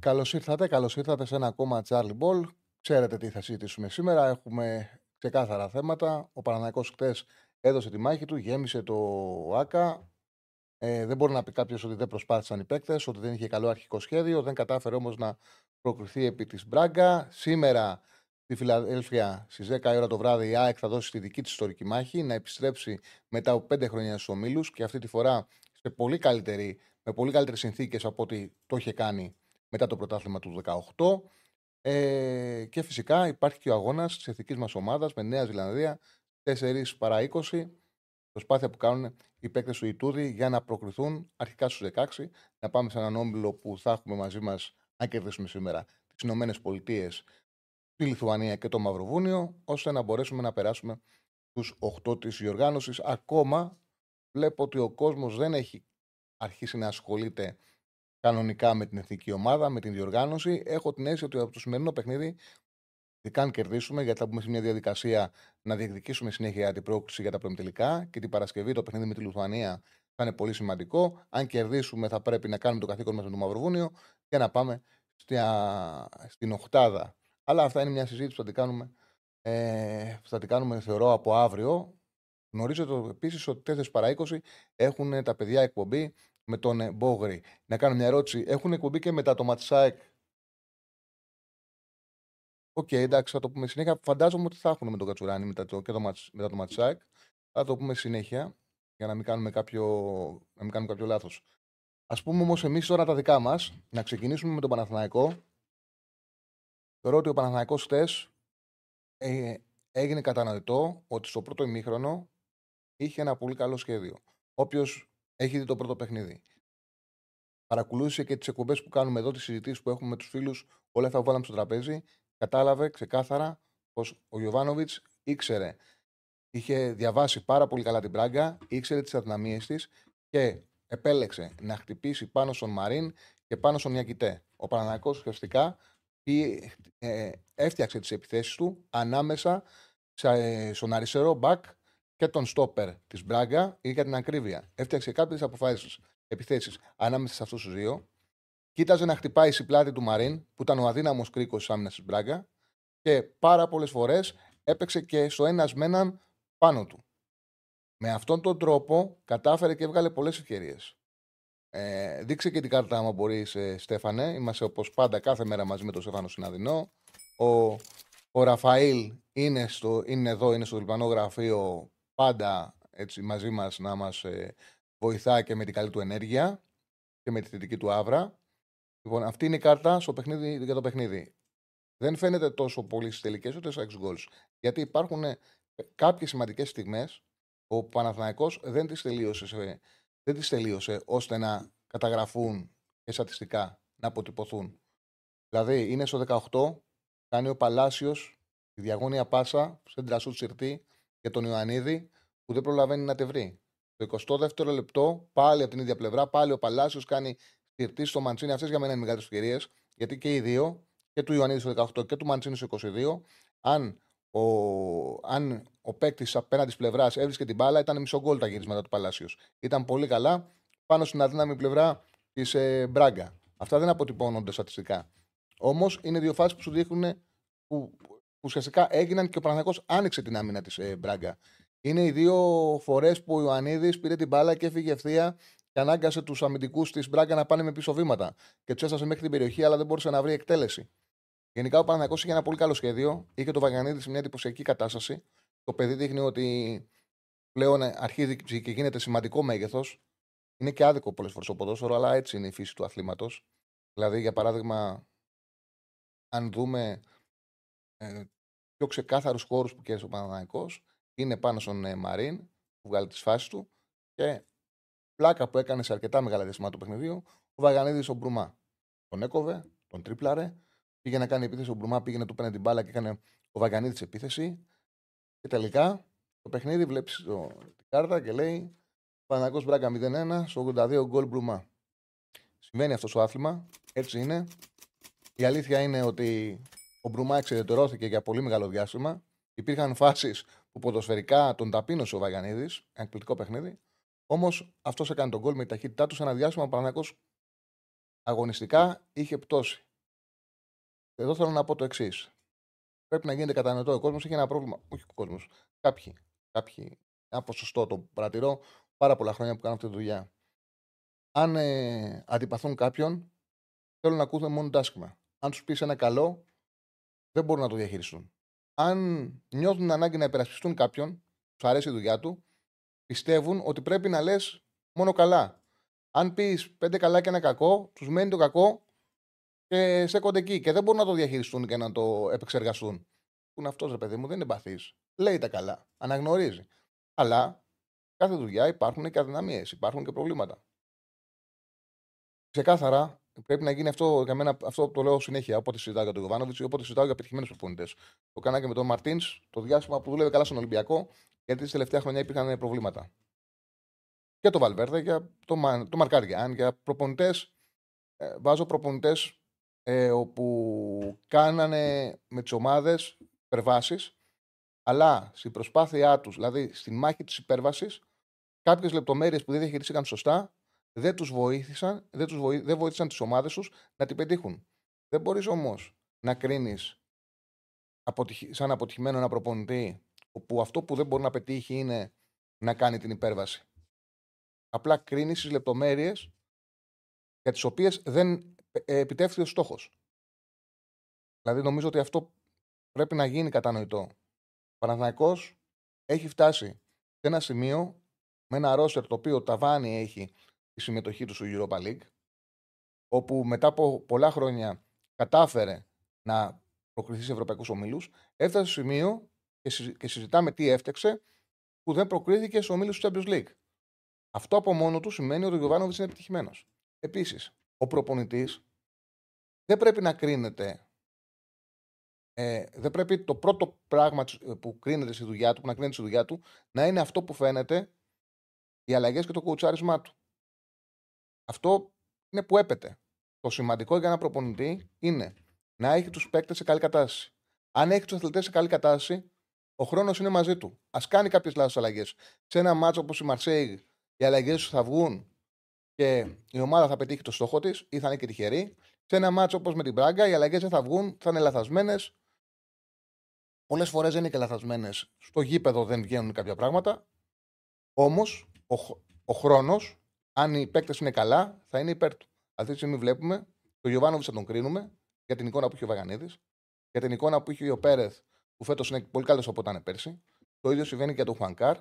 Καλώς ήρθατε, καλώς ήρθατε σε ένα ακόμα Charlie Ball. Ξέρετε τι θα συζητήσουμε σήμερα. Έχουμε ξεκάθαρα θέματα. Ο Παναναναϊκός χτε έδωσε τη μάχη του, γέμισε το ΑΚΑ. Ε, δεν μπορεί να πει κάποιος ότι δεν προσπάθησαν οι παίκτες, ότι δεν είχε καλό αρχικό σχέδιο. Δεν κατάφερε όμως να προκριθεί επί της Μπράγκα. Σήμερα στη Φιλαδέλφια στις 10 ώρα το βράδυ η ΑΕΚ θα δώσει τη δική της ιστορική μάχη, να επιστρέψει μετά από 5 χρόνια στους ομίλους και αυτή τη φορά σε πολύ καλύτερη, με πολύ καλύτερες συνθήκες από ό,τι το είχε κάνει μετά το πρωτάθλημα του 18. Ε, και φυσικά υπάρχει και ο αγώνας της εθνικής μας ομάδας με Νέα Ζηλανδία 4 παρά 20. Προσπάθεια που κάνουν οι παίκτες του Ιτούδη για να προκριθούν αρχικά στους 16, να πάμε σε έναν όμιλο που θα έχουμε μαζί μας, αν κερδίσουμε σήμερα, τις Ηνωμένες Πολιτείες, τη Λιθουανία και το Μαυροβούνιο, ώστε να μπορέσουμε να περάσουμε στου 8 της διοργάνωσης. Ακόμα βλέπω ότι ο κόσμος δεν έχει αρχίσει να ασχολείται κανονικά με την εθνική ομάδα, με την διοργάνωση. Έχω την αίσθηση ότι από το σημερινό παιχνίδι, ειδικά αν κερδίσουμε, γιατί θα μπούμε σε μια διαδικασία να διεκδικήσουμε συνέχεια την πρόκληση για τα προημιτελικά και την Παρασκευή το παιχνίδι με τη Λουθουανία θα είναι πολύ σημαντικό. Αν κερδίσουμε, θα πρέπει να κάνουμε το καθήκον μας με το Μαυροβούνιο και να πάμε στην Οχτάδα. Αλλά αυτά είναι μια συζήτηση που θα την κάνουμε, ε, θα την κάνουμε θεωρώ από αύριο. Γνωρίζετε επίσης ότι 4 παρά 20 έχουν τα παιδιά εκπομπή με τον ε, Μπόγρη. Να κάνω μια ερώτηση. Έχουν εκπομπή και μετά το ματσάκι. Ok, okay, εντάξει, θα το πούμε συνέχεια. Φαντάζομαι ότι θα έχουν με τον Κατσουράνη μετά το, και το, μετά το ματσάκι. Θα το πούμε συνέχεια για να μην κάνουμε κάποιο, να μην κάνουμε κάποιο λάθος. Ας πούμε όμως εμείς τώρα τα δικά μας, να ξεκινήσουμε με τον Παναθηναϊκό. Θεωρώ ότι ο Παναθηναϊκός χτες ε, έγινε κατανοητό ότι στο πρώτο ημίχρονο είχε ένα πολύ καλό σχέδιο. Όποιος έχει δει το πρώτο παιχνίδι. Παρακολούθησε και τις εκπομπές που κάνουμε εδώ, τις συζητήσεις που έχουμε με τους φίλους, όλα αυτά που βάλαμε στο τραπέζι. Κατάλαβε ξεκάθαρα πως ο Γιωβάνοβιτς ήξερε, είχε διαβάσει πάρα πολύ καλά την πράγκα, ήξερε τις αδυναμίες της και επέλεξε να χτυπήσει πάνω στον Μαρίν και πάνω στον Μιακητέ. Ο Παναναναϊκός ουσιαστικά ε, έφτιαξε τις επιθέσεις του ανάμεσα ε, στον αριστερό μπακ και τον στόπερ της Μπράγκα ή για την ακρίβεια. Έφτιαξε κάποιες αποφάσεις, επιθέσεις ανάμεσα σε αυτούς τους δύο. Κοίταζε να χτυπάει στην πλάτη του Μαρίν, που ήταν ο αδύναμος κρίκος της άμυνας της Μπράγκα, και πάρα πολλές φορές έπαιξε και στο ένας με έναν πάνω του. Με αυτόν τον τρόπο κατάφερε και έβγαλε πολλές ευκαιρίες. Ε, δείξε και την κάρτα, άμα μπορείς, ε, Στέφανε. Είμαστε όπως πάντα κάθε μέρα μαζί με τον Στέφανο Συναδεινό. Ο, ο Ραφαήλ είναι, στο, είναι εδώ, είναι στο διπλανό γραφείο πάντα έτσι, μαζί μας να μας ε, βοηθά και με την καλή του ενέργεια και με τη θετική του άβρα. Λοιπόν, αυτή είναι η κάρτα στο παιχνίδι, για το παιχνίδι. Δεν φαίνεται τόσο πολύ στις τελικές ούτε στα goals. Γιατί υπάρχουν ε, κάποιες σημαντικές στιγμές ο Παναθηναϊκός δεν τις τελείωσες, δεν τις τελείωσε ώστε να καταγραφούν και στατιστικά να αποτυπωθούν. Δηλαδή είναι στο 18, κάνει ο Παλάσιος τη διαγώνια πάσα, σε ντρασού σιρτή, για τον Ιωαννίδη που δεν προλαβαίνει να τη βρει. Το 22ο λεπτό, πάλι από την ίδια πλευρά, πάλι ο Παλάσιος κάνει στυρτή στο Μαντσίνη. Αυτές για μένα είναι μεγάλε ευκαιρίες, γιατί και οι δύο, και του Ιωαννίδης στο 18 και του Μαντσίνη στο 22, αν ο, αν ο παίκτης απέναντι πλευράς έβρισκε την μπάλα, ήταν μισό γκολ τα γυρίσματα του Παλάσιος. Ήταν πολύ καλά πάνω στην αδύναμη πλευρά της ε, Μπράγκα. Αυτά δεν αποτυπώνονται στατιστικά. Όμως είναι δύο φάσεις που σου δείχνουν που ουσιαστικά έγιναν και ο Παναθηναϊκός άνοιξε την άμυνα της ε, Μπράγκα. Είναι οι δύο φορές που ο Ιωαννίδης πήρε την μπάλα και έφυγε ευθεία και ανάγκασε τους αμυντικούς της Μπράγκα να πάνε με πίσω βήματα. Και τους έστασε μέχρι την περιοχή, αλλά δεν μπορούσε να βρει εκτέλεση. Γενικά ο Παναθηναϊκός είχε ένα πολύ καλό σχέδιο. Είχε το Βαγανίδη σε μια εντυπωσιακή κατάσταση. Το παιδί δείχνει ότι πλέον αρχίζει και γίνεται σημαντικό μέγεθος. Είναι και άδικο πολλές φορές ο ποδόσφαιρο, αλλά έτσι είναι η φύση του αθλήματος. Δηλαδή, για παράδειγμα, αν δούμε ε, πιο ξεκάθαρους χώρους που κέρδισε ο Παναναναϊκό είναι πάνω στον ε, Μαρίν που βγάλει τις φάσεις του και πλάκα που έκανε σε αρκετά μεγάλα διαστήματα του παιχνιδίου ο Βαγανίδης ο Μπρουμά. Τον έκοβε, τον τρίπλαρε. Πήγε να κάνει επίθεση. Ο Μπρουμά πήγαινε, του πένε την μπάλα και έκανε ο Βαγανίδης επίθεση. Και τελικά το παιχνίδι βλέπεις την κάρτα και λέει Παναγό Μπράγκα 0-1 στο 82 γκολ Μπρουμά. Συμβαίνει αυτός στο άθλημα. Έτσι είναι. Η αλήθεια είναι ότι ο Μπρουμά εξαιρετερώθηκε για πολύ μεγάλο διάστημα. Υπήρχαν φάσεις που ποδοσφαιρικά τον ταπείνωσε ο Βαγανίδη. Ένα εκπληκτικό παιχνίδι. Όμως αυτός έκανε τον γκολ με τη ταχύτητά του σε ένα διάστημα που ο αγωνιστικά είχε πτώσει. Εδώ θέλω να πω το εξής. Πρέπει να γίνεται κατανοητό. Ο κόσμος έχει ένα πρόβλημα. Όχι ο κόσμος. Κάποιοι. Κάποιοι. Ένα ποσοστό το παρατηρώ πάρα πολλά χρόνια που κάνω αυτή τη δουλειά. Αν ε, αντιπαθούν κάποιον, θέλουν να ακούνε μόνο το άσχημα. Αν τους πεις ένα καλό, δεν μπορούν να το διαχειριστούν. Αν νιώθουν ανάγκη να υπερασπιστούν κάποιον, τους αρέσει η δουλειά του, πιστεύουν ότι πρέπει να λες μόνο καλά. Αν πεις πέντε καλά και ένα κακό, τους μένει το κακό και στέκονται εκεί και δεν μπορούν να το διαχειριστούν και να το επεξεργαστούν. Που είναι αυτός ρε παιδί μου, δεν είναι εμπαθής. Λέει τα καλά, αναγνωρίζει. Αλλά κάθε δουλειά υπάρχουν και αδυναμίες, υπάρχουν και προβλήματα. Ξεκάθαρα πρέπει να γίνει αυτό για μένα, αυτό το λέω συνέχεια. Όποτε συζητάω για τον Γιωβάνοβιτς ή όποτε συζητάω για πετυχημένους προπονητές. Το έκανα και με τον Μαρτίν το διάστημα που δούλευε καλά στον Ολυμπιακό, γιατί τη τελευταία χρονιά υπήρχαν προβλήματα. Και το Βαλβέρδε για το, το Μαρκάριαν, για προπονητές. Ε, βάζω προπονητές ε, όπου κάνανε με τις ομάδες υπερβάσεις, αλλά στην προσπάθειά τους, δηλαδή στη μάχη της υπέρβασης, κάποιες λεπτομέρειες που δεν διαχειριστήκαν σωστά δεν τους βοήθησαν, δεν, τους βοή, δεν βοήθησαν τις ομάδες τους να την πετύχουν. Δεν μπορείς όμως να κρίνεις σαν αποτυχημένο ένα προπονητή όπου αυτό που δεν μπορεί να πετύχει είναι να κάνει την υπέρβαση. Απλά κρίνεις τις λεπτομέρειες για τις οποίες δεν ε, επιτεύχθη ο στόχος. Δηλαδή, νομίζω ότι αυτό πρέπει να γίνει κατανοητό. Ο Παναθηναϊκός έχει φτάσει σε ένα σημείο με ένα ρόστερ το οποίο ταβάνι έχει τη συμμετοχή τους στο Europa League, όπου μετά από πολλά χρόνια κατάφερε να προκριθεί σε ευρωπαϊκούς ομίλους, έφτασε στο σημείο και συζητάμε τι έφταξε που δεν προκρίθηκε στους ομίλους του Champions League. Αυτό από μόνο του σημαίνει ότι ο Γιωβάνοβιτς είναι επιτυχημένος. Επίσης, ο προπονητής δεν πρέπει να κρίνεται. Ε, δεν πρέπει το πρώτο πράγμα που κρίνεται στη δουλειά του, που να κρίνεται στη δουλειά του, να είναι αυτό που φαίνεται οι αλλαγές και το κουτσάρισμά του. Αυτό είναι που έπεται. Το σημαντικό για ένα προπονητή είναι να έχει τους παίκτες σε καλή κατάσταση. Αν έχει τους αθλητές σε καλή κατάσταση, ο χρόνος είναι μαζί του. Α κάνει κάποιες λάθος αλλαγές. Σε ένα μάτσο όπως η Μαρσέη, οι αλλαγές σου θα βγουν και η ομάδα θα πετύχει το στόχο της ή θα είναι και τυχερή. Σε ένα μάτσο όπως με την Πράγκα, οι αλλαγές δεν θα βγουν, θα είναι λαθασμένες. Πολλές φορές δεν είναι και λαθασμένες. Στο γήπεδο δεν βγαίνουν κάποια πράγματα. Όμως ο, ο χρόνος, αν οι παίκτες είναι καλά, θα είναι υπέρ του. Αυτή τη στιγμή βλέπουμε το Γιωβάνοβιτς θα τον κρίνουμε για την εικόνα που έχει ο Βαγανίδης, για την εικόνα που έχει ο Πέρεθ, που φέτος είναι πολύ καλός από όταν πέρσι. Το ίδιο συμβαίνει και για τον Χουανκάρ,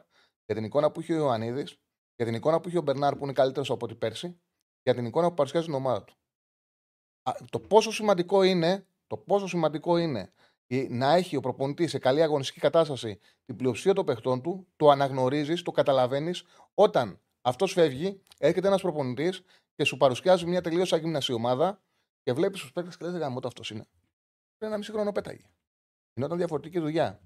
για την εικόνα που έχει ο Ιωαννίδης, για την εικόνα που έχει ο Μπερνάρ που είναι καλύτερος από ό,τι πέρσι, για την εικόνα που παρουσιάζει την ομάδα του. Το πόσο σημαντικό είναι, το πόσο σημαντικό είναι να έχει ο προπονητής σε καλή αγωνιστική κατάσταση την πλειοψηφία των παιχτών του, το αναγνωρίζεις, το καταλαβαίνεις όταν αυτός φεύγει, έρχεται ένας προπονητής και σου παρουσιάζει μια τελείως αγυμνασή ομάδα και βλέπεις τους παίκτες και λες: Γαμώ, αυτός είναι. Πριν ένα μισή χρόνο πέταγε. Γινόταν διαφορετική δουλειά.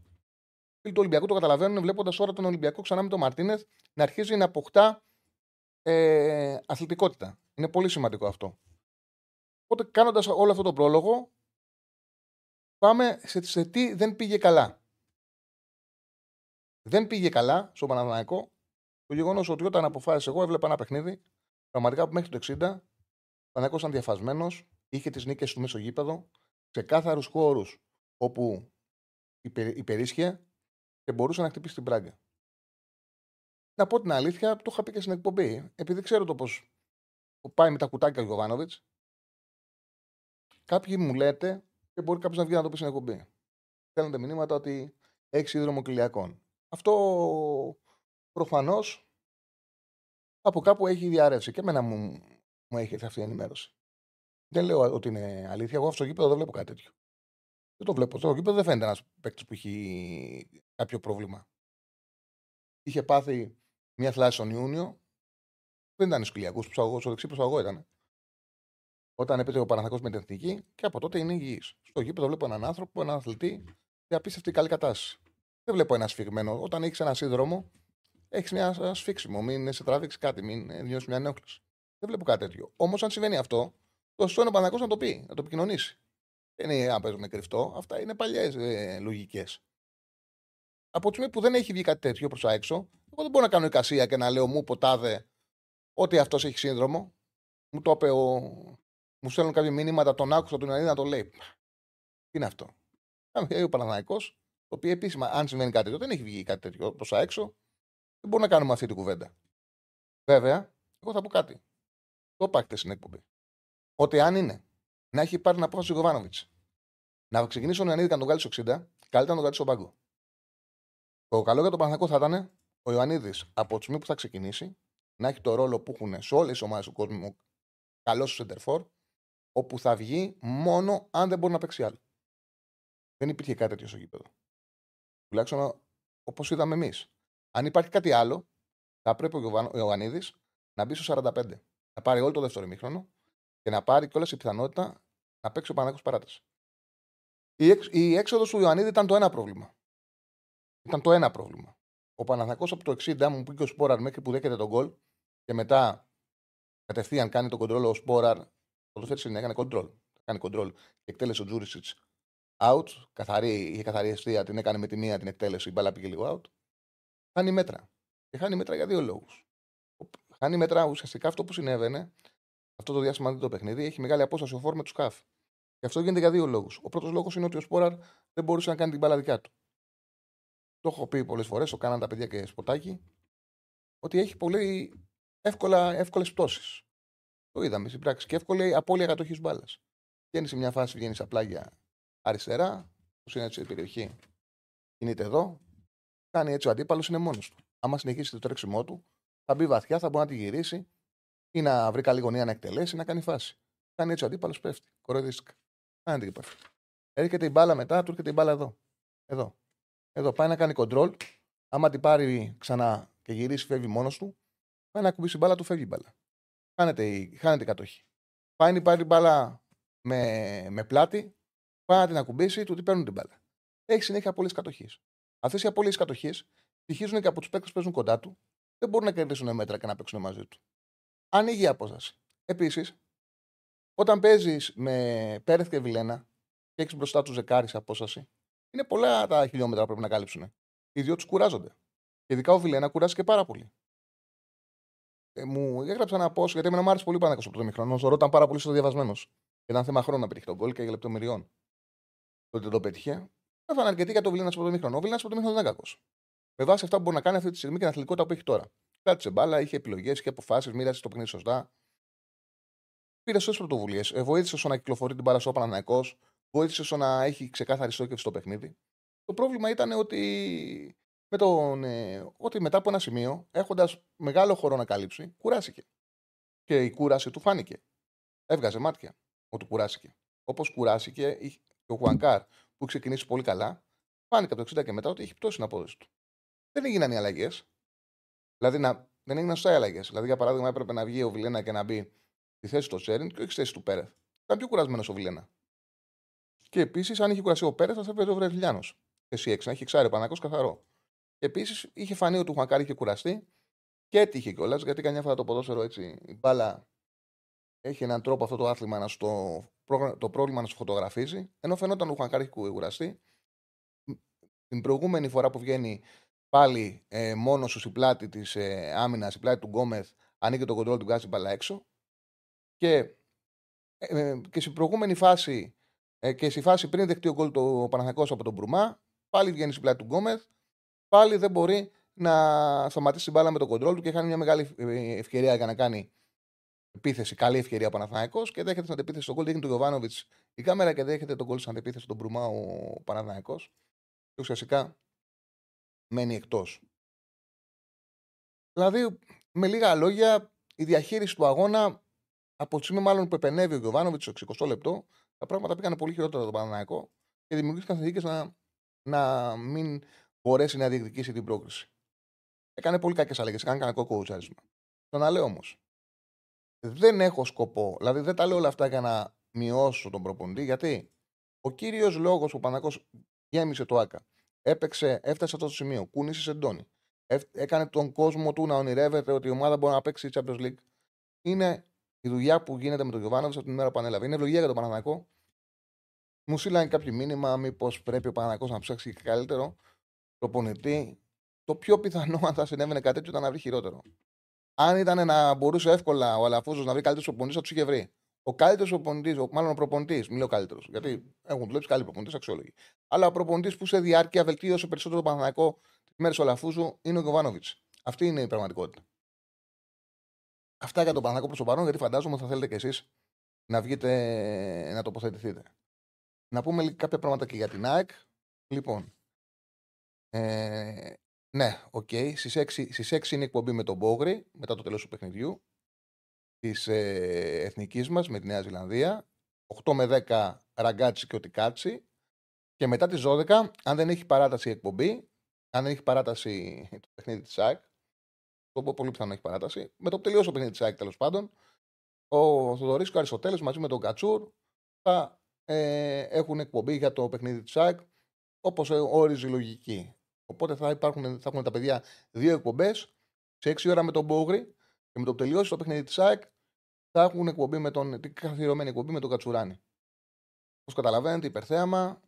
Οι του Ολυμπιακού το καταλαβαίνουν βλέποντας τώρα τον Ολυμπιακό ξανά με τον Μαρτίνεθ να αρχίζει να αποκτά ε, αθλητικότητα. Είναι πολύ σημαντικό αυτό. Οπότε κάνοντας όλο αυτό το πρόλογο, πάμε σε, σε τι δεν πήγε καλά. Δεν πήγε καλά στο Παναναναϊκό το γεγονός ότι όταν αποφάσισε, εγώ έβλεπα ένα παιχνίδι, πραγματικά που μέχρι το 60, ο Παναναϊκό ήταν διαφασμένος, είχε τις νίκες του μέσω γήπεδο, σε κάθαρους χώρους όπου υπερίσχε και μπορούσε να χτυπήσει την πράγκα. Να πω την αλήθεια, το είχα πει και στην εκπομπή. Επειδή ξέρω το πώς πάει με τα κουτάκια ο Γιωβάνοβιτς, κάποιοι μου λέτε και μπορεί κάποιος να βγει να το πει στην εκπομπή. Στέλνετε μηνύματα ότι έχεις σύνδρομο κοιλιακών. Αυτό προφανώς από κάπου έχει διαρρεύσει. Και εμένα μου, μου έχει έρθει αυτή η ενημέρωση. Δεν λέω ότι είναι αλήθεια. Εγώ αυτό το γήπεδο δεν βλέπω κάτι τέτοιο. Δεν το βλέπω. Στο γήπεδο δεν φαίνεται ένας παίκτης που έχει κάποιο πρόβλημα. Είχε πάθει μια θλάση τον Ιούνιο. Δεν ήταν στου Κυλιακού, στο δεξί αγώ ήταν. Όταν έπαιζε ο Παναθακό με την εθνική και από τότε είναι υγιής. Στο γήπεδο βλέπω έναν άνθρωπο, έναν αθλητή σε απίστευτη καλή κατάσταση. Δεν βλέπω ένα σφιγμένο. Όταν έχεις ένα σύνδρομο, έχεις μια σφίξιμο. Μην σε τραβήξεις κάτι, μην νιώσεις μια ενόχληση. Δεν βλέπω κάτι τέτοιο. Όμως, αν συμβαίνει αυτό, το σωστό είναι ο Παναθακό να το πει, να το επικοινωνήσει. Δεν είναι να παίζουμε κρυφτό. Αυτά είναι παλιές ε, λογικές. Από τη στιγμή που δεν έχει βγει κάτι τέτοιο προς τα έξω, εγώ δεν μπορώ να κάνω εικασία και να λέω μου ποτάδε ότι αυτός έχει σύνδρομο. Μου το είπε ο, μου στέλνουν κάποια μηνύματα, τον άκουσα τον Ιωαννίδη να το λέει. Τι είναι αυτό; Ο Παναναναϊκό, το οποίο επίσημα, αν συμβαίνει κάτι τέτοιο, δεν έχει βγει κάτι τέτοιο προς τα έξω, δεν μπορούμε να κάνουμε αυτή την κουβέντα. Βέβαια, εγώ θα πω κάτι. Το είπα στην εκπομπή. Ότι αν είναι να έχει πάρει την απόφαση ο Γοβάνοβιτ να ξεκινήσει ο Ιωαννίδη και να τον βγάλει στο 60, καλύτερα να τον βγάλει στον πάγκο. Το καλό για τον Παναθηναϊκό θα ήταν ο Ιωαννίδης από τη στιγμή που θα ξεκινήσει να έχει το ρόλο που έχουν σε όλες τις ομάδες του κόσμου καλό στο Σεντερφόρ όπου θα βγει μόνο αν δεν μπορεί να παίξει άλλο. Δεν υπήρχε κάτι τέτοιο στο γήπεδο. Τουλάχιστον όπως είδαμε εμείς. Αν υπάρχει κάτι άλλο, θα πρέπει ο Ιωαννίδης να μπει στο 45. Να πάρει όλο το δεύτερο ημίχρονο και να πάρει κιόλας η πιθανότητα να παίξει ο Παναγό παράταση. Η, έξ, η έξοδος του Ιωαννίδη ήταν το ένα πρόβλημα. Ήταν το ένα πρόβλημα. Ο Παναθακό από το 60 μου πήγε ο Σπόραρ μέχρι που δέχεται τον γκολ και μετά κατευθείαν κάνει τον κοντρόλ ο Σπόραρ το φέτο είναι, έκανε control. Κάνει control και εκτέλεσε ο Τζούρισιτς out. Καθαρή, είχε καθαρή αιστεία, την έκανε με τη μία την εκτέλεση, η μπάλα πήγε λίγο out. Χάνει μέτρα. Και χάνει μέτρα για δύο λόγους. Χάνει μέτρα ουσιαστικά αυτό που συνέβαινε, αυτό το διάστημα το παιχνίδι, έχει μεγάλη απόσταση ο φόρ με τους σκάφ. Και αυτό γίνεται για δύο λόγους. Ο πρώτος λόγος είναι ότι ο Σπόραρ δεν μπορούσε να κάνει την μπάλα δικιά του. Το έχω πει πολλές φορές, το κάναν τα παιδιά και σποτάκι, ότι έχει πολύ εύκολες πτώσεις. Το είδαμε στην πράξη. Και εύκολη απώλεια κατοχής μπάλας. Βγαίνει σε μια φάση, βγαίνει απλά για αριστερά, που είναι έτσι η περιοχή; Κινείται εδώ. Κάνει έτσι ο αντίπαλος, είναι μόνος του. Άμα συνεχίσει το τρέξιμό του, θα μπει βαθιά, θα μπορεί να τη γυρίσει ή να βρει καλή γωνία να εκτελέσει, να κάνει φάση. Κάνει έτσι ο αντίπαλος, πέφτει. Κοροϊδίστηκα. Κάνει την επαφή. Έρχεται η μπάλα μετά, του έρχεται η μπάλα εδώ. Εδώ. Εδώ πάει να κάνει κοντρόλ. Άμα την πάρει ξανά και γυρίσει, φεύγει μόνος του. Πάει να κουμπίσει μπάλα, του φεύγει μπάλα χάνεται η, χάνεται η κατοχή. Πάει πάρει την μπάλα με, με πλάτη, πάει να την ακουμπήσει, του τι παίρνουν την μπάλα. Έχει συνέχεια απόλυε κατοχή. Αυτέ οι απόλυε κατοχής στοιχίζουν και από τους παίκτες που παίζουν κοντά του, δεν μπορούν να κερδίσουν μέτρα και να παίξουν μαζί του. Ανοίγει η απόσταση. Επίσης, όταν παίζεις με Πέρεθ και Βιλένα και έχεις μπροστά τους ζεκάρι σε απόσταση, είναι πολλά τα χιλιόμετρα που πρέπει να κάλυψουν. Οι δύο τους κουράζονται. Και ειδικά ο Βιλένα κουράζει πάρα πολύ ε, μου έγραψα ένα πώ, γιατί εμένα μου άρεσε πολύ πάνω από το μηχρόνο. Ο ήταν πάρα πολύ διαβασμένος. Ήταν θέμα χρόνου να πετύχει τον γκολ και λεπτομεριών. Τότε το πέτυχε. Έφανε αρκετή για το Βιλίνα από το μηχρόνο. Ο Βιλίνα από το μηχρόνο δεν είναι κακός. Με βάση αυτά που μπορεί να κάνει αυτή τη στιγμή και την αθλητικότητα που έχει τώρα. Κράτησε μπάλα, είχε επιλογές, είχε αποφάσεις, μοίρασε το παιχνίδι σωστά. Πήρε σωστές πρωτοβουλίες. Ε, βοήθησε στο να κυκλοφορεί την μπάλα στο Παναναναϊκός. Βοήθησε στο να έχει ξεκάθαρη στόχευση στο παιχνίδι. Το πρόβλημα ήταν ότι με τον, ε, ότι μετά από ένα σημείο, έχοντας μεγάλο χώρο να καλύψει, κουράστηκε. Και η κούραση του φάνηκε. Έβγαζε μάτια ότι κουράστηκε. Όπως κουράστηκε και ο Χουανκάρ που ξεκινήσει πολύ καλά, φάνηκε από το 60 και μετά ότι έχει πτώσει την απόδοση του. Δεν έγιναν οι αλλαγές. Δηλαδή να, δεν έγιναν σωστά οι αλλαγές. Δηλαδή, για παράδειγμα, έπρεπε να βγει ο Βιλένα και να μπει στη θέση του Τσέριν και όχι στη θέση του Πέρεθ. Ήταν πιο κουρασμένος ο Βιλένα. Και επίσης, αν είχε κουραστεί ο Πέρεθ, θα έπαιζε ο Βρετιλιάνο. Εσύ έξι, να έχει εξάρει πανακό καθαρό. Επίσης είχε φανεί ότι ο Χουανκάρ είχε κουραστεί και έτυχε κιόλας γιατί καμιά φορά το ποδόσφαιρο έτσι η μπάλα έχει έναν τρόπο αυτό το άθλημα να στο, το πρόβλημα να σου φωτογραφίζει. Ενώ φαινόταν ο Χουανκάρ είχε κουραστεί. Την προηγούμενη φορά που βγαίνει πάλι ε, μόνος σου η πλάτη της ε, άμυνας, η πλάτη του Γκόμεθ, ανοίγει το κοντρόλ του, βγάζει μπάλα έξω. Και, ε, ε, και στην προηγούμενη φάση ε, και στη φάση πριν δεχτεί ο γκολ το Παναθακός από τον Μπρουμά, πάλι βγαίνει στην πλάτη του Γκόμεθ πάλι δεν μπορεί να σταματήσει την μπάλα με τον κοντρόλ του και χάνει μια μεγάλη ε, ευκαιρία για να κάνει επίθεση, καλή ευκαιρία από Παναθναϊκό και δέχεται στην αντεπίθεση τον γκολ. Δείχνει τον Γιωβάνοβιτς η κάμερα και δέχεται τον γκολ στην αντεπίθεση τον Μπρουμά ο Παναθναϊκό. Και ουσιαστικά μένει εκτός. Δηλαδή, με λίγα λόγια, η διαχείριση του αγώνα από τη στιγμή μάλλον που επενεύει ο Γιωβάνοβιτς στο 60 λεπτό, τα πράγματα πήγαν πολύ χειρότερα τον Παναναναϊκό και δημιουργήθηκαν συνθήκες να, να μην μπορέσει να διεκδικήσει την πρόκριση. Έκανε πολύ κακές αλλαγές. Έκανε κανένα κόκκο ουτσάρισμα. Το να λέω όμως. Δεν έχω σκοπό. Δηλαδή δεν τα λέω όλα αυτά για να μειώσω τον προπονητή. Γιατί ο κύριος λόγος που ο Πανακό γέμισε το ΑΚΑ, έπαιξε, έφτασε σε αυτό το σημείο, κούνησε σεντόνι, έκανε τον κόσμο του να ονειρεύεται ότι η ομάδα μπορεί να παίξει η Champions League. Είναι η δουλειά που γίνεται με τον Γιωβάνοβιτς από την ημέρα που ανέλαβε. Είναι ευλογία για τον Παναναναϊκό. Μου στείλανε κάποιο μήνυμα, μήπως πρέπει ο Παναναναϊκό να ψάξει καλύτερο προπονητή. Το πιο πιθανό, αν θα συνέβαινε κάτι τέτοιο, ήταν να βρει χειρότερο. Αν ήταν να μπορούσε εύκολα ο Αλαφούζος να βρει καλύτερο προπονητή, θα τους είχε βρει. Ο καλύτερος προπονητής, μάλλον ο προπονητής, μιλάω καλύτερος, γιατί έχουν δουλέψει καλοί προπονητές αξιόλογοι. Αλλά ο προπονητής που σε διάρκεια βελτίωσε περισσότερο τον Παναθηναϊκό τη μέρα του Αλαφούζου είναι ο Γιοβάνοβιτς. Αυτή είναι η πραγματικότητα. Αυτά για τον Παναθηναϊκό προς το παρόν, γιατί φαντάζομαι θα θέλετε κι εσείς να βγείτε να τοποθετηθείτε. Να πούμε κάποια πράγματα και για την ΑΕΚ. Λοιπόν, ε, ναι, ok. Okay. Στις, 6, στις 6 είναι η εκπομπή με τον Μπόγρη, μετά το τέλος του παιχνιδιού, της ε, εθνικής μας με τη Νέα Ζηλανδία. 8 με 10 ραγκάτσι και οτικάτσι. Και μετά τις 12, αν δεν έχει παράταση η εκπομπή, αν δεν έχει παράταση το παιχνίδι της ΑΕΚ, το πολύ πιθανό έχει παράταση. Με το που τελειώσει το παιχνίδι της ΑΕΚ τέλος πάντων, ο Θοδωρής και ο Αριστοτέλε μαζί με τον Κατσούρ θα ε, έχουν εκπομπή για το παιχνίδι της ΑΕΚ όπως όριζε η λογική. Οπότε θα, υπάρχουν, θα έχουν τα παιδιά δύο εκπομπές σε 6 ώρα με τον Μπόγρι και με το που τελειώσει το παιχνίδι της ΑΕΚ θα έχουν εκπομπή με τον, την καθιερωμένη εκπομπή με τον Κατσουράνη. Όπως καταλαβαίνετε, υπερθέαμα,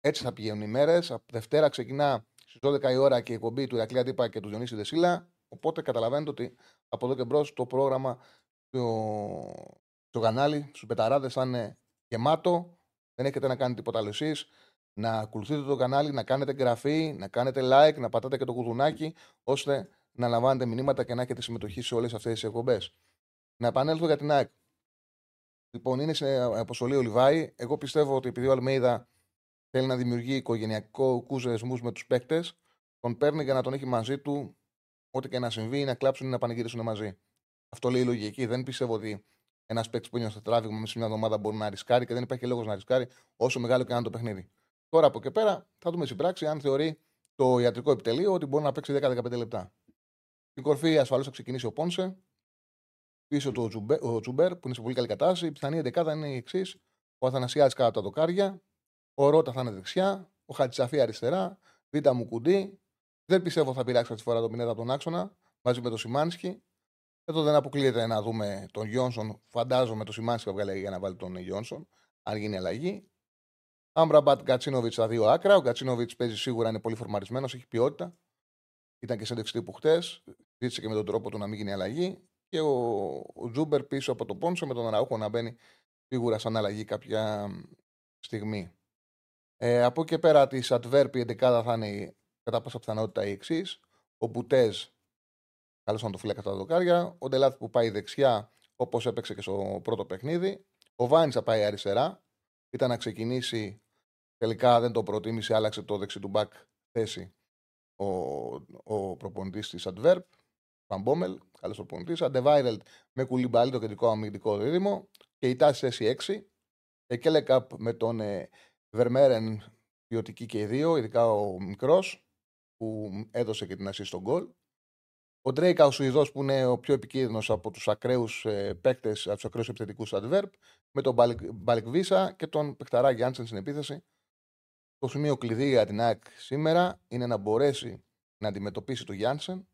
έτσι θα πηγαίνουν οι μέρες. Δευτέρα ξεκινά στις 12 η ώρα και η εκπομπή του Ηρακλή Αντίπα και του Διονύση Δεσίλα. Οπότε καταλαβαίνετε ότι από εδώ και μπρος το πρόγραμμα στο, στο κανάλι, στους πεταράδες θα είναι γεμάτο. Δεν έχετε να κάνετε τίποτα άλλο εσείς. Να ακολουθείτε το κανάλι, να κάνετε εγγραφή, να κάνετε like, να πατάτε και το κουδουνάκι, ώστε να λαμβάνετε μηνύματα και να έχετε συμμετοχή σε όλες αυτές τις εκπομπές. Να επανέλθω για την ΑΕΚ. Λοιπόν, είναι σε αποστολή ο Λιβάη. Εγώ πιστεύω ότι επειδή ο Αλμέιδα θέλει να δημιουργεί οικογενειακού δεσμού με τους παίκτες, τον παίρνει για να τον έχει μαζί του ό,τι και να συμβεί, να κλάψουν ή να πανηγυρίσουν μαζί. Αυτό λέει η λογική. Δεν πιστεύω ότι ένας παίκτης που είναι στο τράβηγμα μέσα σε μια εβδομάδα μπορεί να ρισκάρει και δεν υπάρχει λόγος να ρισκάρει όσο μεγάλο και αν το παιχνίδι. Τώρα από εκεί πέρα θα δούμε στην πράξη αν θεωρεί το ιατρικό επιτελείο ότι μπορεί να παίξει 10-15 λεπτά. Στην κορφή ασφαλώς θα ξεκινήσει ο Πόνσε. Πίσω του ο Τσουμπέρ που είναι σε πολύ καλή κατάσταση. Η πιθανή εντεκάδα είναι η εξής. Ο Αθανασιάδης κάτω από τα δοκάρια. Ο Ρότα θα είναι δεξιά. Ο Χατζησαφή αριστερά. Β' μου κουντί. Δεν πιστεύω θα πειράξει αυτή τη φορά το Πινέτα από τον άξονα μαζί με τον Σιμάνσκι. Εδώ δεν αποκλείεται να δούμε τον Γιόνσον. Φαντάζομαι το Σιμάνσκι θα βγάλει για να βάλει τον Γιόνσον, αν γίνει αλλαγή. Άμραμπατ Γκατσίνοβιτς στα δύο άκρα. Ο Γκατσίνοβιτς παίζει σίγουρα, είναι πολύ φορμαρισμένος, έχει ποιότητα. Ήταν και συνέντευξη τύπου χτες. Ζήτησε και με τον τρόπο του να μην γίνει αλλαγή. Και ο, ο Τσούμπερ πίσω από τον Πόνσε με τον Αραούχο να μπαίνει σίγουρα σαν αλλαγή κάποια στιγμή. Ε, από εκεί πέρα της Adverb η 11 θα είναι κατά πάσα πιθανότητα η εξής. Ο Μπουτέζ, κλασικά τερματοφύλακας στα δοκάρια. Ο Ντελάθ που πάει δεξιά, όπως έπαιξε και στο πρώτο παιχνίδι. Ο Βάνης θα πάει αριστερά. Ήταν να ξεκινήσει. Τελικά δεν το προτίμησε, άλλαξε το δεξί του μπακ θέση ο, ο προπονητής της Adverb. Παμπόμελ, καλός προπονητής. Αντεβάιρελτ με κουλιμπαλί το κεντρικό αμυντικό δίδυμο. Και η τάση θέση 6. Εκέλεκαπ με τον ε, Βερμέρεν ποιοτική και οι δύο, ειδικά ο μικρός που έδωσε και την ασύ στον γκολ. Ο Ντρέικα, ο Σουηδός, που είναι ο πιο επικίνδυνος από τους ακραίους ε, παίκτες, από τους ακραίους επιθετικούς adverb, με τον Μπάλικ Βίσα και τον Πεκταρά Γιάνσεν στην επίθεση. Το σημείο κλειδί για την ΑΕΚ σήμερα είναι να μπορέσει να αντιμετωπίσει τον Γιάνσεν,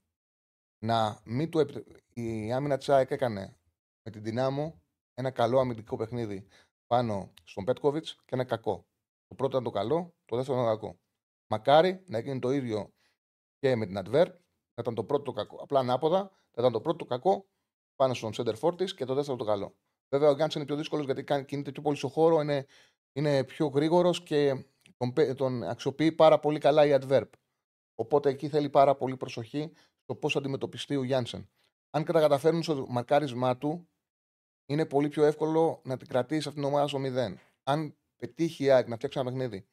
να μην του Η άμυνα της ΑΕΚ έκανε με την δυνάμω ένα καλό αμυντικό παιχνίδι πάνω στον Πέτκοβιτς και ένα κακό. Το πρώτο ήταν το καλό, το δεύτερο ήταν το κακό. Μακάρι να γίνει το ίδιο και με την Adverb. Θα ήταν το πρώτο κακό. Απλά ανάποδα, θα ήταν το πρώτο κακό πάνω στον Center Fortis και το δεύτερο το καλό. Βέβαια, ο Γκάντ είναι πιο δύσκολος γιατί κινείται πιο πολύ στο χώρο, είναι, είναι πιο γρήγορος και τον, τον αξιοποιεί πάρα πολύ καλά η Adverb. Οπότε εκεί θέλει πάρα πολύ προσοχή στο πώς αντιμετωπιστεί ο Γιάνσεν. Αν καταφέρουν στο μαρκάρισμά του, είναι πολύ πιο εύκολο να την κρατήσει αυτήν την ομάδα στο 0. Αν πετύχει η ΑΕΚ να φτιάξει ένα παιχνίδι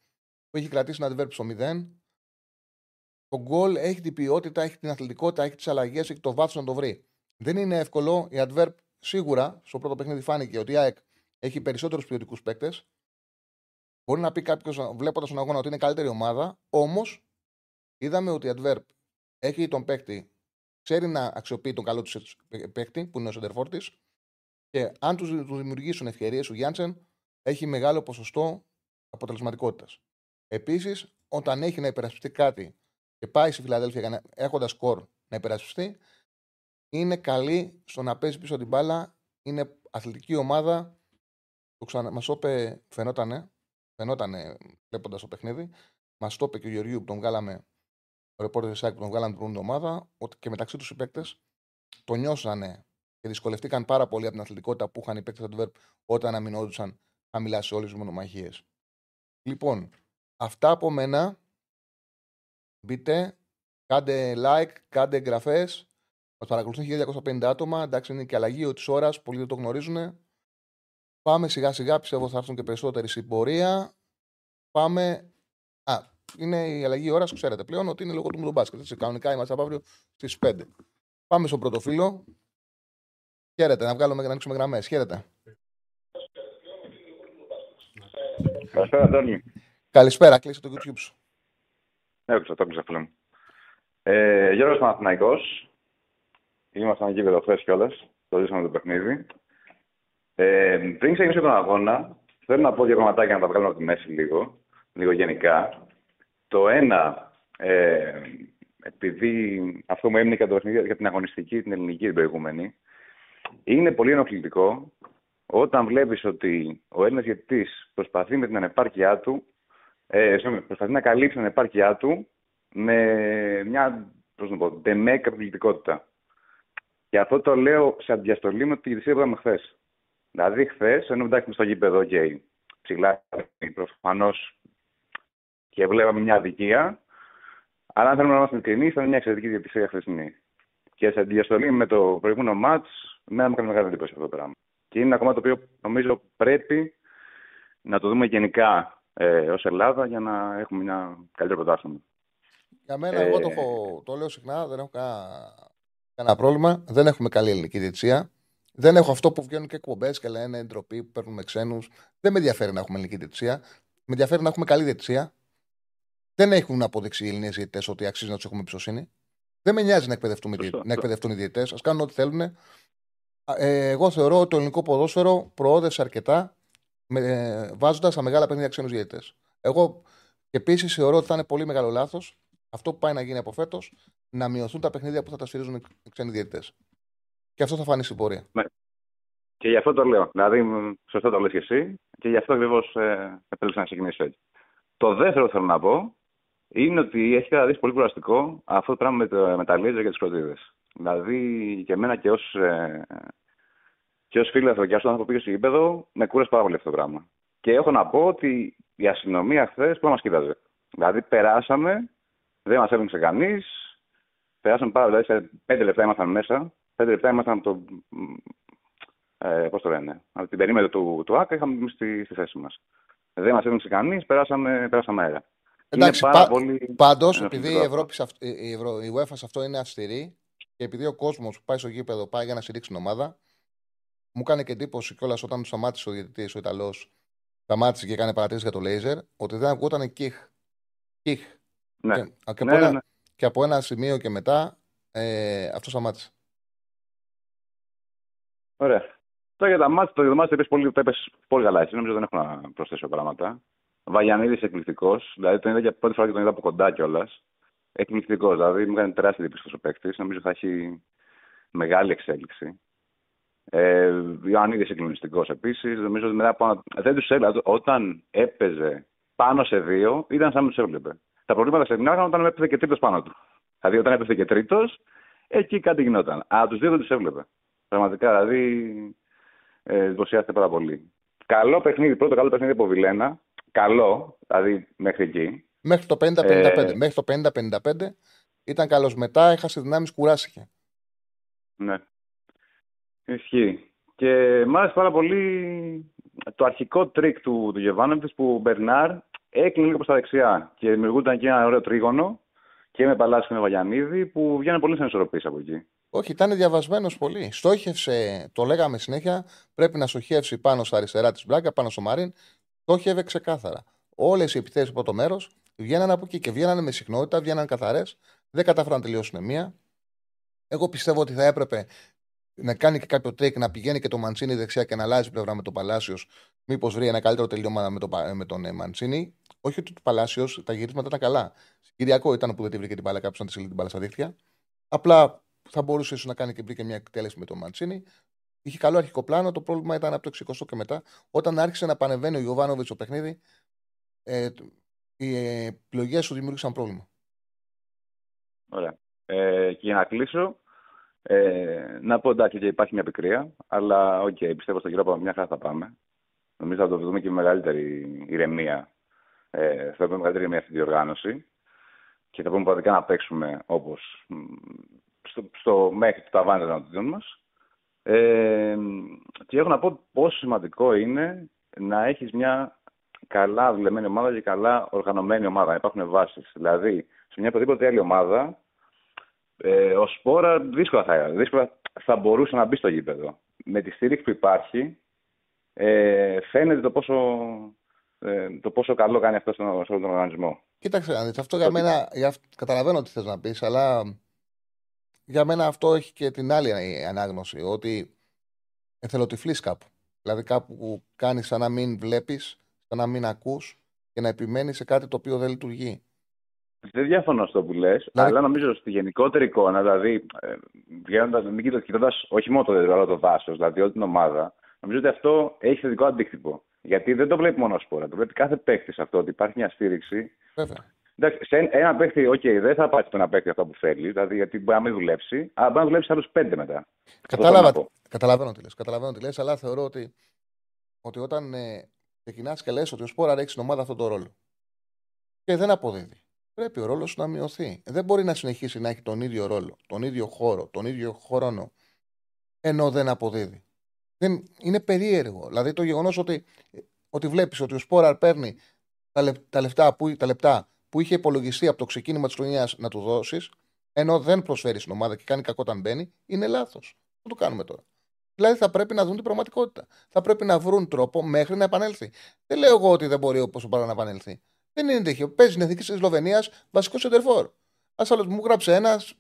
που έχει κρατήσει ένα adverb στο 0. Το γκολ έχει την ποιότητα, έχει την αθλητικότητα, έχει τις αλλαγές, έχει το βάθος να το βρει. Δεν είναι εύκολο. Η adverb σίγουρα στο πρώτο παιχνίδι φάνηκε ότι η ΑΕΚ έχει περισσότερους ποιοτικούς παίκτες. Μπορεί να πει κάποιος βλέποντας τον αγώνα ότι είναι καλύτερη ομάδα. Όμως είδαμε ότι η adverb έχει τον παίκτη, ξέρει να αξιοποιεί τον καλό του παίκτη που είναι ο Σεντερφόρ Και αν τους δημιουργήσουν ευκαιρίες, ο Γιάντσεν έχει μεγάλο ποσοστό αποτελεσματικότητας. Επίσης, όταν έχει να υπερασπιστεί κάτι και πάει στη Φιλαδέλφια έχοντας σκορ να υπερασπιστεί, είναι καλή στο να παίζει πίσω την μπάλα. Είναι αθλητική ομάδα. Το ξανα... Μας το είπε, φαινότανε, φαινότανε βλέποντας το παιχνίδι. Μας το είπε και ο Γεωργίου που τον βγάλαμε, ο ρεπόρτερ Σάκη που τον βγάλαμε την προηγούμενη εβδομάδα, ότι και μεταξύ τους οι παίκτες το νιώσανε και δυσκολευτήκαν πάρα πολύ από την αθλητικότητα που είχαν οι παίκτες του όταν αμυνόντουσαν χαμηλά σε όλες τις μονομαχίες. Λοιπόν, αυτά από μένα. Μπείτε, κάντε like, κάντε εγγραφές. Μας παρακολουθούν 1250 άτομα. Εντάξει, είναι και αλλαγή της ώρας. Πολλοί δεν το γνωρίζουν. Πάμε σιγά σιγά. Πιστεύω θα έρθουν και περισσότεροι στην πορεία. Πάμε. Α, είναι η αλλαγή ώρας, ξέρετε πλέον ότι είναι λόγω του μου μπάσκετ. Έτσι, κανονικά είμαστε από αύριο στις 5. Πάμε στο πρώτο φίλο. Χαίρετε, να βγάλουμε και να ανοίξουμε γραμμές. Χαίρετε. Καλησπέρα, Αντώνη. Καλησπέρα, κλείσε το YouTube σου. Έκλεισα, το έκλεισα, φίλε μου. Ε, Γιώργος Παναθηναϊκός. Ήμασταν εκεί χθε κιόλας. Το ζήσαμε το παιχνίδι. Ε, πριν ξεκινήσω τον αγώνα, θέλω να πω δύο κομματάκια να τα βγάλουμε από τη μέση λίγο, λίγο γενικά. Το ένα, ε, επειδή αυτό μου έμεινε και το παιχνίδι για την αγωνιστική, την ελληνική την προηγούμενη, είναι πολύ ενοχλητικό όταν βλέπεις ότι ο Έλληνας διαιτητής προσπαθεί με την ανεπάρκειά του, ε, προσπαθεί να καλύψει την ανεπάρκειά του με μια, πώς να πω, ντεμέ Και αυτό το λέω σε αντιαστολή με τη διαιτησία που είδαμε χθες. Δηλαδή, χθες, ενώ εντάξει στο γήπεδο και ψηλά, προφανώς και βλέπαμε μια αδικία, αλλά αν θέλουμε να είμαστε ειλικρινείς, ήταν μια εξαιρετική διαιτησία χθεσινή. Και σε αντιαστολή με το προηγούμενο μάτς, με μου έκανε μεγάλη εντύπωση αυτό το πράγμα. Και είναι ένα κομμάτι το οποίο νομίζω πρέπει να το δούμε γενικά ε, ως Ελλάδα για να έχουμε ένα καλύτερο πρωτάθλημα. Για μένα, ε... εγώ το, έχω, το λέω συχνά, δεν έχω κανένα, πρόβλημα. Δεν έχουμε καλή ελληνική διετησία. Δεν έχω αυτό που βγαίνουν και εκπομπές και λένε ντροπή που παίρνουμε ξένους. Δεν με ενδιαφέρει να έχουμε ελληνική διετησία. Με ενδιαφέρει να έχουμε καλή διετησία. Δεν έχουν αποδείξει οι Ελληνίες διαιτητές ότι αξίζει να τους έχουμε εμπιστοσύνη. Δεν με νοιάζει να, εκπαιδευτούν, να εκπαιδευτούν οι διαιτητές. Α κάνουν ό,τι θέλουν. Ε, εγώ θεωρώ ότι το ελληνικό ποδόσφαιρο προόδευσε αρκετά ε, βάζοντας τα μεγάλα παιχνίδια ξένους διαιτητές. Εγώ επίσης θεωρώ ότι θα είναι πολύ μεγάλο λάθος αυτό που πάει να γίνει από φέτος να μειωθούν τα παιχνίδια που θα τα σφυρίζουν οι ξένοι διαιτητές. Και αυτό θα φανεί στην πορεία. Ναι. Και γι' αυτό το λέω. Δηλαδή, σωστά το λες και εσύ, και γι' αυτό ακριβώς ε, επέλεξα να ξεκινήσω έτσι. Το δεύτερο θέλω να πω είναι ότι έχει καταδείξει πολύ κουραστικό αυτό το πράγμα με, το, με τα λέιζερ και τις κροτίδε. Δηλαδή, και εμένα και ως ε, και ως φίλος και ως άνθρωπο που πήγε στο γήπεδο, με κούρασε πάρα πολύ αυτό το πράγμα. Και έχω να πω ότι η αστυνομία χθες που μας κοίταζε. Δηλαδή, περάσαμε, δεν μας έβλεψε κανείς. Περάσαμε πάρα δηλαδή, σε πέντε λεπτά ήμασταν μέσα. Πέντε λεπτά ήμασταν από το. Ε, Πώς το λένε, από την περίμετρο του, του ΑΚΑ είχαμε στη, στη θέση μας. Δεν μας έβλεψε κανείς, περάσαμε, περάσαμε αέρα. Εντάξει, πα, πολύ... πάντως, επειδή η, Ευρώπη, η, Ευρω... η UEFA σε αυτό είναι αυστηρή και επειδή ο κόσμος που πάει στο γήπεδο πάει για να στηρίξει την ομάδα, μου έκανε και εντύπωση κιόλας όταν σταμάτησε ο διαιτητής ο Ιταλός, σταμάτησε και έκανε παρατήρηση για το λέιζερ, ότι δεν ακούγονταν κιχ. Κιχ. Ναι. Και, και, ναι, από ένα, ναι, και από ένα σημείο και μετά ε, αυτό σταμάτησε. Ωραία. Τώρα για τα μάτια, το μάτια το πολύ, πολύ καλά. Έτσι. Νομίζω δεν έχω να προσθέσω πράγματα. Βαγιανίδης εκπληκτικός. Δηλαδή τον είδα για πρώτη φορά και τον είδα από κοντά κιόλας. Εκπληκτικός. Δηλαδή μου έκανε τεράστια εντύπωση ο παίκτης. Νομίζω θα έχει μεγάλη εξέλιξη. Ε, Ιωαννίδης συγκλονιστικός επίσης. Νομίζω ότι μετά από. Δεν τους έβλεπε. Όταν έπαιζε πάνω σε δύο, ήταν σαν να τους έβλεπε. Τα προβλήματα ξεκινάγαν όταν έπαιζε και τρίτος πάνω του. Δηλαδή όταν έπαιζε και τρίτος, εκεί κάτι γινόταν. Αλλά τους δύο δεν τους έβλεπε. Πραγματικά δηλαδή ε, εντυπωσιάστηκε πάρα πολύ. Καλό παιχνίδι, πρώτο καλό παιχνίδι από Βιλένα. Καλό, δηλαδή μέχρι εκεί. Μέχρι το 50-55. Ε... Μέχρι το 50-55 ήταν καλός. Μετά έχασε δυνάμεις, κουράστηκε. Ναι. Ισχύει. Και μ' άρεσε πάρα πολύ το αρχικό τρίκ του, του που ο Μπερνάρ έκλεινε λίγο προς τα δεξιά και δημιουργούνταν και ένα ωραίο τρίγωνο και με Παλάσιο και με Βαγιανίδη που βγαίνουν πολύ στην ισορροπία από εκεί. Όχι, ήταν διαβασμένος πολύ. Στόχευσε, το λέγαμε συνέχεια, πρέπει να στοχεύσει πάνω στα αριστερά στην πλάκα, πάνω στο Μαρίν. Στόχευε ξεκάθαρα. Όλες οι επιθέσεις από το μέρος βγαίναν από εκεί και βγαίναν με συχνότητα, βγαίναν καθαρές. Δεν κατάφεραν να τελειώσουν μία. Εγώ πιστεύω ότι θα έπρεπε να κάνει και κάποιο τρίκ, να πηγαίνει και το Μαντσίνη δεξιά και να αλλάζει πλευρά με τον Παλάσιο. Μήπως βρει ένα καλύτερο τελείωμα με, το, με τον ε, Μαντσίνη. Όχι ότι το Παλάσιο τα γυρίσματα ήταν καλά. Κρίμα ήταν που δεν τη βρήκε την μπάλα κάποιος να τη στείλει την μπάλα στα δίχτυα. Απλά θα μπορούσε ίσως να κάνει και βρήκε μια εκτέλεση με τον Μαντσίνη. Είχε καλό αρχικό πλάνο. Το πρόβλημα ήταν από το 60 και μετά. Όταν άρχισε να παρεμβαίνει ο Γιοβάνοβιτς στο παιχνίδι, ε, οι επιλογές σου δημιούργησαν πρόβλημα. Ωραία. Ε, και για να κλείσω, ε, να πω εντάξει και υπάρχει μια πικρία, αλλά ok, okay, πιστεύω στο γύρο από μια χαρά θα πάμε. Νομίζω θα το δούμε και με μεγαλύτερη ηρεμία. Ε, θα δούμε μεγαλύτερη ηρεμία αυτή τη διοργάνωση και θα μπούμε πραγματικά να παίξουμε όπως στο, στο μέχρι το ταβάνι των δυνατοτήτων μας. Ε, και έχω να πω πόσο σημαντικό είναι να έχεις μια καλά δουλεμένη ομάδα και καλά οργανωμένη ομάδα. Υπάρχουν βάσεις. Δηλαδή, σε μια οποιαδήποτε άλλη ομάδα, ε, ο Σπόρα δύσκολα θα, δύσκολα θα μπορούσε να μπει στο γήπεδο. Με τη στήριξη που υπάρχει, ε, φαίνεται το πόσο, ε, το πόσο καλό κάνει αυτό στον, στον οργανισμό. Κοίταξε, αυτό για μένα, για, καταλαβαίνω τι θες να πεις, αλλά για μένα αυτό έχει και την άλλη ανάγνωση, ότι εθελοτυφλείς κάπου. Δηλαδή κάπου που κάνεις σαν να μην βλέπεις, σαν να μην ακούς και να επιμένεις σε κάτι το οποίο δεν λειτουργεί. Δεν διαφωνώ στο που λες, δηλαδή... αλλά νομίζω στη γενικότερη εικόνα, δηλαδή ε, βγαίνοντας, μην κοιτώντας όχι μόνο το δεδομένο, αλλά το δάσος, δηλαδή όλη την ομάδα, νομίζω ότι αυτό έχει θετικό αντίκτυπο. Γιατί δεν το βλέπει μόνο σπόρα, το βλέπει κάθε παίκτης αυτό, ότι υπάρχει μια στήριξη. Βέβαια. Εντάξει, σε ένα παίκτη, ok, okay, δεν θα πάρει το ένα παίκτη αυτό που θέλει, δηλαδή γιατί μπορεί να μην δουλέψει, αλλά μπορεί να δουλέψει άλλους πέντε μετά. Κατάλαβα, καταλαβαίνω τι λες, καταλαβαίνω τι λες, αλλά θεωρώ ότι, ότι όταν ε, ξεκινάς και λες ότι ο Σπόραρ έχει στην ομάδα αυτό το ρόλο και δεν αποδίδει πρέπει ο ρόλος να μειωθεί. Δεν μπορεί να συνεχίσει να έχει τον ίδιο ρόλο, τον ίδιο χώρο, τον ίδιο χρόνο, ενώ δεν αποδίδει. Δεν, είναι περίεργο. Δηλαδή το γεγονός ότι, ότι βλέπεις ότι ο Σπόραρ παίρνει τα, τα, λεπτά που, τα λεπτά που είχε υπολογιστεί από το ξεκίνημα της χρονιάς να του δώσεις, ενώ δεν προσφέρει στην ομάδα και κάνει κακό όταν μπαίνει, είναι λάθος. Θα το κάνουμε τώρα. Δηλαδή θα πρέπει να δουν την πραγματικότητα. Θα πρέπει να βρουν τρόπο μέχρι να επανέλθει. Δεν λέω εγώ ότι δεν μπορεί όπως ο να επανέλθει. Δεν είναι τυχαίο. Παίζει στην εθνική της Σλοβενίας βασικός σεντερφόρ. Α άλλος μου γράψε ένας.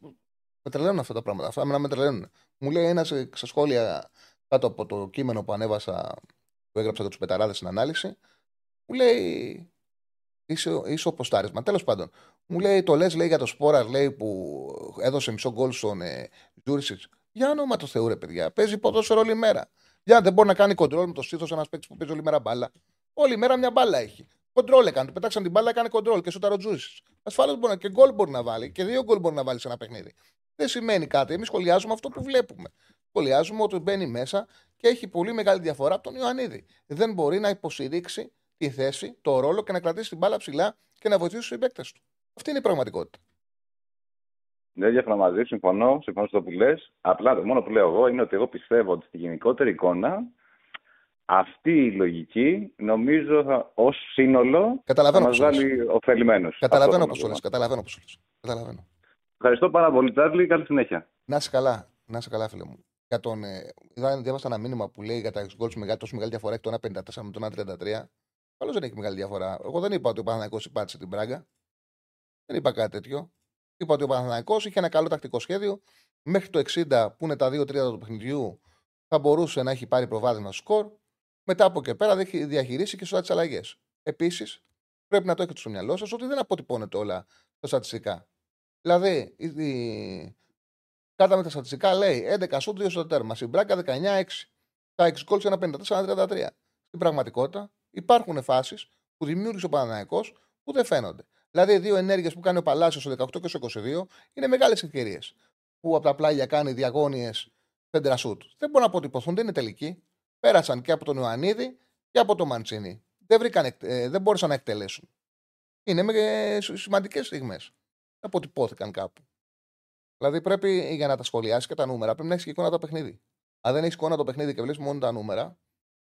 Με τρελαίνουν αυτά τα πράγματα. Αυτά με τρελαίνουν. Μου λέει ένας στα σχόλια κάτω από το κείμενο που ανέβασα, που έγραψα για τους πεταράδες στην ανάλυση, μου λέει. Είσαι, είσαι ο ποστάρισμα. Τέλος πάντων, μου λέει το λες λέει, για το Σπόρας λέει, που έδωσε μισό γκολ στον ε, Για όνομα του Θεού, ρε παιδιά. Παίζει ποδόσφαιρο όλη μέρα. Για δεν μπορεί να κάνει κοντρόλ με το στήθο ένας παίκτης που παίζει όλη μέρα μπάλα. Όλη μέρα μια μπάλα έχει. Κοντρόλ έκανε. Του πετάξαν την μπάλα, έκανε κοντρόλ και σου ταροτζούσει. Ασφαλώς μπορεί να και γκολ μπορεί να βάλει και δύο γκολ μπορεί να βάλει σε ένα παιχνίδι. Δεν σημαίνει κάτι. Εμείς σχολιάζουμε αυτό που βλέπουμε. Σχολιάζουμε ότι μπαίνει μέσα και έχει πολύ μεγάλη διαφορά από τον Ιωαννίδη. Δεν μπορεί να υποστηρίξει τη θέση, το ρόλο και να κρατήσει την μπάλα ψηλά και να βοηθήσει τους συμπαίκτες του. Αυτή είναι η πραγματικότητα. Δεν διαφωνώ μαζί, συμφωνώ, συμφωνώ στο που λες. Απλά το μόνο που λέω εγώ είναι ότι εγώ πιστεύω ότι στη γενικότερη εικόνα αυτή η λογική νομίζω ως σύνολο Καταλαβαίνω θα μας βάλει ωφελημένους. Καταλαβαίνω πώς το λες. Καταλαβαίνω πώς Καταλαβαίνω. Ευχαριστώ πάρα πολύ, Τσάρλι. Καλή συνέχεια. Να είσαι καλά. Να είσαι καλά, φίλε μου. Για τον, ε, διάβασα ένα μήνυμα που λέει για τα γκολ μεγάλη, τόσο μεγάλη διαφορά έχει το 1,54 με το 1,33. Καλώς δεν έχει μεγάλη διαφορά. Εγώ δεν είπα ότι ο Παναγικό υπάτησε την πράγκα. Δεν είπα κάτι τέτοιο. Είπα ότι ο Παναγικό είχε ένα καλό τακτικό σχέδιο. Μέχρι το 60 που είναι τα 2 3 του παιχνιδιού θα μπορούσε να έχει πάρει προβάδισμα σκορ μετά από εκεί πέρα έχει διαχειρίσει και σωστά τι αλλαγές. Επίσης, πρέπει να το έχετε στο μυαλό σας ότι δεν αποτυπώνεται όλα τα στατιστικά. Δηλαδή, η... κάτω με τα στατιστικά λέει 11 σουτ, 2 στο τέρμα. Συμπράκα 19-6. Τα 6 γκολ σε 1,54-33. Στην πραγματικότητα υπάρχουν φάσεις που δημιούργησε ο Παναναναϊκός που δεν φαίνονται. Δηλαδή, οι δύο ενέργειες που κάνει ο Παλάσιος στο 18 και στο 22 είναι μεγάλες ευκαιρίες. Που από τα πλάγια κάνει διαγώνιες πέντρα σουτ. Δεν μπορούν να αποτυπωθούν, δεν είναι τελική πέρασαν και από τον Ιωαννίδη και από τον Μαντσίνη. Δεν, βρήκαν, ε, δεν μπόρεσαν να εκτελέσουν. Είναι με ε, σημαντικές στιγμές. Αποτυπώθηκαν κάπου. Δηλαδή πρέπει για να τα σχολιάσεις και τα νούμερα πρέπει να έχεις εικόνα το παιχνίδι. Αν δεν έχεις εικόνα το παιχνίδι και βλέπεις μόνο τα νούμερα,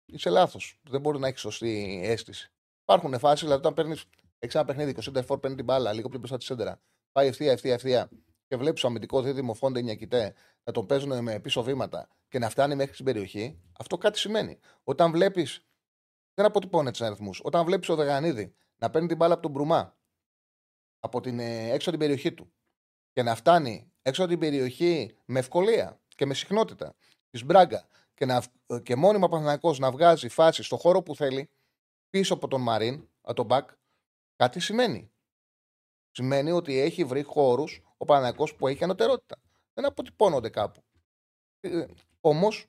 είσαι λάθος. Δεν μπορεί να έχεις σωστή αίσθηση. Υπάρχουν φάσεις, δηλαδή όταν παίρνεις ένα παιχνίδι και ο Σέντερφορ παίρνει την μπάλα λίγο πιο μπροστά της Σέντερα, πάει ευθεία, ευθεία, ευθεία και βλέπεις το αμυντικός δίδυμο Φόντε Νιακητέ να τον παίζουν με πίσω βήματα και να φτάνει μέχρι την περιοχή, αυτό κάτι σημαίνει. Όταν βλέπεις. Δεν αποτυπώνει τους αριθμούς. Όταν βλέπεις ο Δεγανίδη να παίρνει την μπάλα από τον Μπρουμά από την, ε, έξω από την περιοχή του και να φτάνει έξω από την περιοχή με ευκολία και με συχνότητα της Μπράγκα και, να, και μόνιμα ο Παναθηναϊκός να βγάζει φάση στο χώρο που θέλει πίσω από τον Μαρίν, από τον Μπακ, κάτι σημαίνει. Σημαίνει ότι έχει βρει χώρους ο Παναθηναϊκός που έχει ανωτερότητα. Δεν αποτυπώνονται κάπου. Ε, Όμως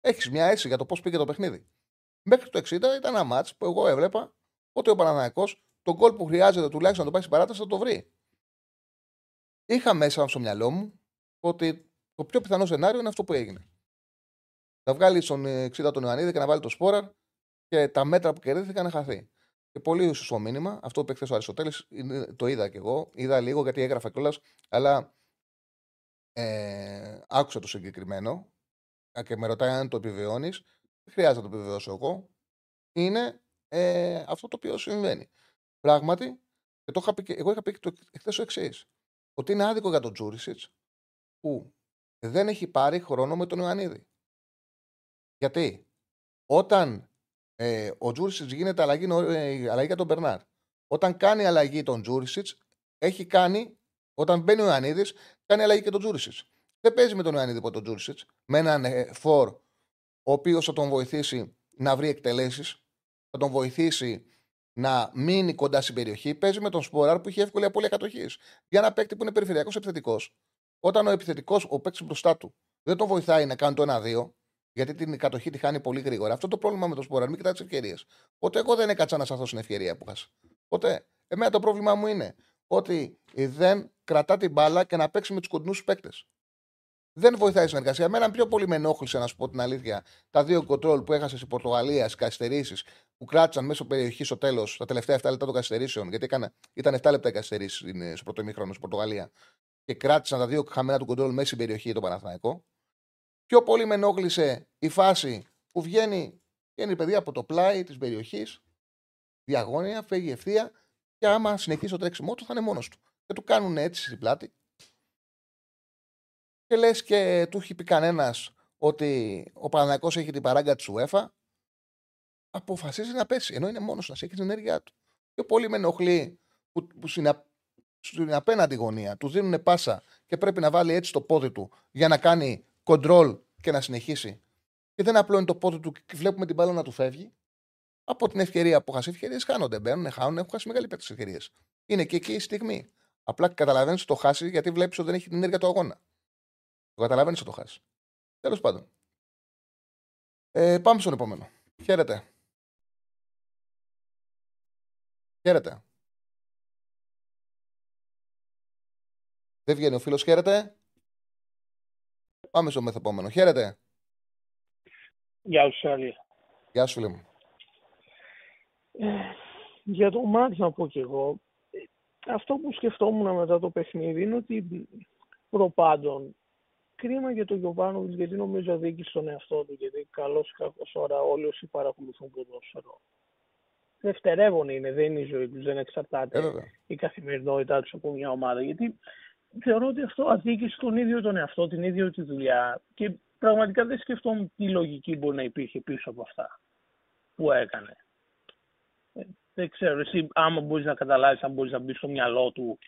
έχεις μια αίσθηση για το πώς πήγε το παιχνίδι. Μέχρι το 60 ήταν ένα μάτς που εγώ έβλεπα ότι ο Παναθηναϊκός τον γκολ που χρειάζεται τουλάχιστον να το πάει στην παράταση θα το βρει. Είχα μέσα στο μυαλό μου ότι το πιο πιθανό σενάριο είναι αυτό που έγινε. Να βγάλει στον 60 τον Ιωαννίδη και να βάλει το σπόρα και τα μέτρα που κερδίθηκαν να χαθεί. Και πολύ σωστό μήνυμα. Αυτό που είπε ο Αριστοτέλης το είδα κι εγώ. Είδα λίγο γιατί έγραφα κιόλας, αλλά ε, άκουσα το συγκεκριμένο και με ρωτάει αν το επιβεβαιώνεις. Δεν χρειάζεται να το επιβεβαιώσω εγώ. Είναι ε, αυτό το οποίο συμβαίνει. Πράγματι, και το είχα πει, εγώ είχα πει το, χθε το εξής. Ότι είναι άδικο για τον Τζούρισιτς που δεν έχει πάρει χρόνο με τον Ιωαννίδη. Γιατί; Όταν ε, ο Τζούρισιτς γίνεται αλλαγή, ε, αλλαγή για τον Μπερνάρ, όταν κάνει αλλαγή τον Τζούρισιτς, έχει κάνει, όταν μπαίνει ο Ιωαννίδης, κάνει αλλαγή και τον Τζούρισιτς. Δεν παίζει με τον Ιωαννίδη από τον Τζούρισιτς, με έναν ε, φορ ο οποίος θα τον βοηθήσει να βρει εκτελέσεις, θα τον βοηθήσει να μείνει κοντά στην περιοχή. Παίζει με τον Σποράρ που έχει εύκολη απώλεια κατοχής. Για ένα παίκτη που είναι περιφερειακός επιθετικός, όταν ο επιθετικός, ο παίκτης μπροστά του, δεν τον βοηθάει να κάνει το 1-2, γιατί την κατοχή τη χάνει πολύ γρήγορα. Αυτό το πρόβλημα με τον Σποράρ, μην κοιτά τις ευκαιρίες. Οπότε εγώ δεν έκατσα να σταθώ στην ευκαιρία που χάσα. Οπότε εμένα το πρόβλημά μου είναι ότι δεν κρατά την μπάλα και να παίξει με τους κοντινούς παίκτες δεν βοηθάει η συνεργασία. Εμένα πιο πολύ με ενόχλησε, να σου πω την αλήθεια, τα δύο κοντρόλ που έχασες η Πορτογαλίας, στι καθυστερήσεις που κράτησαν μέσω περιοχή στο τέλος, τα τελευταία 7 λεπτά των καθυστερήσεων. Γιατί έκανε, ήταν 7 λεπτά οι καθυστερήσεις στο πρώτο ημίχρονο στην Πορτογαλία. Και κράτησαν τα δύο χαμένα του κοντρόλ μέσα στην περιοχή το Παναθηναϊκό. Πιο πολύ με ενόχλησε η φάση που βγαίνει, βγαίνει παιδί από το πλάι της περιοχής, διαγώνια, φεύγει ευθεία και άμα συνεχίσει το τρέξιμό του θα είναι μόνος του. Και του κάνουν έτσι στην πλάτη και λες και του έχει πει κανένας ότι ο Παναγιακός έχει την παράγκα της UEFA, αποφασίζει να πέσει. Ενώ είναι μόνος να έχει την ενέργειά του. Και πολύ με ενοχλεί που, που στην, απέναντι γωνία του δίνουν πάσα και πρέπει να βάλει έτσι το πόδι του για να κάνει κοντρόλ και να συνεχίσει. Και δεν απλώνει το πόδι του και βλέπουμε την μπάλα να του φεύγει. Από την ευκαιρία που χάσει ευκαιρίες χάνονται. Μπαίνουν, χάνουν, έχουν χάσει μεγάλη πέτρε ευκαιρίες. Είναι και εκεί η στιγμή. Απλά καταλαβαίνεις το χάσει γιατί βλέπεις ότι δεν έχει την ενέργεια του αγώνα. Το καταλαβαίνεις ότι το χάσει. Τέλος πάντων. Ε, πάμε στον επόμενο. Χαίρετε. Χαίρετε. Δεν βγαίνει ο φίλος, χαίρετε. Πάμε στο μεθεπόμενο. Χαίρετε. Γεια σου, Σάλη. Γεια σου, λέμε. Ε, για το μάτι να πω κι εγώ, ε, αυτό που σκεφτόμουν μετά το παιχνίδι είναι ότι προπάντων κρίμα για τον Γιωβάνοβιτς γιατί νομίζω αδίκησε στον εαυτό του. Γιατί καλός ή κακός ώρα όλοι όσοι παρακολουθούν ποδόσφαιρο. Δευτερεύον είναι, δεν είναι η ζωή τους, δεν εξαρτάται Ε, η καθημερινότητά τους από μια ομάδα. Γιατί θεωρώ ότι αυτό αδίκησε τον ίδιο τον εαυτό, την ίδια τη δουλειά. Και πραγματικά δεν σκεφτόμουν τι λογική μπορεί να υπήρχε πίσω από αυτά που έκανε. Ε, δεν ξέρω, εσύ άμα μπορείς να καταλάβεις, αν μπορείς να μπεις στο μυαλό του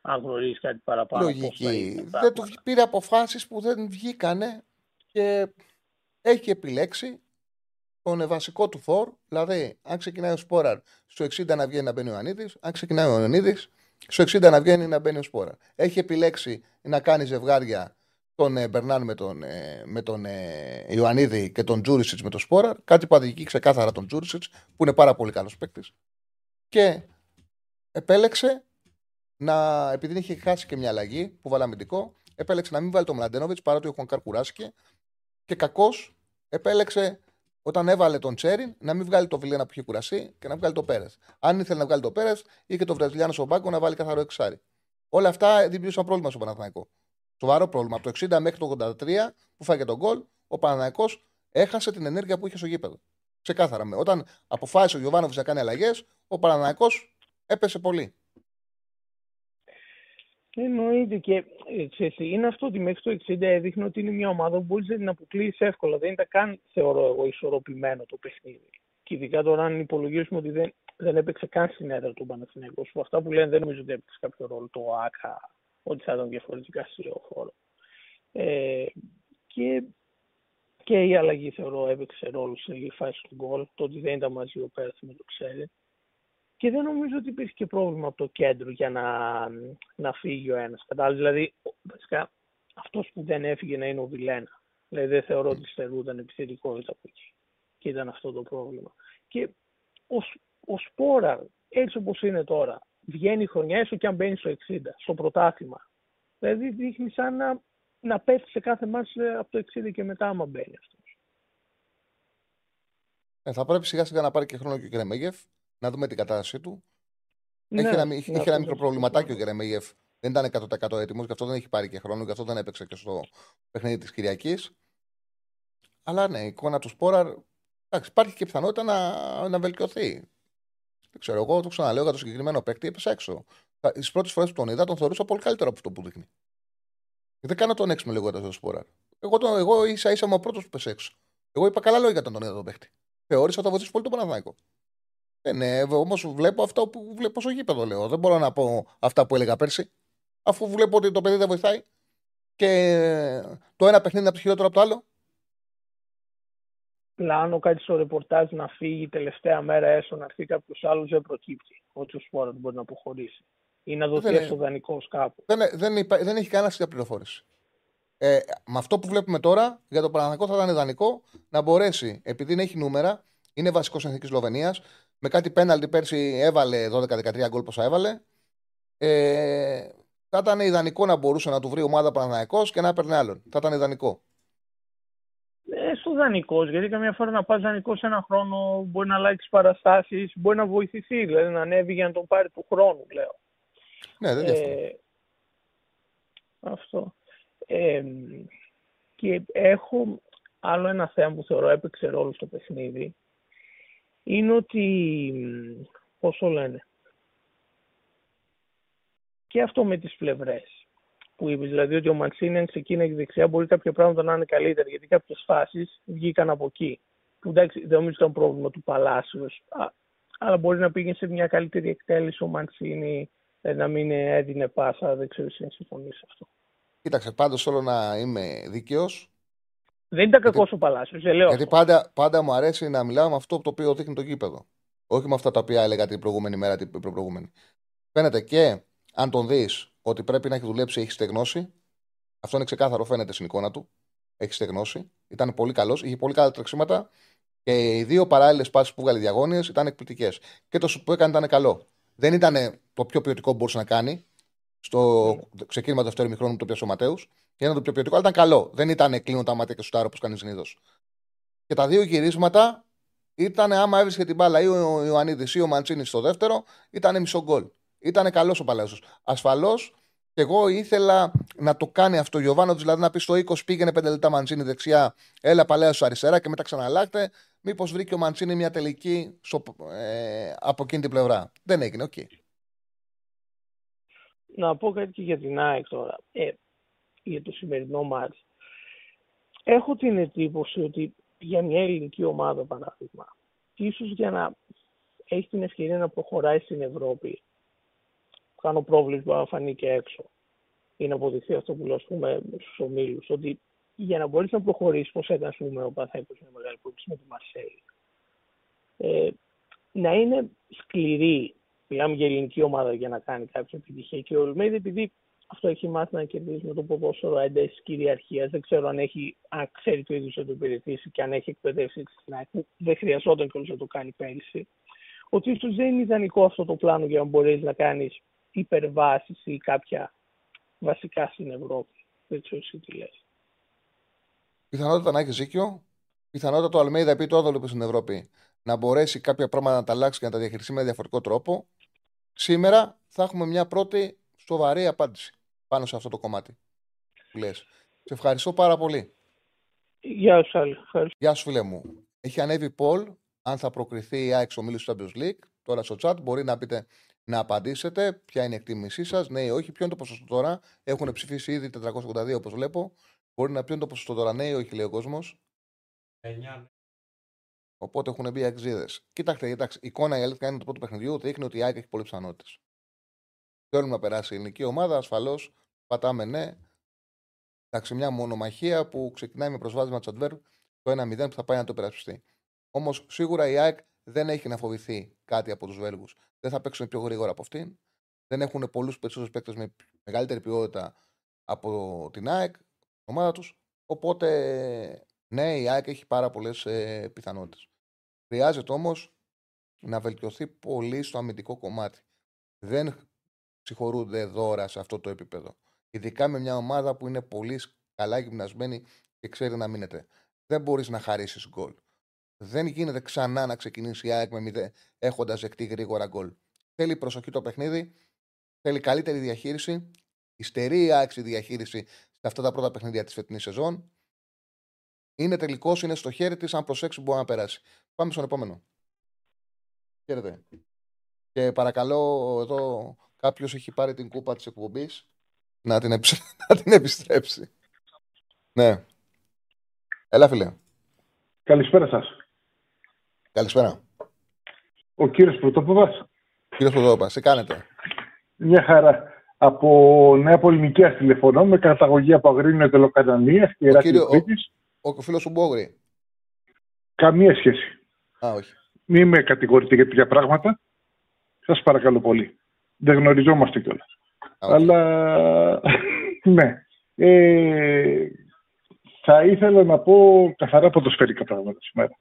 αν γνωρίζεις κάτι παραπάνω. Λογική. Δεν τους πήρε αποφάσεις που δεν βγήκανε και έχει επιλέξει τον βασικό του φόρ. Δηλαδή, αν ξεκινάει ο Σπόραρ στο 60 να βγαίνει να μπαίνει ο Ιωαννίδη, αν ξεκινάει ο Ιωαννίδη στο 60 να βγαίνει να μπαίνει ο Σπόραρ. Έχει επιλέξει να κάνει ζευγάρια τον ε, Μπερνάν με τον, ε, με τον ε, Ιωαννίδη και τον Τζούρισιτς με τον Σπόραρ. Κάτι που αδικεί ξεκάθαρα τον Τζούρισιτς, που είναι πάρα πολύ καλός παίκτης. Και επέλεξε να, επειδή είχε χάσει και μια αλλαγή που βάλαμε αμυντικό, επέλεξε να μην βάλει τον Μλαντένοβιτς παρότι ο Χονκάρ κουράστηκε. Και κακώς επέλεξε όταν έβαλε τον Τσέριν να μην βγάλει το Βιλένα που είχε κουραστεί και να βγάλει το Πέρες. Αν ήθελε να βγάλει το Πέρες, είχε το Βραζιλιάνο στον πάγκο να βάλει καθαρό εξάρι. Όλα αυτά δημιούργησαν πρόβλημα στο Παναθηναϊκό. Σοβαρό πρόβλημα. Από το 60 μέχρι το 83 που φάγε τον γκολ, ο Παναθηναϊκός έχασε την ενέργεια που είχε στο γήπεδο. Ξεκάθαρα. Όταν αποφάσισε ο Γιωβάνοβιτς να κάνει αλλαγές, ο Παναθηναϊκός έπεσε πολύ. Εννοείται και ε, είναι αυτό ότι μέχρι το 60 έδειχνε ότι είναι μια ομάδα που μπορείς να την αποκλείσεις εύκολα. Δεν ήταν καν, θεωρώ εγώ, ισορροπημένο το παιχνίδι. Και ειδικά τώρα, αν υπολογίσουμε ότι δεν, δεν έπαιξε καν στην έδρα του Παναθηναϊκού. Αυτά που λένε δεν νομίζω ότι έπαιξε κάποιο ρόλο το ΑΚΑ, ότι θα ήταν διαφορετικά στο χώρο. Ε, και και η αλλαγή θεωρώ έπαιξε ρόλο στη φάση του γκολ. Το ότι δεν ήταν μαζί ο Πέρθ με το ξέρει. Και δεν νομίζω ότι υπήρχε και πρόβλημα από το κέντρο για να, να φύγει ο ένας. Κατάλαβες; Δηλαδή, βασικά, αυτός που δεν έφυγε να είναι ο Βιλένα. Δηλαδή, δεν θεωρώ ότι στερούνταν επιθετικότητα από εκεί. Και ήταν αυτό το πρόβλημα. Και ο, ο Σπόρα, έτσι όπως είναι τώρα, βγαίνει η χρονιά, έστω και αν μπαίνει στο 60, στο πρωτάθλημα. Δηλαδή, δείχνει σαν να, να πέφτει σε κάθε μάτς ε, από το 60 και μετά, άμα μπαίνει αυτός. Ε, θα πρέπει σιγά σιγά να πάρει και χρόνο και ο Γκρεμέγεφ, να δούμε την κατάστασή του. Ναι, έχει ένα, ναι, έχει ένα αυτό μικρό το προβληματάκι ο συζητάμε. Γκρεμέγεφ. Δεν ήταν 100% έτοιμος, γι' αυτό δεν έχει πάρει και χρόνο, γι' αυτό δεν έπαιξε και στο παιχνίδι της Κυριακής. Αλλά ναι, η εικόνα του Σπόραρ. Εντάξει, υπάρχει και πιθανότητα να, να βελτιωθεί. Δεν ξέρω, εγώ το ξαναλέω για το συγκεκριμένο παίκτη, έπεσε έξω. Τις πρώτες φορές που τον είδα, τον θεωρούσα πολύ καλύτερο από αυτό που δείχνει. Δεν κάνω τον έξω λέγοντα τον Σπόραρ. Εγώ, τον, εγώ ίσα ίσα είμαι ο πρώτος που πέσε έξω. Εγώ είπα καλά λόγια όταν τον είδα τον παίκτη. Θεώρησα ότι θα βοηθήσει πολύ τον Παναθηναϊκό. Ε, ναι, όμως βλέπω αυτό που βλέπω στο γήπεδο, λέω. Δεν μπορώ να πω αυτά που έλεγα πέρσι. Αφού βλέπω ότι το παιδί δεν βοηθάει και το ένα παιχνίδι είναι από το χειρότερο από το άλλο. πλάνο κάτι στο ρεπορτάζ να φύγει τελευταία μέρα έστω να έρθει κάποιος άλλος δεν προκύπτει. Ότι ο Σπόρα μπορεί να αποχωρήσει. Ή να δοθεί Δεν- έστω δανεικό κάπου. Δεν, δεν, υπά- δεν έχει κανένα τέτοια πληροφόρηση. Ε, με αυτό που βλέπουμε τώρα, για το Παναθηναϊκό θα ήταν ιδανικό να μπορέσει, επειδή δεν έχει νούμερα, είναι βασικός εθνικής Σλοβενίας, με κάτι πέναλτι πέρσι έβαλε 12-13 γκολ πόσα έβαλε. Ε, θα ήταν ιδανικό να μπορούσε να του βρει ομάδα Παναθηναϊκός και να έπαιρνε άλλον. Θα ήταν ιδανικό. Έστω δανεικός, γιατί καμιά φορά να πας δανεικός σε ένα χρόνο μπορεί να αλλάξεις παραστάσεις, μπορεί να βοηθηθεί, δηλαδή να ανέβει για να τον πάρει του χρόνου, λέω. Ναι, δεν διαφωνώ. Ε, αυτό. Ε, και έχω άλλο ένα θέμα που θεωρώ έπαιξε ρόλο στο παιχνίδι. Είναι ότι, μ, πώς το λένε, και αυτό με τις πλευρές που είπες, δηλαδή ότι ο Μαντσίνη αν ξεκίνησε δεξιά μπορεί κάποια πράγματα να είναι καλύτερα, γιατί κάποιες φάσεις βγήκαν από εκεί. Που εντάξει, δεν νομίζω ήταν πρόβλημα του Παλάσιος, α- αλλά μπορεί να πήγαινε σε μια καλύτερη εκτέλεση ο Μαντσίνη, ε, να μην έδινε πάσα, δεν ξέρω εσύ αν συμφωνείς σε αυτό. Κοίταξε, πάντως θέλω να είμαι δίκαιος. Δεν ήταν κακός ο Παλάσιος, δεν λέω Γιατί αυτό. πάντα, πάντα μου αρέσει να μιλάω με αυτό το οποίο δείχνει το γήπεδο. Όχι με αυτά τα οποία έλεγα την προηγούμενη μέρα, την προπροηγούμενη. Φαίνεται και αν τον δεις ότι πρέπει να έχει δουλέψει, έχει στεγνώσει. Αυτό είναι ξεκάθαρο, φαίνεται στην εικόνα του. Έχει στεγνώσει. Ήταν πολύ καλός, είχε πολύ καλά τρεξίματα και οι δύο παράλληλες πάσει που βγάλε διαγώνιες ήταν εκπληκτικές. Και το σου που έκανε ήταν καλό. Δεν ήταν το πιο ποιοτικό που μπορούσε να κάνει. Στο ξεκίνημα του δεύτερου μηχρόνου που το πιάσε ο Ματέου. Ήταν το πιο ποιοτικό, αλλά ήταν καλό. Δεν ήταν κλείνω τα μάτια και σουτάρω όπως κάνει συνήθως. Και τα δύο γυρίσματα ήταν άμα έβρισκε την μπάλα ή ο Ιωαννίδης ή ο Μαντσίνης στο δεύτερο, ήταν μισό γκολ. Ήταν καλός ο Παλάσιο. Ασφαλώς και εγώ ήθελα να το κάνει αυτό ο Γιωβάνο, δηλαδή να πει στο 20 πήγαινε 5 λεπτά Μαντσίνη δεξιά, έλα Παλάσιο αριστερά και μετά ξαναλλάχτε. Μήπως βρήκε ο Μαντσίνη μια τελική στο, ε, από εκείνη την πλευρά. Δεν έγινε, οκ. να πω κάτι και για την ΑΕΚ τώρα. Ε, για το σημερινό ματς. Έχω την εντύπωση ότι για μια ελληνική ομάδα, παράδειγμα, ίσως για να έχει την ευκαιρία να προχωράει στην Ευρώπη, κάνω πρόβλημα να φανεί και έξω, ή να αποδειχθεί αυτό που λέω, ας πούμε, στους ομίλους, ότι για να μπορείς να προχωρήσεις, πώς έκανε, ας πούμε, ο Παναθαϊκός μια μεγάλη πρόκληση με τη Μαρσέη, ε, να είναι σκληρή Μιλάμε για ελληνική ομάδα για να κάνει κάποια επιτυχία. Και ο Ολμέιδη, επειδή αυτό έχει μάθει να κερδίζει με το ποδόσφαιρο ένταση κυριαρχία, δεν ξέρω αν, έχει, αν ξέρει το ίδιος να το υπηρετήσει και αν έχει εκπαιδεύσει την ΑΕΚ, που δεν χρειαζόταν κιόλας να το κάνει πέρυσι. Ότι ίσως δεν είναι ιδανικό αυτό το πλάνο για να μπορέσει να κάνεις υπερβάσεις ή κάποια βασικά στην Ευρώπη. Δεν ξέρω εσύ τι λες. Πιθανότητα να έχει δίκιο. Πιθανότητα το Αλμέιδα, επειδή το έδωλε στην Ευρώπη, να μπορέσει κάποια πράγματα να τα αλλάξει και να τα διαχειριστεί με διαφορετικό τρόπο. Σήμερα θα έχουμε μια πρώτη σοβαρή απάντηση πάνω σε αυτό το κομμάτι που λες. Σε ευχαριστώ πάρα πολύ. Γεια σου, Άλλη. Ευχαριστώ. Γεια σου, φίλε μου. Έχει ανέβει Πολ, αν θα προκριθεί η ΑΕΚ στο μίλου του Champions League. Τώρα στο chat μπορεί να πείτε να απαντήσετε ποια είναι η εκτίμησή σας. Ναι ή όχι, ποιο είναι το ποσοστό τώρα. Έχουν ψηφίσει ήδη 482 όπως βλέπω. Μπορεί να πει ποιο είναι το ποσοστό τώρα. Ναι ή όχι, λέει ο κόσμος. Οπότε έχουν μπει αξίδε. Κοίταξτε, κοιτάξτε, η εικόνα η αλήθεια είναι το πρώτο παιχνιδιού δείχνει ότι η ΑΕΚ έχει πολλές πιθανότητες. Θέλουμε να περάσει η ελληνική ομάδα, ασφαλώς πατάμε ναι. Εντάξει, μια μονομαχία που ξεκινάει με προσβάσμα Τσαντβέρ το 1-0 που θα πάει να το περασπιστεί. Όμως σίγουρα η ΑΕΚ δεν έχει να φοβηθεί κάτι από τους Βέλγους. Δεν θα παίξουν πιο γρήγορα από αυτήν. Δεν έχουν πολλούς περισσότερους παίκτες με μεγαλύτερη ποιότητα από την ΑΕΚ, την ομάδα τους. Οπότε, ναι, η ΑΕΚ έχει πάρα πολλές ε, πιθανότητες. Χρειάζεται όμως να βελτιωθεί πολύ στο αμυντικό κομμάτι. Δεν συγχωρούνται δώρα σε αυτό το επίπεδο. Ειδικά με μια ομάδα που είναι πολύ καλά γυμνασμένη και ξέρει να μείνεται. Δεν μπορείς να χαρίσεις γκολ. Δεν γίνεται ξανά να ξεκινήσει η ΑΕΚ με έχοντας δεκτεί γρήγορα γκολ. Θέλει προσοχή το παιχνίδι, θέλει καλύτερη διαχείριση, υστερεί η ΑΕΚ διαχείριση σε αυτά τα πρώτα παιχνίδια της φετινής σεζόν. Είναι τελικός, είναι στο χέρι της, αν προσέξει μπορεί να περάσει. Πάμε στον επόμενο. Χαίρετε. Και παρακαλώ, εδώ κάποιος έχει πάρει την κούπα της εκπομπής να, την να την επιστρέψει. Ναι. Έλα, φίλε. Καλησπέρα σας. Καλησπέρα. Ο κύριος Πρωτόποδα. Κύριος Πρωτόποδα, τι κάνετε; Μια χαρά. Από Νέα Πολυνικία τηλεφωνώ με καταγωγή από Αγρίνιο Ετελοκατανία και Ηράκλειο ο, ο, ο φίλος σου Μπόγρη. Καμία σχέση. Α, όχι. Μην με κατηγορείτε για τέτοια πράγματα. Σας παρακαλώ πολύ. Δεν γνωριζόμαστε κιόλας. Αλλά ναι. Ε, θα ήθελα να πω καθαρά ποδοσφαιρικά πράγματα σήμερα.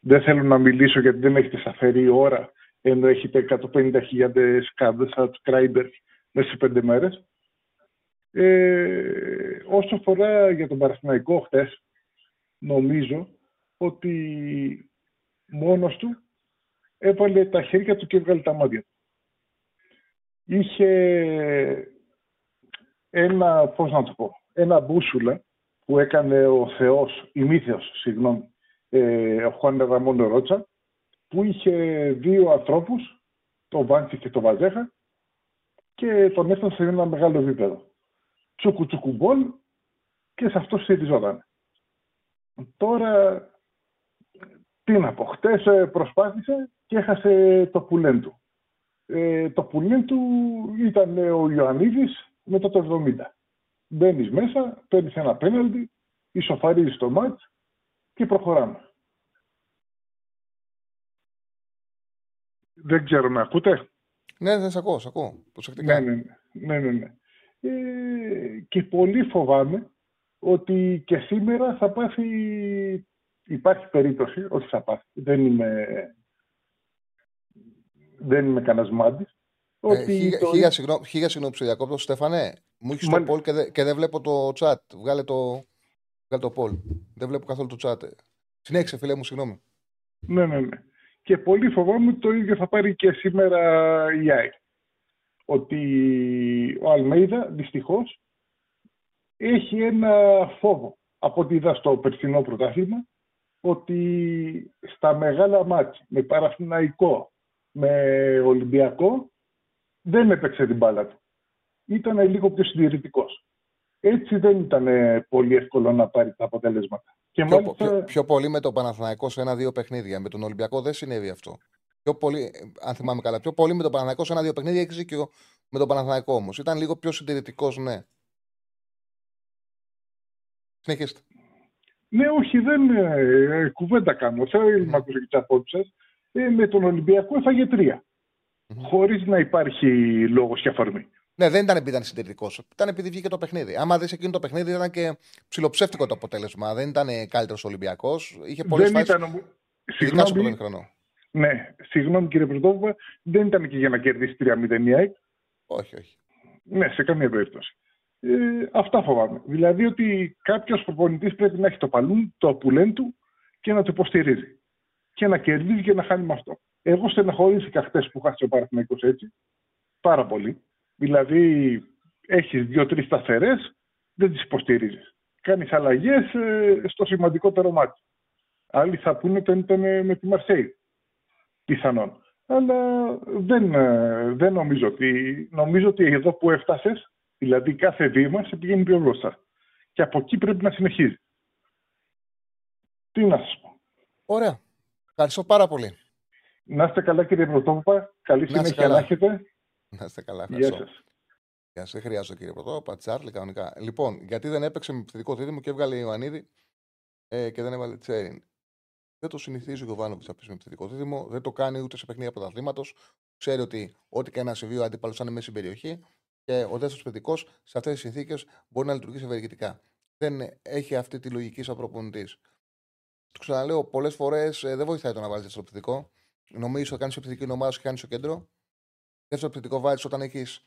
Δεν θέλω να μιλήσω γιατί δεν έχετε σαφερή ώρα ενώ έχετε 150.000 subscribers μέσα σε πέντε μέρες. Ε, όσο αφορά για τον Παραθυναϊκό χτες, νομίζω ότι μόνος του έβαλε τα χέρια του και έβγαλε τα μάτια του. Είχε ένα, πώς να το πω, ένα μπούσουλα που έκανε ο Θεός, ημίθεος, συγγνώμη, ε, ο Χουάν Ραμόν Ρότσα, που είχε δύο ανθρώπους, τον Βάντσι και τον Βαζέχα, και τον έφτασε σε ένα μεγάλο επίπεδο. Τσούκου τσούκου μπολ και σε αυτό στηριζόταν. Τώρα, τι να πω, χτες ε, προσπάθησε και έχασε το πουλέν του. Ε, το πουλέν του ήταν ο Ιωαννίδης μετά το 70. Μπαίνεις μέσα, παίρνεις ένα πέναλτι, ισοφαρίζεις το μάτς και προχωράμε. Δεν ξέρω να ακούτε; Ναι, δεν σε ακούω, σε ακούω. Προσεκτικά. Ναι, ναι, ναι. ναι, ναι. Ε, και πολύ φοβάμαι ότι και σήμερα θα πάθει... Υπάρχει περίπτωση, όχι θα πάθει, δεν είμαι, δεν είμαι κανένας μάντης. Ε, ότι χίλια, το... χίλια, συγγνώμη, χίλια συγγνώμη που διακόπτω, Στέφανε. Μου έχεις το poll και, δε, και δεν βλέπω το chat. Βγάλε το, βγάλε το poll. Δεν βλέπω καθόλου το chat. Συνέχισε, φίλε μου, συγγνώμη. Ναι, ναι, ναι. Και πολύ φοβάμαι ότι το ίδιο θα πάρει και σήμερα η ΑΕΚ. Ότι ο Αλμέιδα δυστυχώς έχει ένα φόβο από ό,τι είδα στο περσινό πρωτάθλημα ότι στα μεγάλα μάτια με Παραθυναϊκό, με Ολυμπιακό δεν έπαιξε την μπάλα του. Ήταν λίγο πιο συντηρητικός. Έτσι δεν ήταν πολύ εύκολο να πάρει τα αποτελέσματα. Και πιο, μάλιστα... πιο, πιο, πολύ με τον Παναθηναϊκό σε ένα-δύο παιχνίδια. Με τον Ολυμπιακό δεν συνέβη αυτό. Πιο πολύ, αν θυμάμαι καλά, πιο πολύ με τον Παναθηναϊκό σε ένα-δύο παιχνίδια έχει και με τον Παναθηναϊκό όμως. Ήταν λίγο πιο συντηρητικός, ναι. Συνεχίστε. Ναι, όχι, δεν ε, κουβέντα κάνω. Θέλω να ακούσω και τις απόψεις ε, με τον Ολυμπιακό έφαγε τρία. Mm-hmm. Χωρίς να υπάρχει λόγος και αφορμή. Ναι, δεν ήταν επειδή ήταν συντηρητικός. Ήταν επειδή βγήκε το παιχνίδι. Άμα δεις εκείνο το παιχνίδι, ήταν και ψηλοψεύτικο το αποτέλεσμα. Δεν ήταν καλύτερος Ολυμπιακός. Είχε πολλές φάσεις. Ήταν... Συγγνώμη, χρόνο. Ναι, συγγνώμη κύριε Πρωτόβουλα, δεν ήταν και για να κερδίσει 3-0 η ΑΕΚ. Όχι, όχι. Ναι, σε καμία περίπτωση. Ε, αυτά φοβάμαι. Δηλαδή ότι κάποιος προπονητής πρέπει να έχει το παλούν, το πουλέν του και να το υποστηρίζει. Και να κερδίζει και να χάνει με αυτό. Εγώ στεναχωρήθηκα χτες που χάσει ο Παναθυναϊκό έτσι. Πάρα πολύ. Δηλαδή, έχεις δύο-τρεις σταθερές, δεν τις υποστηρίζεις. Κάνεις αλλαγές ε, στο σημαντικότερο μάτι. Άλλοι θα πούνε ότι ήταν με τη Μαρσέη. Πιθανόν. Αλλά δεν, ε, δεν νομίζω ότι. Νομίζω ότι εδώ που έφτασες, δηλαδή κάθε βήμα σε πηγαίνει πιο μπροστά. Και από εκεί πρέπει να συνεχίζει. Τι να σας πω. Ωραία. Ευχαριστώ πάρα πολύ. Να είστε καλά κύριε Πρωτόπαπα. Καλή συνέχεια να έχετε. Να είστε καλά. Γεια σας. Γεια σας. χρειάζεται κύριε Πρωτόπαπα. Τσάρλι κανονικά. Λοιπόν, γιατί δεν έπαιξε με επιθετικό δίδυμο και έβγαλε Ιωαννίδη. ε, και δεν έβαλε Τσέριν. Δεν το συνηθίζει ο Γιωβάνοβιτς να πει με επιθετικό δίδυμο. Δεν το κάνει ούτε σε παιχνίδια πρωταθλήματος. Ξέρει ότι ό,τι και να συμβεί ο αντίπαλο θα είναι μέσα στην περιοχή και ο δεύτερος επιθετικός σε αυτές τις συνθήκες μπορεί να λειτουργήσει ευεργετικά. Δεν έχει αυτή τη λογική σαν προπονητής. Του ξαναλέω, πολλές φορές ε, δεν βοηθάει το να βάλει δεύτερο επιθετικό. Νομίζω ότι κάνει επιθετική ομάδας και κάνει στο κέντρο. Δεύτερο επιθετικό βάζεις όταν έχεις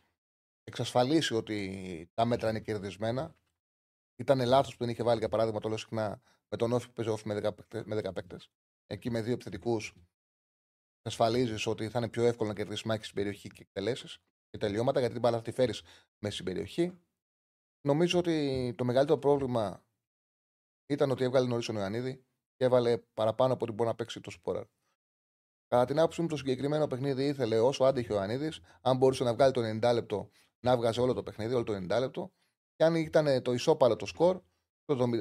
εξασφαλίσει ότι τα μέτρα είναι κερδισμένα. Ήταν λάθος που δεν είχε βάλει, για παράδειγμα, το λέω συχνά, με τον Όφη που παίζει Όφη με 10 παίκτες. Εκεί με δύο επιθετικούς εξασφαλίζεις ότι θα είναι πιο εύκολο να κερδίσεις μάχη στην περιοχή και εκτελέσεις και τελειώματα, γιατί την μπάλα θα τη φέρεις μέσα στην περιοχή. Νομίζω ότι το μεγαλύτερο πρόβλημα ήταν ότι έβγαλε νωρίς τον Ιωαννίδη και έβαλε παραπάνω από ό,τι μπορεί να παίξει το Σπόρα. Κατά την άποψή μου, το συγκεκριμένο παιχνίδι ήθελε όσο άντεχε ο Ιωαννίδης, αν μπορούσε να βγάλει το 90 λεπτό, να βγάζει όλο το παιχνίδι, όλο το 90 λεπτό. Και αν ήταν το ισόπαλο το σκορ,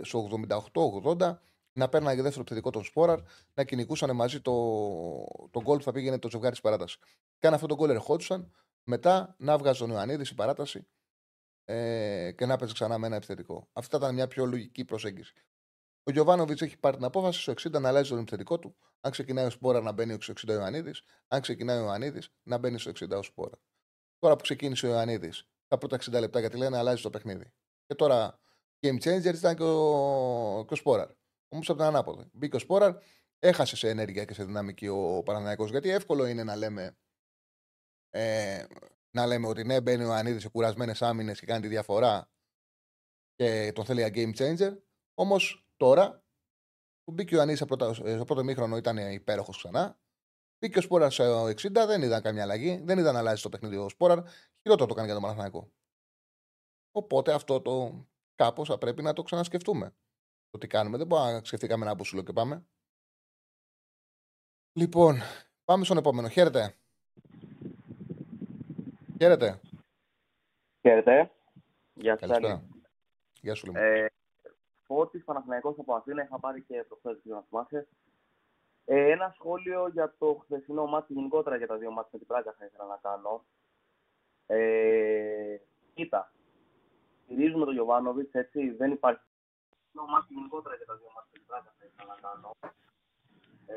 στο 88-80, να παίρνανε δεύτερο επιθετικό τον Σπόραρ, να κυνηγούσαν μαζί το, το γκολ που θα πήγαινε το ζευγάρι της παράτασης. Και αν αυτό το γκολ ερχόντουσαν, μετά να βγάζει τον Ιωαννίδης η παράταση ε, και να παίζει ξανά με ένα επιθετικό. Αυτή ήταν μια πιο λογική προσέγγιση. Ο Γιωβάνοβιτς έχει πάρει την απόφαση στο 60 να αλλάζει τον επιθετικό του. Αν ξεκινάει ο Σπόρα να μπαίνει στο 60 ο Ιωαννίδης, αν ξεκινάει ο Ιωαννίδης να μπαίνει στο 60 ο Σπόρα. Τώρα που ξεκίνησε ο Ιωαννίδης, τα πρώτα 60 λεπτά γιατί λένε αλλάζει το παιχνίδι. Και τώρα game changer ήταν και ο, και ο Σπόραρ. Όμως από την ανάποδη. Μπήκε ο Σπόραρ, έχασε σε ενέργεια και σε δυναμική ο Παναναναϊκό. Γιατί εύκολο είναι να λέμε, ε, να λέμε ότι ναι, μπαίνει ο Ανίδη σε κουρασμένες άμυνες και κάνει τη διαφορά και τον θέλει για game changer. Όμως τώρα που μπήκε ο Ανίδη στο πρώτο μήχρονο ήταν υπέροχος ξανά. Μπήκε ο Σπόρα στο 60, δεν είδαν καμιά αλλαγή. Δεν είδαν να αλλάζει το παιχνίδι ο Σπόρα. Χειρότερο το κάνει για τον Παναθηναϊκό. Οπότε αυτό το κάπως θα πρέπει να το ξανασκεφτούμε. Το τι κάνουμε. Δεν μπορούμε να σκεφτήκαμε ένα μπουσουλό και πάμε. Λοιπόν, πάμε στον επόμενο. Χαίρετε. Χαίρετε. Χαίρετε. Γεια σας. Καλησπέρα. Γεια σου, λοιπόν. Ε, Φώτης Παναθηναϊκός από Αθήνα, είχα πάρει και προχθές για να θυμάσαι. Ε, ένα σχόλιο για το χθεσινό μάτι, γενικότερα για τα δύο μάτια με την Πράγκα θα ήθελα να κάνω. Ε, κοίτα, στηρίζουμε τον Γιωβάνοβιτς, έτσι, δεν υπάρχει. Το μάτι γενικότερα για τα δύο μάτια με την Πράγκα θα ήθελα να κάνω. Ε,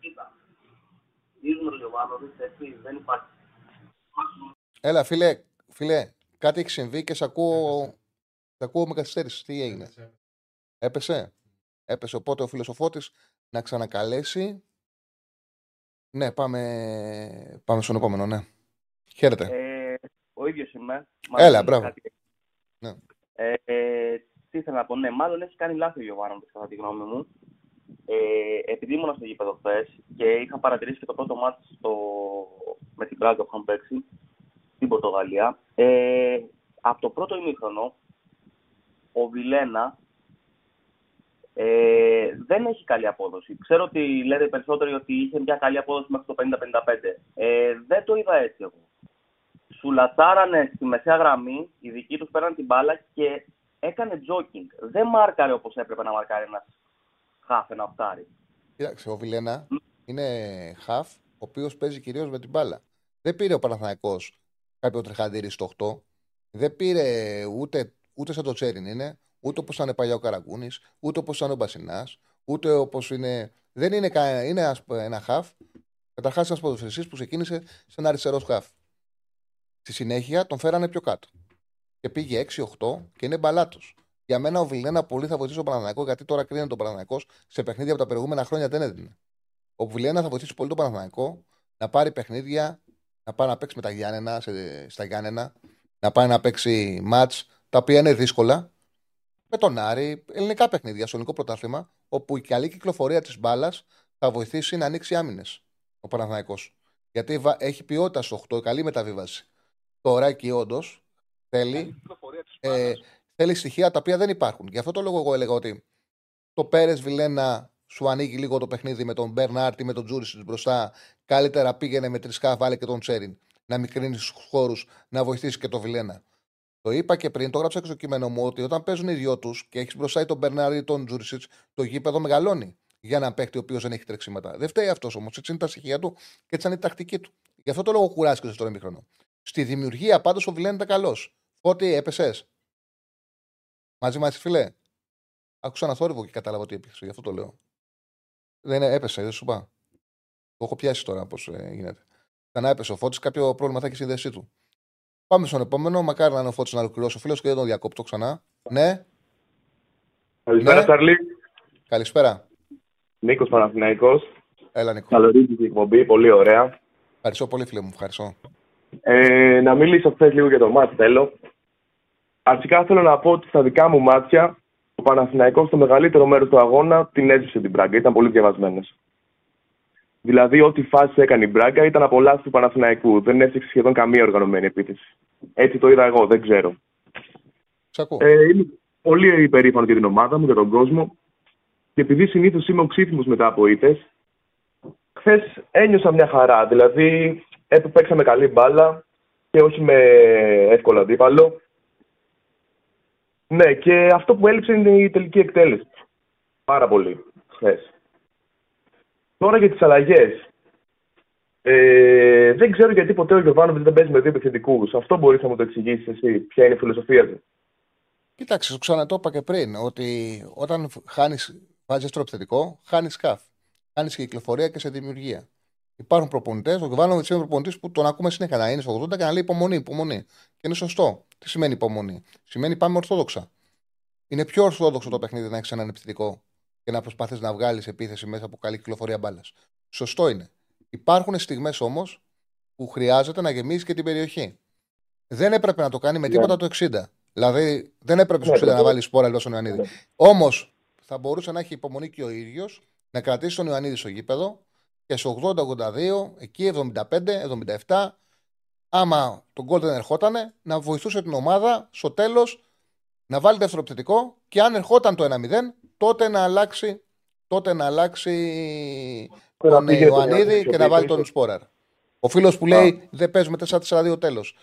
κοίτα, στηρίζουμε τον Γιωβάνοβιτς, έτσι, δεν υπάρχει. Έλα, φίλε, φίλε, κάτι έχει συμβεί και σε ακούω, σε ακούω με καθυστέρηση. Τι έγινε; Έπεσε. Έπεσε. Οπότε ο φιλοσοφότης να ξανακαλέσει. Ναι, πάμε, πάμε στον επόμενο, ναι. Χαίρετε. Ε, ο ίδιος είμαι. Έλα, Μάλλον μπράβο. κάτι- Ναι. Ε, ε, τι ήθελα να πω, ναι, μάλλον έχει κάνει λάθη ο Γιωβάνοβιτς κατά τη γνώμη μου. Ε, επειδή ήμουν στο γήπεδο χθες και είχα παρατηρήσει και το πρώτο μάτι στο... με την Πράγκα που είχαν παίξει στην Πορτογαλία. Ε, από το πρώτο ημίχρονο, ο Βιλένα ε, δεν έχει καλή απόδοση. Ξέρω ότι λέτε οι περισσότεροι ότι είχε μια καλή απόδοση μέχρι το 50-55. Ε, δεν το είδα έτσι εγώ. Σου λατσάρανε στη μεσαία γραμμή, οι δικοί τους πέραν την μπάλα και έκανε τζόκινγκ. Δεν μάρκαρε όπως έπρεπε να μαρκάρει ένας χάφ, ένα οχτάρι. Κοίταξε, ο Βιλένα είναι χαφ, ο οποίος παίζει κυρίως με την μπάλα. Δεν πήρε ο Παναθηναϊκός κάποιο τρεχαντήρι στο 8. Δεν πήρε ούτε, ούτε σαν το Τσέριν είναι, ούτε όπως ήταν παλιά ο Καραγκούνης, ούτε όπως ήταν ο Μπασινάς, ούτε όπως είναι. Δεν είναι, κα- είναι ας πούμε, ένα χαφ. Καταρχάς, ένας ποδοσφαιριστής που ξεκίνησε σε ένα αριστερός χαφ. Στη συνέχεια τον φέρανε πιο κάτω. Και πήγε 6-8 και είναι μπαλάτος. Για μένα ο Βιλένα πολύ θα βοηθήσει τον Παναθηναϊκό γιατί τώρα κρίνεται τον Παναθηναϊκός σε παιχνίδια από τα προηγούμενα χρόνια δεν έδινε. Ο Βιλένα θα βοηθήσει πολύ τον Παναθηναϊκό να πάρει παιχνίδια, να πάει να παίξει με τα Γιάννενα, σε, στα Γιάννενα, να πάει να παίξει μάτς τα οποία είναι δύσκολα. Με τον Άρη, ελληνικά παιχνίδια στο ελληνικό πρωτάθλημα, όπου η καλή κυκλοφορία της μπάλας θα βοηθήσει να ανοίξει άμυνες ο Παναθηναϊκός. Γιατί βα- έχει ποιότητα στο 8, καλή μεταβίβαση. Τώρα εκεί όντως θέλει, ε, θέλει στοιχεία τα οποία δεν υπάρχουν. Γι' αυτό το λόγο εγώ έλεγα ότι το Πέρες Βιλένα σου ανοίγει λίγο το παιχνίδι με τον Μπερνάρτ ή με τον Τζούρισιτ μπροστά. Καλύτερα πήγαινε με τρισκά, βάλε και τον Τσέριν. Να μικρύνεις του χώρους, να βοηθήσεις και τον Βιλένα. Το είπα και πριν, το έγραψα και στο κείμενο μου ότι όταν παίζουν οι δυο τους και έχεις μπροστά ή τον Μπερνάρτ ή τον Τζούρισιτς, το γήπεδο μεγαλώνει για έναν παίκτη ο οποίος δεν έχει τρεξίματα. Δεν φταίει αυτός όμως. Έτσι είναι τα στοιχεία του και έτσι είναι η τακτική του. Γι' αυτό το λόγο κουράστηκες στο ημίχρονο. Στη δημιουργία πάντως ο Βιλένα ήταν καλός. Ότι έπεσες. Μαζί μας, φίλε. Άκουσα ένα θόρυβο και κατάλαβα ότι έπιασε. Γι' αυτό το λέω. Δεν είναι, έπεσε, δεν σου είπα. Το έχω πιάσει τώρα πώς ε, γίνεται. Ξανά έπεσε ο Φώτης, κάποιο πρόβλημα θα έχεις η σύνδεσή του. Πάμε στον επόμενο. Μακάρι να είναι ο Φώτης να ολοκληρώσει ο φίλος και δεν τον διακόπτω ξανά. Ναι, Καλησπέρα, Ναι. Τσαρλί. καλησπέρα. Νίκος Παναθηναϊκός. Έλα, Νίκο. Καλωρίζεις την εκπομπή, πολύ ωραία. Ευχαριστώ πολύ, φίλε μου. Ευχαριστώ. Ε, να μιλήσω χθες λίγο για το μάτι, θέλω. Αρχικά θέλω να πω ότι στα δικά μου μάτια ο Παναθηναϊκός στο μεγαλύτερο μέρος του αγώνα την έζησε την Μπράγκα. Ήταν πολύ διαβασμένες. Δηλαδή, ό,τι φάση έκανε η Μπράγκα ήταν από λάθη του Παναθηναϊκού. Δεν έφτιαξε σχεδόν καμία οργανωμένη επίθεση. Έτσι το είδα εγώ, δεν ξέρω. Σ' ακούω. Ε, είμαι πολύ υπερήφανο για την ομάδα μου, για τον κόσμο. Και επειδή συνήθως είμαι οξύθυμο μετά από ήττε, χθες ένιωσα μια χαρά. Δηλαδή, έπ- παίξαμε καλή μπάλα και όχι με εύκολο αντίπαλο. Ναι, και αυτό που έλειψε είναι η τελική εκτέλεση. Πάρα πολύ χθες. Τώρα για τις αλλαγές. Ε, δεν ξέρω γιατί ποτέ ο Γιωβάνοβιτς δεν παίζει με δύο επιθετικούς. Αυτό μπορείς να μου το εξηγήσεις εσύ. Ποια είναι η φιλοσοφία του. Κοίταξε, σου ξανατό είπα και πριν ότι όταν χάνεις, βάζεις δεύτερο επιθετικό, χάνεις σκαφ. Χάνεις και κυκλοφορία και σε δημιουργία. Υπάρχουν προπονητές, ο Γιωβάνοβιτς είναι προπονητής που τον ακούμε συνέχεια να είναι στο 80 και να λέει υπομονή, υπομονή. Και είναι σωστό. Τι σημαίνει υπομονή; Σημαίνει πάμε ορθόδοξα. Είναι πιο ορθόδοξο το παιχνίδι να έχεις έναν επιθετικό και να προσπαθείς να βγάλεις επίθεση μέσα από καλή κυκλοφορία μπάλας. Σωστό είναι. Υπάρχουν στιγμές όμως που χρειάζεται να γεμίσεις και την περιοχή. Δεν έπρεπε να το κάνει με Ναι. τίποτα το 60. Δηλαδή δεν έπρεπε στο Ναι, 60 να πρέπει. βάλεις σπόρα εντό τον Ιωαννίδη. Ναι. Όμως θα μπορούσε να έχει υπομονή και ο ίδιος να κρατήσει τον Ιωαννίδη στο γήπεδο και σε 80-82, εκεί 75-77, άμα τον γκολ δεν ερχότανε, να βοηθούσε την ομάδα στο τέλος να βάλει δεύτερο επιθετικό και αν ερχόταν το 1-0, τότε να αλλάξει, τότε να αλλάξει Να τον πήγαινε τον Ιωαννίδη Ιωαννίδης και να βάλει πίσω. τον Σπόραρ. Ο φίλος που λέει δεν παίζουμε 4-4-2 τέλος.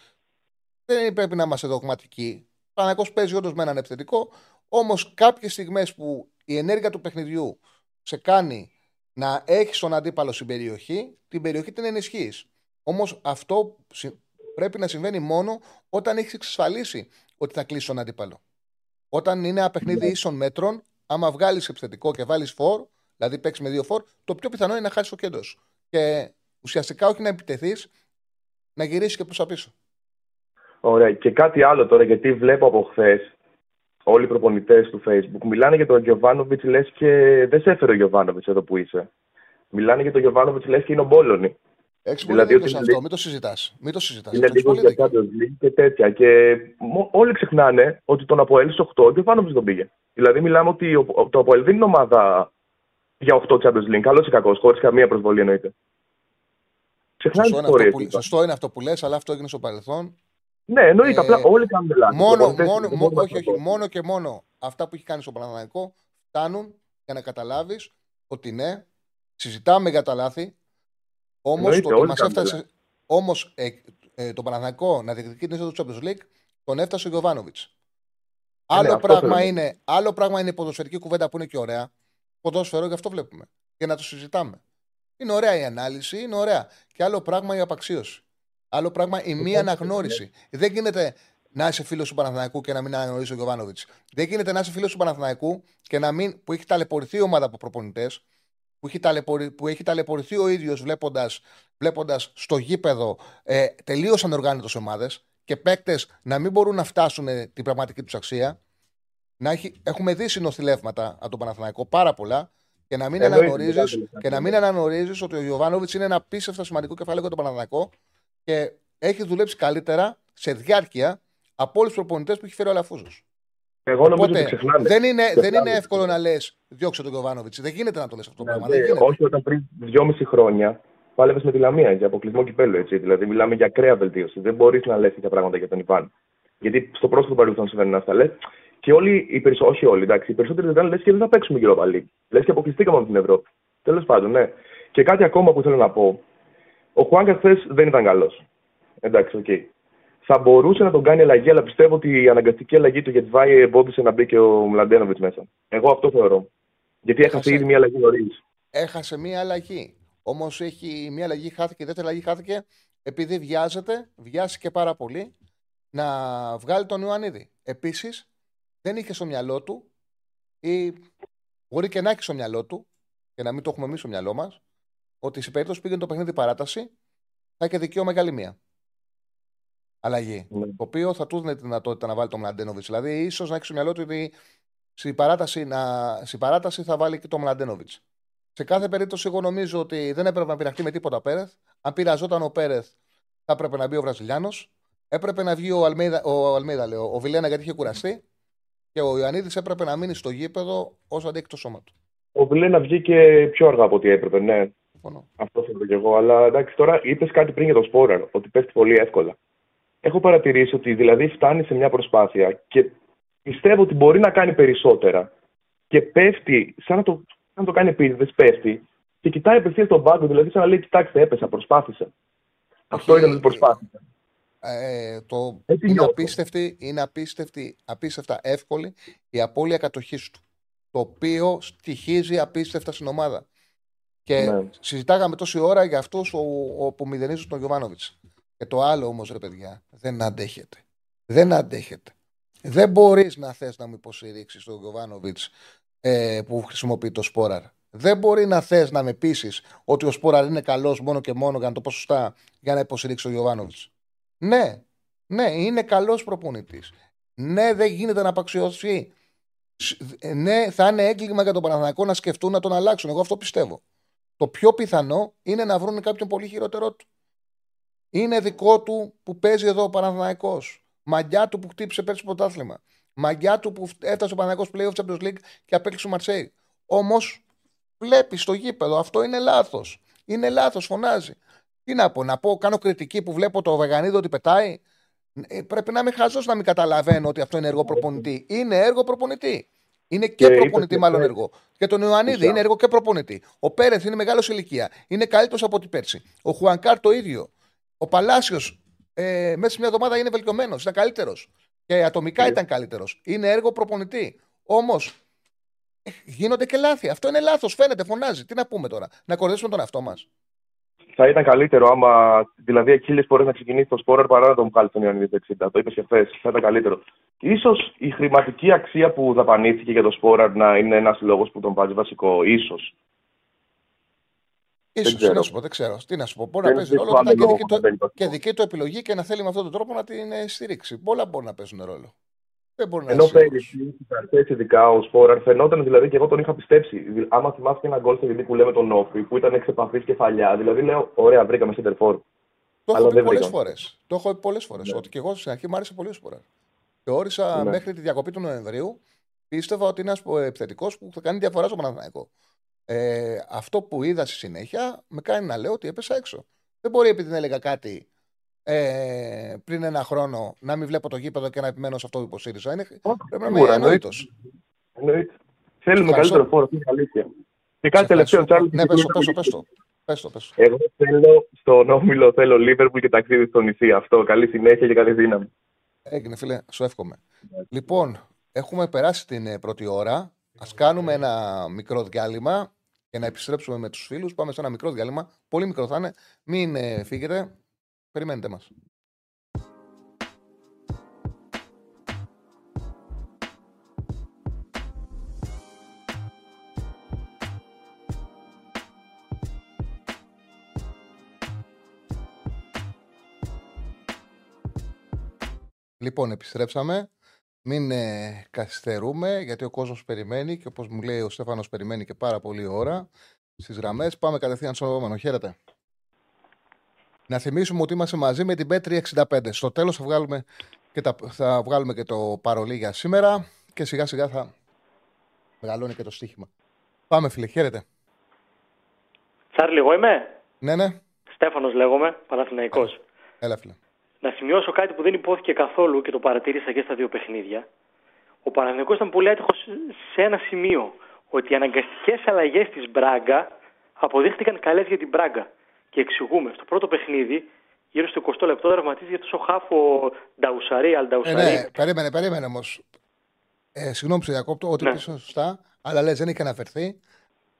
Δεν πρέπει να είμαστε δογματικοί. Ο Παναγιώ παίζει όντως με έναν επιθετικό, όμως κάποιες στιγμές που η ενέργεια του παιχνιδιού σε κάνει να έχεις τον αντίπαλο στην περιοχή, την περιοχή την ενισχύεις. Όμως αυτό συ- πρέπει να συμβαίνει μόνο όταν έχεις εξασφαλίσει ότι θα κλείσεις τον αντίπαλο. Όταν είναι ένα παιχνίδι ίσων μέτρων, άμα βγάλεις επιθετικό και βάλεις φορ, δηλαδή παίξεις με δύο φορ, το πιο πιθανό είναι να χάσεις το κέντρος. σου. Και ουσιαστικά όχι να επιτεθείς, να γυρίσεις και προς τα πίσω. Ωραία. Και κάτι άλλο τώρα, γιατί βλέπω από χθες όλοι οι προπονητές του Facebook μιλάνε για τον Γιωβάνοβιτς, λες και δεν σε έφερε ο Γιωβάνοβιτς εδώ που είσαι. Μιλάνε για τον Γιωβάνοβιτς, λες και είναι ο Μπόλωνη. Έχει Δηλαδή πολύ δίκιο ότι σε είναι αυτό, λίγο- μην το συζητάς. Μην το συζητάς. Είναι λίγο για Champions League και τέτοια. Και μο- όλοι ξεχνάνε ότι τον Αποέλ στου 8 ο Γιωβάνοβιτ τον πήγε. Δηλαδή μιλάμε ότι ο- το Αποέλ δεν είναι ομάδα για 8 Champions League. Καλός ή κακός, χωρίς καμία προσβολή εννοείται. Ξεχνάνε Σωστό τις είναι, αυτό ιστορίε. που, σωστό είναι αυτό που λες, αλλά αυτό έγινε στο παρελθόν. Ναι, εννοείται. Ε, απλά όλοι κάνουν λάθη. Μόνο, Προπονητές μόνο, δεν μο- μπορούμε όχι, να όχι, το- μόνο και μόνο αυτά που έχει κάνει στο Παναθηναϊκό φτάνουν για να καταλάβεις ότι ναι, συζητάμε για τα λάθη. Όμως Εννοείται, το ότι όλοι μας κάνουμε έφτασε. Όμως ε, ε, το Παναθηναϊκό να διεκδικεί την είσοδο του Champions League τον έφτασε ο Γιωβάνοβιτς. ναι, Άλλο, αυτό πράγμα θέλω. είναι, άλλο πράγμα είναι η ποδοσφαιρική κουβέντα που είναι και ωραία. Ποδόσφαιρο, γι' αυτό βλέπουμε. Και να το συζητάμε. Είναι ωραία η ανάλυση, είναι ωραία. Και άλλο πράγμα η απαξίωση. Άλλο πράγμα η μη αναγνώριση. Δεν γίνεται να είσαι φίλος του Παναθηναϊκού και να μην αναγνωρίζει ο Γιωβάνοβιτς. Δεν γίνεται να είσαι φίλος του Παναθηναϊκού και να μην. που έχει ταλαιπωρηθεί η ομάδα από προπονητές, που, έχει ταλαιπωρη- που έχει ταλαιπωρηθεί ο ίδιος βλέποντας βλέποντας στο γήπεδο ε, τελείως ανοργάνωτε ομάδες και παίκτες να μην μπορούν να φτάσουν ε, την πραγματική τους αξία. Να έχει, έχουμε δει συνοθηλεύματα από τον Παναθηναϊκό πάρα πολλά και να μην Εννοείται, αναγνωρίζεις μεγάλη και να μην αναγνωρίζεις ότι ο Γιωβάνοβιτ είναι ένα απίστευτα σημαντικό κεφάλαιο για τον Παναθηναϊκό και έχει δουλέψει καλύτερα σε διάρκεια από όλους τους προπονητές που έχει φέρει ο Αλαφούζος. Εγώ νομίζω ότι ξεχνάνε. δεν είναι, δεν Ξεχνάνε. είναι εύκολο να λες διώξε τον Γιωβάνοβιτ. Δεν γίνεται να το λες αυτό το Ναι, πράγμα. ναι, Δεν γίνεται. όχι όταν πριν δυόμιση χρόνια πάλευες με τη Λαμία για αποκλεισμό κυπέλου. Έτσι. Δηλαδή, μιλάμε για ακραία βελτίωση. Δεν μπορείς να λες τέτοια πράγματα για τον Ιβάν. Γιατί στο πρόσφατο παρελθόν συμβαίνουν αυτά. Λες και όλοι, οι περισσο... όχι όλοι, εντάξει, οι περισσότεροι δεν λες και δεν θα παίξουμε γύρω παλί. Λες και αποκλειστήκαμε από την Ευρώπη. Τέλος πάντων, ναι. Και κάτι ακόμα που θέλω να πω. Ο Χουάνκαρ χθες δεν ήταν καλός. Εντάξει, οκ. Θα μπορούσε να τον κάνει αλλαγή, αλλά πιστεύω ότι η αναγκαστική αλλαγή του Γεντβάι εμπόδισε να μπει και ο Μλαντένοβιτς μέσα. Εγώ αυτό θεωρώ. Γιατί έχασε Έχασε. ήδη μια αλλαγή νωρίς. Έχασε μία αλλαγή. Όμως έχει μία αλλαγή χάθηκε, η δεύτερη αλλαγή χάθηκε επειδή βιάζεται, βιάστηκε πάρα πολύ να βγάλει τον Ιωαννίδη. Επίσης, δεν είχε στο μυαλό του ή μπορεί και να έχει στο μυαλό του, και να μην το έχουμε εμείς στο μυαλό μας, ότι σε περίπτωση που πήγαινε το παιχνίδι παράταση, θα έχει δικαίωμα για άλλη μία αλλαγή. Ναι. Το οποίο θα τους δίνει τη δυνατότητα να βάλει τον Μλαντένοβιτς. Δηλαδή, ίσως να έχει στο μυαλό του ότι στην παράταση, να, στην παράταση θα βάλει και τον Μλαντένοβιτς. Σε κάθε περίπτωση, εγώ νομίζω ότι δεν έπρεπε να πειραχτεί με τίποτα ο Πέρεθ. Αν πειραζόταν ο Πέρεθ, θα έπρεπε να μπει ο Βραζιλιάνος. Έπρεπε να βγει ο Αλμέιδα, ο, Αλμέιδα, λέω, ο Βιλένα γιατί είχε κουραστεί. Και ο Ιωαννίδης έπρεπε να μείνει στο γήπεδο ως αντίκτυπο σώμα του. Ο Βιλένα βγήκε πιο αργά από ό,τι έπρεπε, ναι. Συμφωνώ. Αυτό θέλω κι εγώ. Αλλά εντάξει, τώρα είπες κάτι πριν για το Σπόραρ, ότι πέφτει πολύ εύκολα. Έχω παρατηρήσει ότι δηλαδή φτάνει σε μια προσπάθεια και πιστεύω ότι μπορεί να κάνει περισσότερα και πέφτει, σαν να το, σαν να το κάνει επίτηδες, πέφτει και κοιτάει απευθείας τον πάγκο, δηλαδή σαν να λέει: Κοιτάξτε, έπεσα, προσπάθησα. Αυτό ήταν ότι προσπάθησα. Ε, το Έτσι είναι νιώθω. απίστευτη, είναι απίστευτη, απίστευτα εύκολη η απώλεια κατοχής του. Το οποίο στοιχίζει απίστευτα στην ομάδα. Και Ναι. συζητάγαμε τόση ώρα για αυτούς που μηδενίζουν τον Γιωβάνοβιτς. Και το άλλο όμως, ρε παιδιά, δεν αντέχεται. Δεν αντέχεται. Δεν μπορείς να θες να μου υποστηρίξει τον Γιωβάνοβιτς ε, που χρησιμοποιεί το Σπόραρ. Δεν μπορεί να θες να με πείσεις ότι ο Σπόραρ είναι καλός μόνο και μόνο για να το πω σωστά για να υποστηρίξει τον Γιωβάνοβιτς. Ναι, ναι, είναι καλός προπονητής. Ναι, δεν γίνεται να απαξιωθεί. Σ- ε, Ναι, θα είναι έγκλημα για τον Παναθηναϊκό να σκεφτούν να τον αλλάξουν. Εγώ αυτό πιστεύω. Το πιο πιθανό είναι να βρουν κάποιον πολύ χειρότερο του. Είναι δικό του που παίζει εδώ ο Παναθηναϊκός. Μαγιά του που χτύπησε πέρσι το πρωτάθλημα. Μαγιά του που έφτασε ο Παναθηναϊκός Playoff Champions League και απέκλεισε ο Μαρσέη. Όμως βλέπεις στο γήπεδο αυτό είναι λάθος. Είναι λάθος, φωνάζει. Τι να πω, να πω, κάνω κριτική που βλέπω το Βεγανίδο ότι πετάει. Ε, πρέπει να είμαι χαζός να μην καταλαβαίνω ότι αυτό είναι έργο προπονητή. Είναι έργο προπονητή. Είναι και, Και είπες προπονητή, και μάλλον πριν. έργο. Και τον Ιωαννίδη Σωστά. είναι έργο και προπονητή. Ο Πέρεθ είναι μεγάλος ηλικία. Είναι καλύτερος από ό,τι πέρσι. Ο Χουανκάρ το ίδιο. Ο Παλάσιος ε, μέσα σε μια εβδομάδα είναι βελτιωμένος. Ήταν καλύτερος. Και ατομικά Ε. ήταν καλύτερος. Είναι έργο προπονητή. Όμως γίνονται και λάθη. Αυτό είναι λάθος. Φαίνεται, φωνάζει. Τι να πούμε τώρα. Να κορδίσουμε τον εαυτό μας. Θα ήταν καλύτερο άμα δηλαδή χίλιε φορέ να ξεκινήσεις το Σπόραρ παρά να τον βγάλεις στον Ιωαννίδη 60. Το είπες και χθες. Θα ήταν καλύτερο. σω η χρηματική αξία που δαπανήθηκε για το Σπόραρ να είναι ένας λόγος που τον βάζει βασικό. σω. Ίσως, ξέρω. τι να σου πω, δεν ξέρω. Τι να σου πω. Μπορεί Δεν να παίζει ρόλο βρίσκω ότι ήταν άλλο και δική, λόγο να του, μπαίνει βασικό. και δική του επιλογή και να θέλει με αυτόν τον τρόπο να την ε, στηρίξει. Πολλά μπορεί να παίζουν ρόλο. Δεν μπορεί να Ενώ είναι σίγουρος. πέρυσι στι αρχέ, ειδικά ο Σπόραρ, φαινόταν δηλαδή και εγώ τον είχα πιστέψει. Δη- Άμα θυμάσαι και ένα γκολ στο παιδί που λέμε τον Όφη, που ήταν εξ επαφής κεφαλιά, δηλαδή λέω: Ωραία, βρήκαμε center for. Το αλλά έχω πει δεν πολλές βρήκαν. φορές. Το έχω πει πολλές φορές. Ναι. Ότι και εγώ στην αρχή μου άρεσε πολύ ο Σποράρ. Θεώρησα Ναι. μέχρι τη διακοπή του Νοεμβρίου, πίστευα ότι είναι ένας επιθετικός που θα κάνει διαφορά στο Παναθηναϊκό. Ε, αυτό που είδα στη συνέχεια με κάνει να λέω ότι έπεσα έξω. Δεν μπορεί επειδή έλεγα κάτι ε, πριν ένα χρόνο να μην βλέπω το γήπεδο και να επιμένω σε αυτό που υποστήριζα. Είναι, πρέπει να είμαι Σίγουρα, εννοήτω. Εννοείται. Θέλουμε Ευχαριστώ. καλύτερο φόρο, αυτή είναι η αλήθεια. Και κάτι τελευταίο, Τσάρλ. Ναι, πες το, πες το, πες το. Πες το, πες το. Εγώ θέλω στον Όμιλο, θέλω Λίβερπουλ και ταξίδι στο νησί. Αυτό. Καλή συνέχεια και καλή δύναμη. Έγινε, φίλε, σου εύχομαι. Λοιπόν, έχουμε περάσει την ε, πρώτη ώρα. Α κάνουμε ένα μικρό διάλειμμα και να επιστρέψουμε με τους φίλους. Πάμε σε ένα μικρό διάλειμμα. Πολύ μικρό θα είναι. Μην ε, φύγετε. Περιμένετε μας. Λοιπόν, επιστρέψαμε. Μην ε, καθυστερούμε, γιατί ο κόσμος περιμένει και όπως μου λέει ο Στέφανος περιμένει και πάρα πολύ ώρα στις γραμμές. Πάμε κατευθείαν στον επόμενο. Χαίρετε. Να θυμίσουμε ότι είμαστε μαζί με την B365. Στο τέλος θα βγάλουμε και, τα, θα βγάλουμε και το παρολί για σήμερα και σιγά σιγά θα μεγαλώνει και το στοίχημα. Πάμε φίλε, χαίρετε. Τσάρλι, εγώ είμαι; Ναι, ναι, Στέφανος λέγομαι, Παναθηναϊκός. έλα φίλε. Να σημειώσω κάτι που δεν υπόθηκε καθόλου και το παρατήρησα και στα δύο παιχνίδια. Ο Παναθηναϊκός ήταν πολύ έτυχος σε ένα σημείο. Ότι οι αναγκαστικές αλλαγές της Μπράγκα αποδείχτηκαν καλές για την Μπράγκα. Και εξηγούμε. Στο πρώτο παιχνίδι, γύρω στο 20 λεπτό, δραματίζει αυτός ο χάφο Νταουσαρή, Ε, Αλνταουσαρή. ναι, περίμενε, περίμενε όμως. Ε, συγγνώμη που σε διακόπτω, ότι Ναι. ναι. σωστά, αλλά λες, δεν είχε αναφερθεί.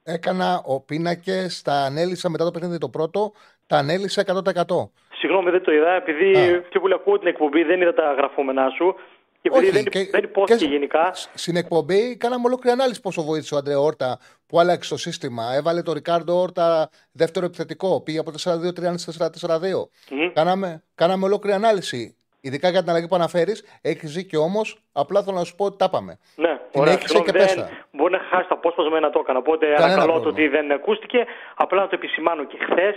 Έκανα ο πίνακε, τα ανέλησα μετά το παιχνίδι το πρώτο, τα ανέλησα 100%. Συγγνώμη, δεν το είδα, επειδή Α. πιο πολύ ακούω την εκπομπή, δεν είδα τα γραφόμενά σου. Και επειδή Όχι, δεν, και- δεν υπόθηκε και- γενικά. Σ- Στην εκπομπή κάναμε ολόκληρη ανάλυση πόσο βοήθησε ο Αντρέ Όρτα που άλλαξε το σύστημα. Έβαλε το Ρικάρντο Όρτα δεύτερο επιθετικό. Πήγε από 4-2-3 σε 4-4-2. Μμμ. Κάναμε, κάναμε ολόκληρη ανάλυση. Ειδικά για την αλλαγή που αναφέρεις. Έχει δίκιο όμως. Απλά θέλω να σου πω ότι τα πάμε. Ναι, Την ωραία. έχεις Συγγνώμη, και δεν- πες τα. Μπορεί να χάσει το απόσπασμα να το έκανα. Οπότε Κανένα ανακαλώ το πρόβλημα. ότι δεν ακούστηκε. Απλά να το επισημάνω και χθες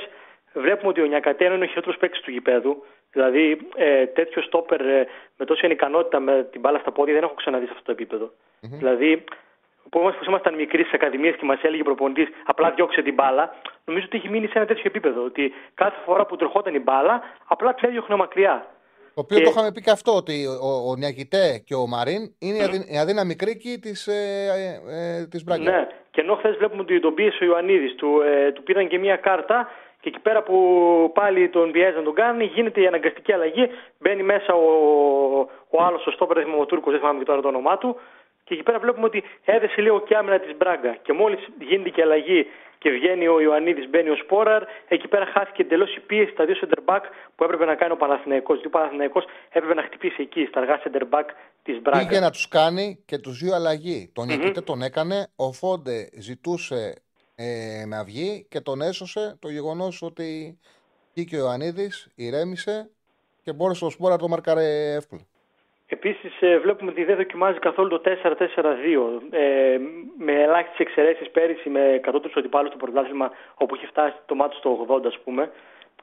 βλέπουμε ότι ο Νιακατένο είναι ο χειρότερος παίκτης του γηπέδου. Δηλαδή ε, τέτοιο στόπερ ε, με τόση ανικανότητα με την μπάλα στα πόδια δεν έχω ξαναδεί σε αυτό το επίπεδο. Δηλαδή που είμαστε- που ήμασταν μικροί στις ακαδημίες και μας έλεγε προπονητής απλά διώξε την μπάλα, νομίζω ότι έχει μείνει σε ένα τέτοιο επίπεδο. Ότι κάθε φορά που τρεχόταν η μπάλα, απλά την έδιωχνε μακριά. Το οποίο Και- το είχαμε πει και αυτό, ότι ο, ο Νιακητέ και ο Μαρίν είναι η αδυ- η αδύναμη κρίκη της ε, ε, ε, της Μπράγκας. Ναι, και ενώ χθες βλέπουμε ότι τον πίεσε ο Ιωαννίδης, του, ε, του πήραν και μία κάρτα και εκεί πέρα που πάλι τον πιέζει να τον κάνει, γίνεται η αναγκαστική αλλαγή. Μπαίνει μέσα ο, ο άλλος, ο Στόπερ, δεν θυμάμαι, ο Τούρκος, δεν θυμάμαι και τώρα το όνομά του. Και εκεί πέρα βλέπουμε ότι έδεσε λίγο και άμυνα της Μπράγκα. Και μόλις γίνεται και αλλαγή και βγαίνει ο Ιωαννίδης, μπαίνει ο Σπόραρ, εκεί πέρα χάθηκε εντελώς η πίεση στα δύο center back που έπρεπε να κάνει ο Παναθηναϊκός. Γιατί ο Παναθηναϊκός έπρεπε να χτυπήσει εκεί, στα αργά center back της Μπράγκα. Πήγε να τους κάνει και τους δύο αλλαγή. Τον Νιακητέ τον έκανε. Ο Φόντε ζητούσε ε, να βγει και τον έσωσε το γεγονός ότι βγήκε ο Ιωαννίδης, ηρέμησε και μπόρεσε ο Σπόρα να το μαρκάρε εύκολα. Επίσης, βλέπουμε ότι δεν δοκιμάζει καθόλου το 4-4-2. Ε, με ελάχιστες εξαιρέσεις πέρυσι με κατώτερου αντιπάλους στο πρωτάθλημα, όπου είχε φτάσει το μάτι στο 80, ας πούμε.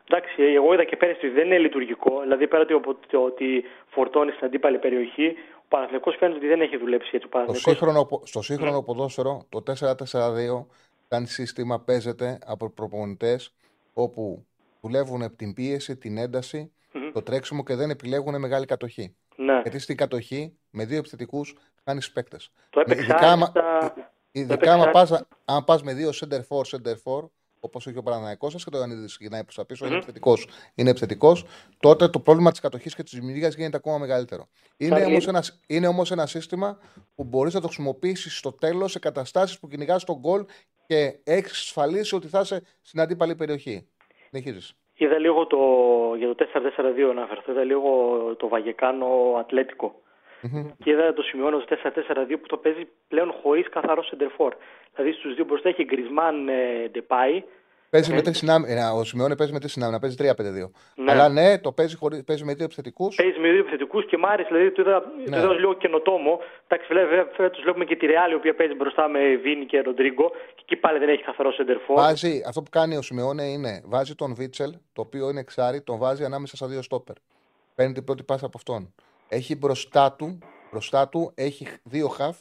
Εντάξει, εγώ είδα και πέρυσι ότι δεν είναι λειτουργικό. Δηλαδή, πέρα ότι, ο- ότι φορτώνει στην αντίπαλη περιοχή, ο Παναθηναϊκός φαίνεται ότι δεν έχει δουλέψει έτσι. Ο Το Παναθηναϊκός- σύγχρονο, πο- στο σύγχρονο ποδόσφαιρο, το 4-4-2 ήταν σύστημα, παίζεται από προπονητές όπου δουλεύουν από την πίεση, την ένταση, Μμμ. το τρέξιμο και δεν επιλέγουν μεγάλη κατοχή. Ναι, Γιατί στην κατοχή, με δύο επιθετικούς, χάνεις παίκτες. το έπαιξα ειδικά άμα- άριστα- Ειδικά έπαιξε άμα άριστα. πας, αν πας με δύο center for, center for, όπως έχει ο Παναναναϊκός σα και το Ιωαννίδης γυρνάει προς τα πίσω, είναι Μμμ. επιθετικός. Είναι επιθετικός, τότε το πρόβλημα της κατοχής και της δημιουργίας γίνεται ακόμα μεγαλύτερο. Είναι Καλή. όμως ένα, είναι όμως ένα σύστημα που μπορείς να το χρησιμοποιήσεις στο τέλος σε καταστάσεις που κυνηγάς τον γκολ και έχεις εξασφαλίσει ότι θα είσαι στην αντίπαλη περιοχή. Συνεχίζεις. Είδα λίγο το, για το 4-4-2 να αφαιρθώ, είδα λίγο το Βαγεκάνο Ατλέτικο. Και είδα το σημειώνω στο 4-4-2 που το παίζει πλέον χωρίς καθαρό σεντερφόρ. Δηλαδή στους δύο μπροστά έχει Γκρισμάν ε, Ντεπάη. Παίζει Ε. με τρεις συνάμυνα. Ο Σιμεώνε παίζει με τρεις συνάμυνα. Παίζει 3-5-2. Ναι. Αλλά ναι, το παίζει, χωρί, παίζει με δύο επιθετικούς. Παίζει με δύο επιθετικούς και μ' άρεσε, δηλαδή το είδα, Ναι. το είδα ως λίγο καινοτόμο. Εντάξει, βέβαια φέτος βλέπουμε και τη Ρεάλ η οποία παίζει μπροστά με Βίνι και Ροντρίγκο και εκεί πάλι δεν έχει καθαρό σεντερφόρ. Βάζει, αυτό που κάνει ο Σιμεώνε είναι βάζει τον Βίτσελ, το οποίο είναι εξάρι, τον βάζει ανάμεσα στα δύο στόπερ. Παίρνει την πρώτη πάσα από αυτόν. Έχει μπροστά του, μπροστά του έχει δύο χαφ.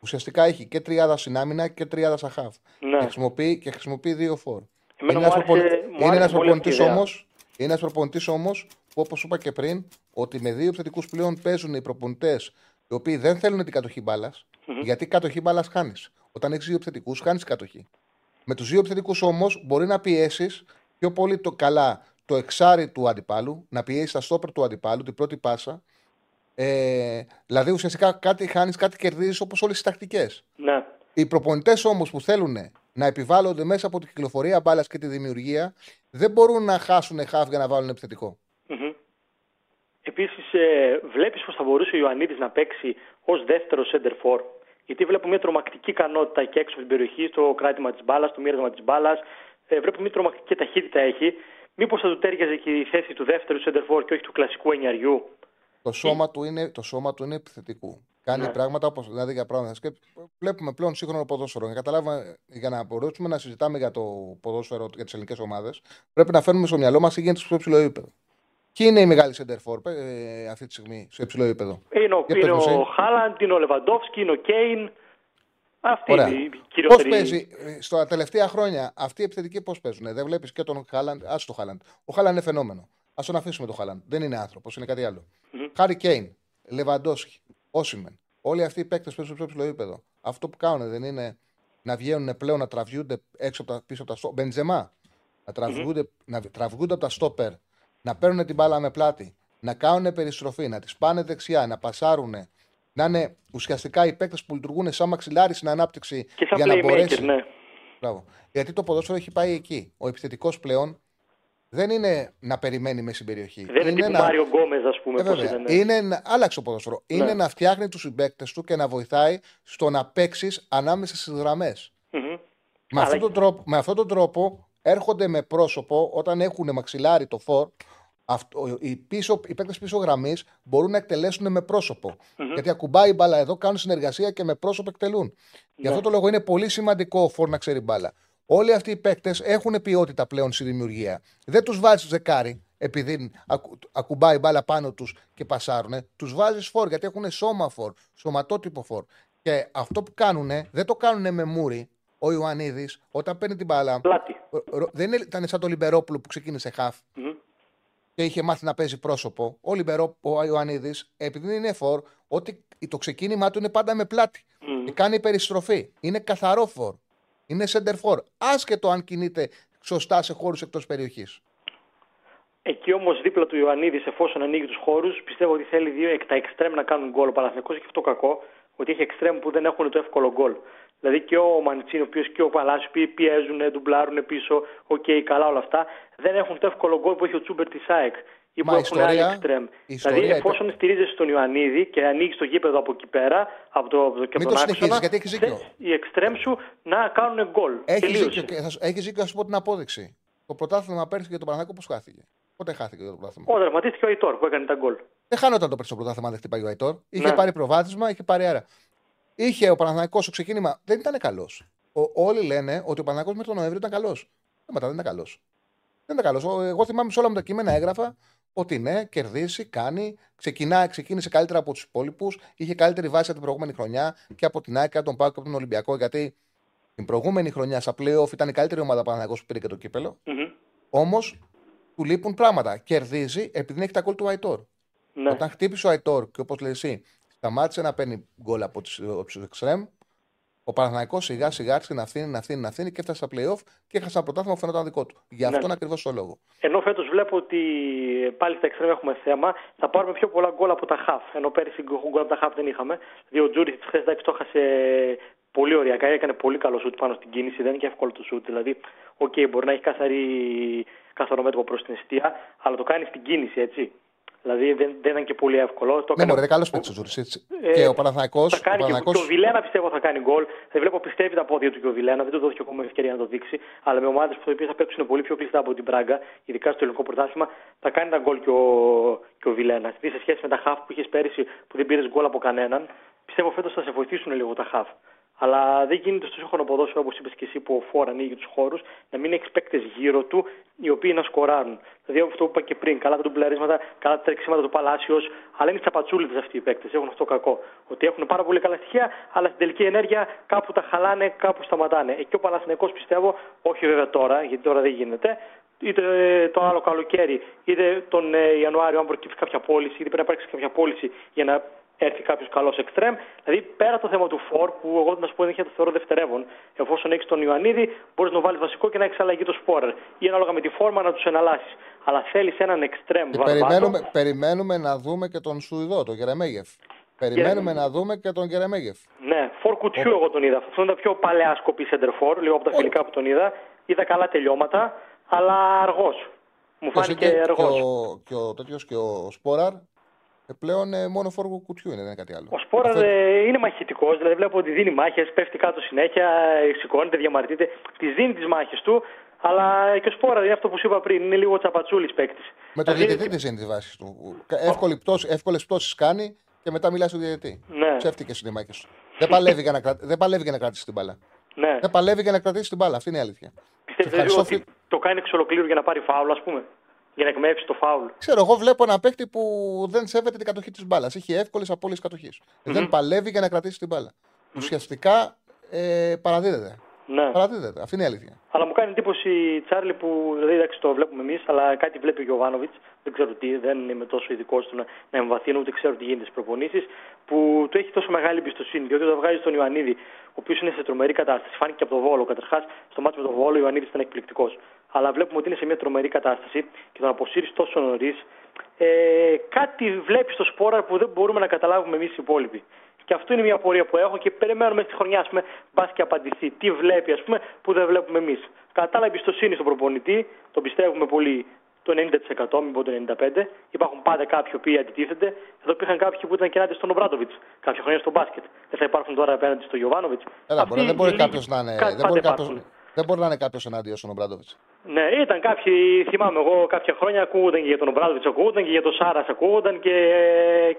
Ουσιαστικά έχει και τριάδα στην άμυνα και τριάδα στα χαφ. Ναι. Και, χρησιμοποιεί, και χρησιμοποιεί δύο φόρ. Εμένα Είναι μου ένα άρεσε- προπονητή μου είναι άρεσε ένας πολύ αυτή η προπονητής ιδέα. όμως, είναι ένας προπονητής όμως που όπως είπα και πριν ότι με δύο επιθετικούς πλέον παίζουν οι προπονητές οι οποίοι δεν θέλουν την κατοχή μπάλας, γιατί κατοχή μπάλας χάνεις. Όταν έχεις δύο επιθετικούς χάνεις κατοχή. Με τους δύο επιθετικούς όμως μπορεί να πιέσεις πιο πολύ το καλά το εξάρι του αντιπάλου, να πιέσεις τα στόπερ του αντιπάλου, την πρώτη πάσα. Ε, δηλαδή ουσιαστικά κάτι χάνεις, κάτι κερδίζεις όπως όλες τις τακτικές. Ναι. Οι προπονητές όμως που θέλουν να επιβάλλονται μέσα από την κυκλοφορία μπάλας και τη δημιουργία δεν μπορούν να χάσουν χαφ για να βάλουν επιθετικό. Μμμ. Επίσης, ε, βλέπεις πως θα μπορούσε ο Ιωαννίδης να παίξει ως δεύτερο center for; Γιατί βλέπω μια τρομακτική ικανότητα και έξω από την περιοχή, στο κράτημα της μπάλας, στο μοίρασμα της μπάλας. Ε, βλέπω μια τρομακτική ταχύτητα έχει. Μήπως θα του τέριαζε και η θέση του δεύτερου center for και όχι του κλασικού ενιαριού. Το σώμα, του είναι, το σώμα του είναι επιθετικού. Κάνει Ναι. πράγματα όπως δηλαδή για πράγματα. Και βλέπουμε πλέον σύγχρονο ποδόσφαιρο. Για, καταλάβουμε, για να μπορέσουμε να συζητάμε για το ποδόσφαιρο για τις ελληνικές ομάδες, πρέπει να φέρνουμε στο μυαλό μας τι γίνεται στο υψηλό επίπεδο. Ποιοι είναι οι μεγάλοι center ε, αυτή τη στιγμή στο υψηλό επίπεδο; Είναι ο, Για είναι πες μας, ο ε. Χάλαντ, είναι ο Λεβαντόφσκι, είναι ο Κέιν. Αυτή Ωραία. είναι η Πώς κυριότερη. παίζει ε, στα τελευταία χρόνια αυτοί οι επιθετικοί πώς παίζουν. Δεν βλέπεις και τον Χάλαντ. Α το Χάλαντ. Ο Χάλαντ είναι φαινόμενο. Α τον αφήσουμε τον Χάλαντ. Δεν είναι άνθρωπος, είναι κάτι άλλο. Μμμ. Χάρη Κέιν, Λεβαντόσκι, Όσιμεν. Όλοι αυτοί οι παίκτες παίζουν στο πιο ψηλό επίπεδο. Αυτό που κάνουν δεν είναι να βγαίνουν πλέον να τραβιούνται έξω από τα, πίσω από τα στόπερ. Μπεντζεμά. Να τραβιούνται, να τραβιούνται από τα στόπερ. Να παίρνουν την μπάλα με πλάτη. Να κάνουν περιστροφή. Να τις πάνε δεξιά. Να πασάρουν. Να είναι ουσιαστικά οι παίκτες που λειτουργούν σαν μαξιλάρι στην ανάπτυξη Και σαν για να playmaker, μπορέσει. ναι. Μπράβο. Γιατί το ποδόσφαιρο έχει πάει εκεί. Ο επιθετικός πλέον δεν είναι να περιμένει μέσα στην περιοχή. Δεν είναι, είναι τύπου να... Μάριο Γκόμε, ας πούμε. Ε, πώς βέβαια. ήταν. Είναι να... Άλλαξε το ποδόσφαιρο. Ναι. Είναι να φτιάχνει τους συμπαίκτες του και να βοηθάει στο να παίξεις ανάμεσα στις γραμμές. Μμμ. Με, Αλλά- αυτόν τον τρόπο, με αυτόν τον τρόπο έρχονται με πρόσωπο όταν έχουν μαξιλάρι το φορ. Αυτό, οι, πίσω, οι παίκτες πίσω γραμμής μπορούν να εκτελέσουν με πρόσωπο. Μμμ. Γιατί ακουμπάει η μπάλα εδώ, κάνουν συνεργασία και με πρόσωπο εκτελούν. Γι' Ναι. αυτό το λόγο είναι πολύ σημαντικό ο φορ να ξέρει μπάλα. Όλοι αυτοί οι παίκτες έχουν ποιότητα πλέον στη δημιουργία. Δεν τους βάζεις ζεκάρι επειδή ακου, ακουμπάει η μπάλα πάνω τους και πασάρουν. Τους βάζεις φορ γιατί έχουν σώμα φορ, σωματότυπο φορ. Και αυτό που κάνουν δεν το κάνουν με μούρι. Ο Ιωαννίδης όταν παίρνει την μπάλα. Πλάτη. ρο- ρο- Δεν είναι- ήταν σαν το Λιμπερόπουλο που ξεκίνησε χαφ Μμμ. και είχε μάθει να παίζει πρόσωπο. Ο, Λιμπερό, ο Ιωαννίδης, επειδή είναι φορ, ότι το ξεκίνημά του είναι πάντα με πλάτη. Μμμ. Και κάνει περιστροφή. Είναι καθαρό φορ. Είναι center forward. Άσχετο αν κινείται σωστά σε χώρους εκτός περιοχής. Εκεί όμως δίπλα του Ιωαννίδης, εφόσον ανοίγει τους χώρους, πιστεύω ότι θέλει δύο εκ τα εξτρέμ να κάνουν γκολ. Ο Παναθηναϊκός έχει αυτό το κακό, ότι έχει εξτρέμ που δεν έχουν το εύκολο γκολ. Δηλαδή και ο Μαντσίνι, ο οποίος και ο Παλάσιος που πιέζουν, ντουμπλάρουν πίσω, οκ, καλά όλα αυτά, δεν έχουν το εύκολο γκολ που έχει ο Τσούμπερ της ΑΕΚ ή που Μα η έχουν άλλοι ιστορία- εξτρέμ. η Δηλαδή, ιστορία εφόσον στηρίζεσαι στον Ιωαννίδη και ανοίγεις το γήπεδο από εκεί πέρα, από το, από το, και Μην από το τον συνεχίζεις, άξονα, γιατί έχεις δίκιο. θες οι εξτρέμ σου να κάνουν γκολ. Έχει Τελείωσε. δίκιο, και θα σου- έχεις δίκιο, να σου πω την απόδειξη. Το πρωτάθλημα πέρσι για τον Παναγάκο πώς χάθηκε; Πότε χάθηκε το πρωτάθλημα; Ο δραματίστηκε ο Αϊτόρ που έκανε τα γκολ. Δεν χάνονταν το πέρσι το πρωτάθλημα αν δεν χτυπάει ο Αϊτόρ. Είχε Ναι. πάρει προβάδισμα, είχε πάρει αέρα. Είχε ο Παναθηναϊκός στο ξεκίνημα. Δεν ήταν καλός. Όλοι λένε ότι ο Παναθηναϊκός μέχρι τον Νοέμβριο ήταν καλός. Μετά δεν ήταν καλός. Δεν ήταν καλός. Εγώ θυμάμαι σε όλα μου τα κείμενα έγραφα ότι ναι, κερδίσει, κάνει, ξεκινά, ξεκίνησε καλύτερα από τους υπόλοιπους, είχε καλύτερη βάση από την προηγούμενη χρονιά και από την ΑΕΚ και από τον Πάο και από τον Ολυμπιακό. Γιατί την προηγούμενη χρονιά στα playoff ήταν η καλύτερη ομάδα Παναθηναϊκός που πήρε και το κύπελο. Μμμ. Όμως του λείπουν πράγματα. Κερδίζει επειδή έχει τα κόλ του Αϊτόρ. Ναι. Όταν χτύπησε ο Αϊτόρ και όπως λέει εσύ, σταμάτησε να παίρνει γκολ από τους εξτρέμ, ο Παναθηναϊκός σιγά σιγά άρχισε να φθίνει, να φθίνει, να φθίνει και έφτασε στα playoff και έχασε ένα πρωτάθλημα που φαινόταν δικό του. Γι' αυτόν Ναι. ακριβώς το λόγο. Ενώ φέτος βλέπω ότι πάλι στα εξτρέμ έχουμε θέμα, θα πάρουμε πιο πολλά γκολ από τα χαφ. Ενώ πέρυσι γκολ από τα χαφ δεν είχαμε. Δηλαδή ο Τζούρι χθες εντάξει το έχασε πολύ οριακά, έκανε πολύ καλό σουτ πάνω στην κίνηση, δεν είναι και εύκολο το σουτ. Δηλαδή, οκ, μπορεί να έχει καθαρή, καθαρό μέτωπο προς την εστία, αλλά το κάνει στην κίνηση, έτσι. Δηλαδή δεν, δεν ήταν και πολύ εύκολο. Το Ναι, έκανε- μωρέ, είναι καλός παίκτης ο Τζούρι. Ε, Και ο Παναθηναϊκός, θα ο κάνει και, Παναθηναϊκός- και ο Βιλένα πιστεύω θα κάνει γκολ. Δεν βλέπω πιστεύει τα πόδια του και ο Βιλένα. Δεν του δόθηκε ακόμα ευκαιρία να το δείξει. Αλλά με ομάδες που θα παίξουν πολύ πιο κλειστά από την Πράγκα, ειδικά στο ελληνικό πρωτάθλημα, θα κάνει τα γκολ και ο, και ο Βιλένα. Δηλαδή σε σχέση με τα χαφ που είχες πέρυσι που δεν πήρες γκολ από κανέναν, πιστεύω φέτος θα σε βοηθήσουν λίγο τα χαφ. Αλλά δεν γίνεται στο σύγχρονο ποδόσφαιρο, όπως είπες και εσύ, που ο Φόρ ανοίγει τους χώρους, να μην έχεις παίκτες γύρω του οι οποίοι να σκοράρουν. Δηλαδή αυτό που είπα και πριν, καλά τα ντουμπλαρίσματα, καλά τα τρεξίματα του Παλάσιος, αλλά είναι τσαπατσούλιδε αυτοί οι παίκτες. Έχουν αυτό κακό. Ότι έχουν πάρα πολύ καλά στοιχεία, αλλά στην τελική ενέργεια κάπου τα χαλάνε, κάπου σταματάνε. Εκεί ο Παναθηναϊκός πιστεύω, όχι βέβαια τώρα, γιατί τώρα δεν γίνεται, είτε ε, το άλλο καλοκαίρι, είτε τον ε, Ιανουάριο, αν προκύψει κάποια πώληση, είτε πρέπει να υπάρξει κάποια πώληση για να έρθει κάποιος καλός εξτρέμ. Δηλαδή, πέρα το θέμα του φόρ, που εγώ να σου πω δεν το θεωρώ δευτερεύον, εφόσον έχεις τον Ιωαννίδη, μπορείς να το βάλεις βασικό και να έχει αλλαγή το σπόρερ. Ή ανάλογα με τη φόρμα να τους εναλλάσσεις. Αλλά θέλεις έναν εξτρέμ Και βαρβάτο. περιμένουμε, περιμένουμε να δούμε και τον Σουηδό, τον Γερεμέγεφ. Περιμένουμε να δούμε και τον Γερεμέγεφ. Ναι, φόρ κουτιού εγώ τον είδα. Αυτό είναι τα πιο παλαιά σκοπή center for, λίγο από τα φιλικά που τον είδα. Είδα καλά τελειώματα, αλλά αργός. Μου φάνηκε και, αργός. ο, και ο τέτοιος και ο Σπόραρ; ε, πλέον ε, μόνο φόργο κουτιού είναι, δεν είναι κάτι άλλο. Ο Σπόρας Αυτό- ε, είναι μαχητικός, δηλαδή βλέπω ότι δίνει μάχες, πέφτει κάτω συνέχεια, ε, σηκώνεται, διαμαρτύρεται. Τις δίνει τις μάχες του, αλλά και ο Σπόρα είναι αυτό που σου είπα πριν, είναι λίγο τσαπατσούλης παίκτης. Με τον διαιτητή της είναι τη βάση του. Εύκολη πτώση, εύκολες πτώσεις κάνει και μετά μιλάει στον διαιτητή. Ναι. Ψεύτικες είναι οι μάχες του. δεν, παλεύει για να κρα... δεν παλεύει για να κρατήσει την μπάλα. Ναι. Δεν παλεύει για να κρατήσει την μπάλα. Αυτή είναι η αλήθεια. Πιστεύετε Και ευχαριστώ, ότι το κάνει εξ ολοκλήρου για να πάρει φάουλ, ας πούμε; Για να εκμεύσει το φάουλ. Ξέρω, εγώ βλέπω ένα παίκτη που δεν σέβεται την κατοχή της μπάλας. Έχει εύκολες απώλειες κατοχής. Δεν παλεύει για να κρατήσει την μπάλα. Ουσιαστικά ε, παραδίδεται. Ναι. Παραδίδεται. Αυτή είναι η αλήθεια. Αλλά μου κάνει εντύπωση η Τσάρλι που δηλαδή εντάξει, το βλέπουμε εμείς, αλλά κάτι βλέπει ο Γιωβάνοβιτς. Δεν ξέρω τι, δεν είμαι τόσο ειδικό του να, να εμβαθύνω, ούτε ξέρω τι γίνεται στις προπονήσεις. Που του έχει τόσο μεγάλη εμπιστοσύνη. Διότι όταν βγάζει τον Ιωαννίδη, ο οποίος είναι σε τρομερή κατάσταση, φάνηκε και από το Βόλο. Καταρχάς, στο μάτι με τον Βόλο, ο Ιωαννίδης ήταν εκπληκτικός. Αλλά βλέπουμε ότι είναι σε μια τρομερή κατάσταση και τον αποσύρεις τόσο νωρίς. Ε, κάτι βλέπεις στο σπόρα που δεν μπορούμε να καταλάβουμε εμείς οι υπόλοιποι. Και αυτό είναι μια πορεία που έχω και περιμένουμε στη χρονιά, ας πούμε, μπα και απαντηθεί. Τι βλέπει, ας πούμε, που δεν βλέπουμε εμείς. Κατά τα άλλα, εμπιστοσύνη στον προπονητή, τον πιστεύουμε πολύ το 90%, μην πω το 95%. Υπάρχουν πάντα κάποιοι που αντιτίθενται. Εδώ υπήρχαν κάποιοι που ήταν και ενάντια στον Ομπράντοβιτς κάποια χρόνια στο μπάσκετ. Δεν θα υπάρχουν τώρα απέναντι στον Γιωβάνοβιτς. δεν μπορεί κάποιος να είναι. Δεν μπορεί κάποιος, δεν μπορεί να είναι κάποιος ενάντια στον Ομπράντοβιτς. Ναι, ήταν κάποιοι, θυμάμαι εγώ, κάποια χρόνια ακούγονταν και για τον Ομπράντοβιτ, ακούγονταν και για τον Σάρας, ακούγονταν και,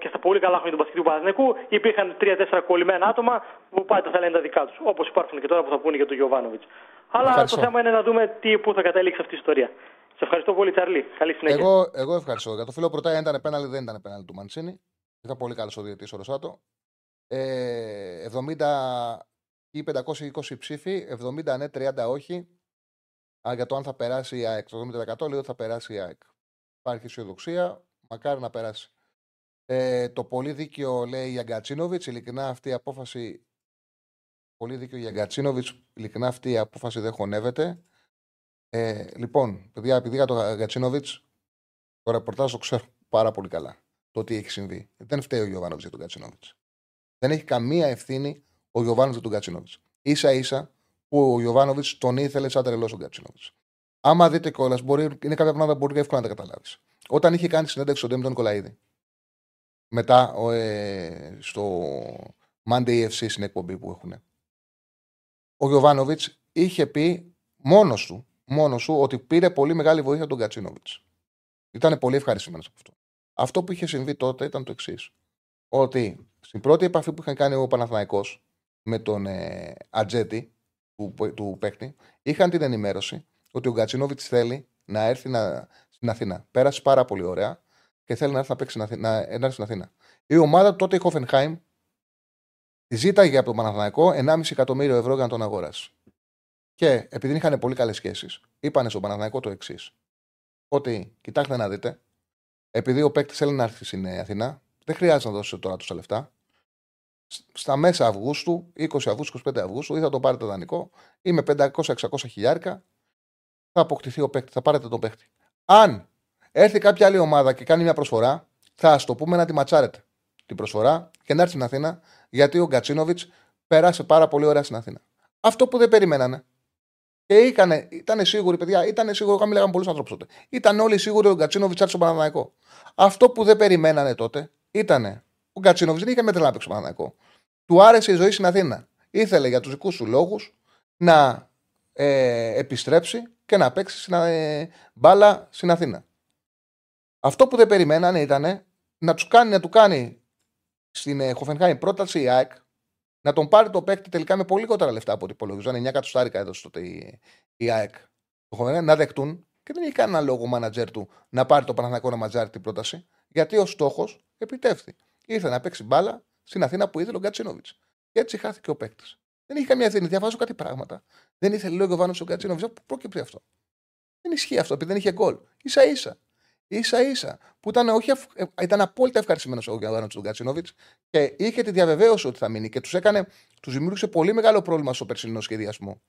και στα πολύ καλά χρόνια του μπασκετικού Παναθηνικού υπήρχαν τρία-τέσσερα κολλημένα άτομα που πάντα θα λένε τα δικά τους. Όπως υπάρχουν και τώρα που θα πούνε για τον Γιωβάνοβιτς. Αλλά ευχαριστώ. το θέμα είναι να δούμε τι, πού θα καταλήξει αυτή η ιστορία. Σε ευχαριστώ πολύ, Τσαρλί. Καλή συνέχεια. Εγώ, εγώ ευχαριστώ. Για το φίλο Πρωτά ήταν πέναλι, δεν ήταν πέναλι του Μαντσίνη. Ήταν πολύ καλό ο διαιτή ο Ρωσάτο. Ε, 70 ή 520 ψήφοι, 70 ναι, 30 όχι. Α, για το αν θα περάσει η ΑΕΚ. Το 70% λέει ότι θα περάσει η ΑΕΚ. Υπάρχει αισιοδοξία. Μακάρι να περάσει. Ε, το πολύ δίκαιο λέει η Αγκατσίνοβιτς. Ειλικρινά αυτή η απόφαση. Πολύ δίκαιο η Αγκατσίνοβιτς. Ειλικρινά αυτή η απόφαση δεν χωνεύεται. Ε, λοιπόν, παιδιά, επειδή για το Αγκατσίνοβιτς, το ρεπορτάζ το ξέρω πάρα πολύ καλά. Το τι έχει συμβεί. Δεν φταίει ο Γιωβάνοβιτς για τον Γκατσίνοβιτ. Δεν έχει καμία ευθύνη ο Γιωβάνοβιτς για τον Γκατσίνοβιτ. σα ίσα που ο Γιωβάνοβιτς τον ήθελε σαν τρελό ο Γκατσίνοβιτ. Άμα δείτε κιόλας, είναι κάποια πράγματα που μπορεί εύκολα να τα καταλάβεις. Όταν είχε κάνει συνέντευξη στον Ντέμι Νικολαίδη, μετά ε, στο Monday FC στην εκπομπή που έχουν, ο Γιωβάνοβιτς είχε πει μόνος του, μόνος του ότι πήρε πολύ μεγάλη βοήθεια τον Γκατσίνοβιτ. Ήταν πολύ ευχαριστημένος από αυτό. Αυτό που είχε συμβεί τότε ήταν το εξής. Ότι στην πρώτη επαφή που είχαν κάνει ο Παναθηναϊκός με τον ε, Ατζέτη, του, του παίκτη, είχαν την ενημέρωση ότι ο Γκατσίνοβιτ θέλει να έρθει να, στην Αθήνα. Πέρασε πάρα πολύ ωραία και θέλει να έρθει να παίξει να, να, έρθει στην Αθήνα. Η ομάδα τότε η Χόφενχάιμ ζήταγε από τον Παναθηναϊκό 1,5 εκατομμύριο ευρώ για να τον αγοράσει. Και επειδή είχαν πολύ καλές σχέσεις, είπαν στον Παναθηναϊκό το εξής. Ότι κοιτάξτε να δείτε, επειδή ο παίκτης θέλει να έρθει στην Αθήνα, δεν χρειάζεται να δώσει τώρα τόσα λεφτά στα μέσα Αυγούστου, 20 Αυγούστου, 25 Αυγούστου, ή θα το πάρετε δανεικό, ή με 500-600 χιλιάρικα, θα αποκτηθεί ο παίκτη, θα πάρετε τον παίκτη. Αν έρθει κάποια άλλη ομάδα και κάνει μια προσφορά, θα ας το πούμε να τη ματσάρετε την προσφορά και να έρθει στην Αθήνα, γιατί ο Γκατσίνοβιτς περάσε πάρα πολύ ωραία στην Αθήνα. Αυτό που δεν περιμένανε. Και ήταν σίγουροι, παιδιά, ήταν σίγουροι, είχαμε λέγαμε πολλούς ανθρώπου τότε. Ήταν όλοι σίγουροι ότι ο Γκατσίνοβιτς έρθει στον Παναναναϊκό. Αυτό που δεν περιμένανε τότε ήταν ο Γκατσίνοβιτ δεν είχε με τρελά παίξει Παναναναϊκό. Του άρεσε η ζωή στην Αθήνα. Ήθελε για τους δικούς του λόγους να ε, επιστρέψει και να παίξει στην, ε, μπάλα στην Αθήνα. Αυτό που δεν περιμένανε ήταν να, τους κάνει, να του κάνει στην ε, Χοφενχάιμ πρόταση η ΑΕΚ να τον πάρει το παίκτη τελικά με πολύ λιγότερα λεφτά από ό,τι υπολογίζαν. 9 εκατοστάρικα έδωσε τότε η, η ΑΕΚ. Να δεχτούν και δεν είχε κανένα λόγο ο μάνατζερ του να πάρει το Παναθηναϊκό να ματζάρει την πρόταση, γιατί ο στόχος επιτεύχθη. Ήρθε να παίξει μπάλα στην Αθήνα που ήθελε ο Γκατσίνοβιτ. Και έτσι χάθηκε ο παίκτης. Δεν είχε καμία ευθύνη. Διαβάζω κάτι πράγματα. Δεν ήθελε λόγο ο Βάνο ο Γκατσίνοβιτ. Πού πρόκειται αυτό; Δεν ισχύει αυτό επειδή δεν είχε γκολ. σα ίσα. σα ίσα που ήταν, όχι, ε, ήταν απόλυτα ευχαριστημένος ο Γιάννη του Γκατσίνοβιτ και είχε τη διαβεβαίωση ότι θα μείνει και τους έκανε, τους δημιούργησε πολύ μεγάλο πρόβλημα στο περσινό σχεδιασμό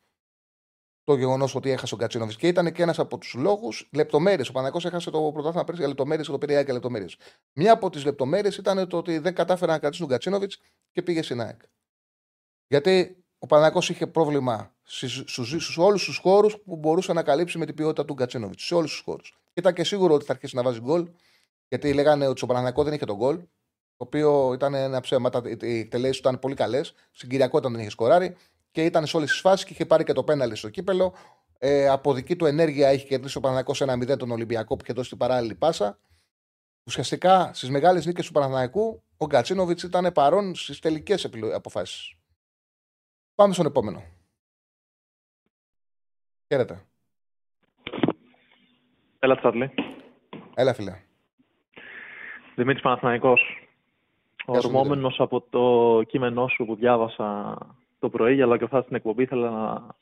το γεγονός ότι έχασε ο Γκατσίνοβιτ. Και ήταν και ένας από τους λόγους λεπτομέρειες. Ο Παναγό έχασε το πρωτάθλημα πέρσι για λεπτομέρειες και το πήρε για λεπτομέρειες. Μία από τις λεπτομέρειες ήταν το ότι δεν κατάφερε να κρατήσει τον Γκατσίνοβιτ και πήγε στην ΑΕΚ. Γιατί ο Παναγό είχε πρόβλημα σε όλους τους χώρους που μπορούσε να καλύψει με την ποιότητα του Γκατσίνοβιτ. Σε όλους τους χώρους. Ήταν και σίγουρο ότι θα αρχίσει να βάζει γκολ. Γιατί λέγανε ότι στο Παναγό δεν είχε τον γκολ. Το οποίο ήταν ένα ψέμα. Οι εκτελέσεις του ήταν πολύ καλές. Στην Κυριακό δεν είχε σκοράρει και ήταν σε όλες τις φάσεις και είχε πάρει και το πέναλι στο κύπελο. Ε, από δική του ενέργεια έχει κερδίσει ο Παναναναϊκό 1-0 τον Ολυμπιακό που είχε δώσει την παράλληλη πάσα. Ουσιαστικά στις μεγάλες νίκες του Παναναναϊκού ο Γκατσίνοβιτς ήταν παρόν στις τελικές αποφάσεις. Πάμε στον επόμενο. Χαίρετε. Έλα, Τσάρλι. Έλα, φίλε. Δημήτρης Παναθηναϊκός. Ορμόμενος από το κείμενό σου που διάβασα το πρωί, αλλά και αυτά στην εκπομπή ήθελα να,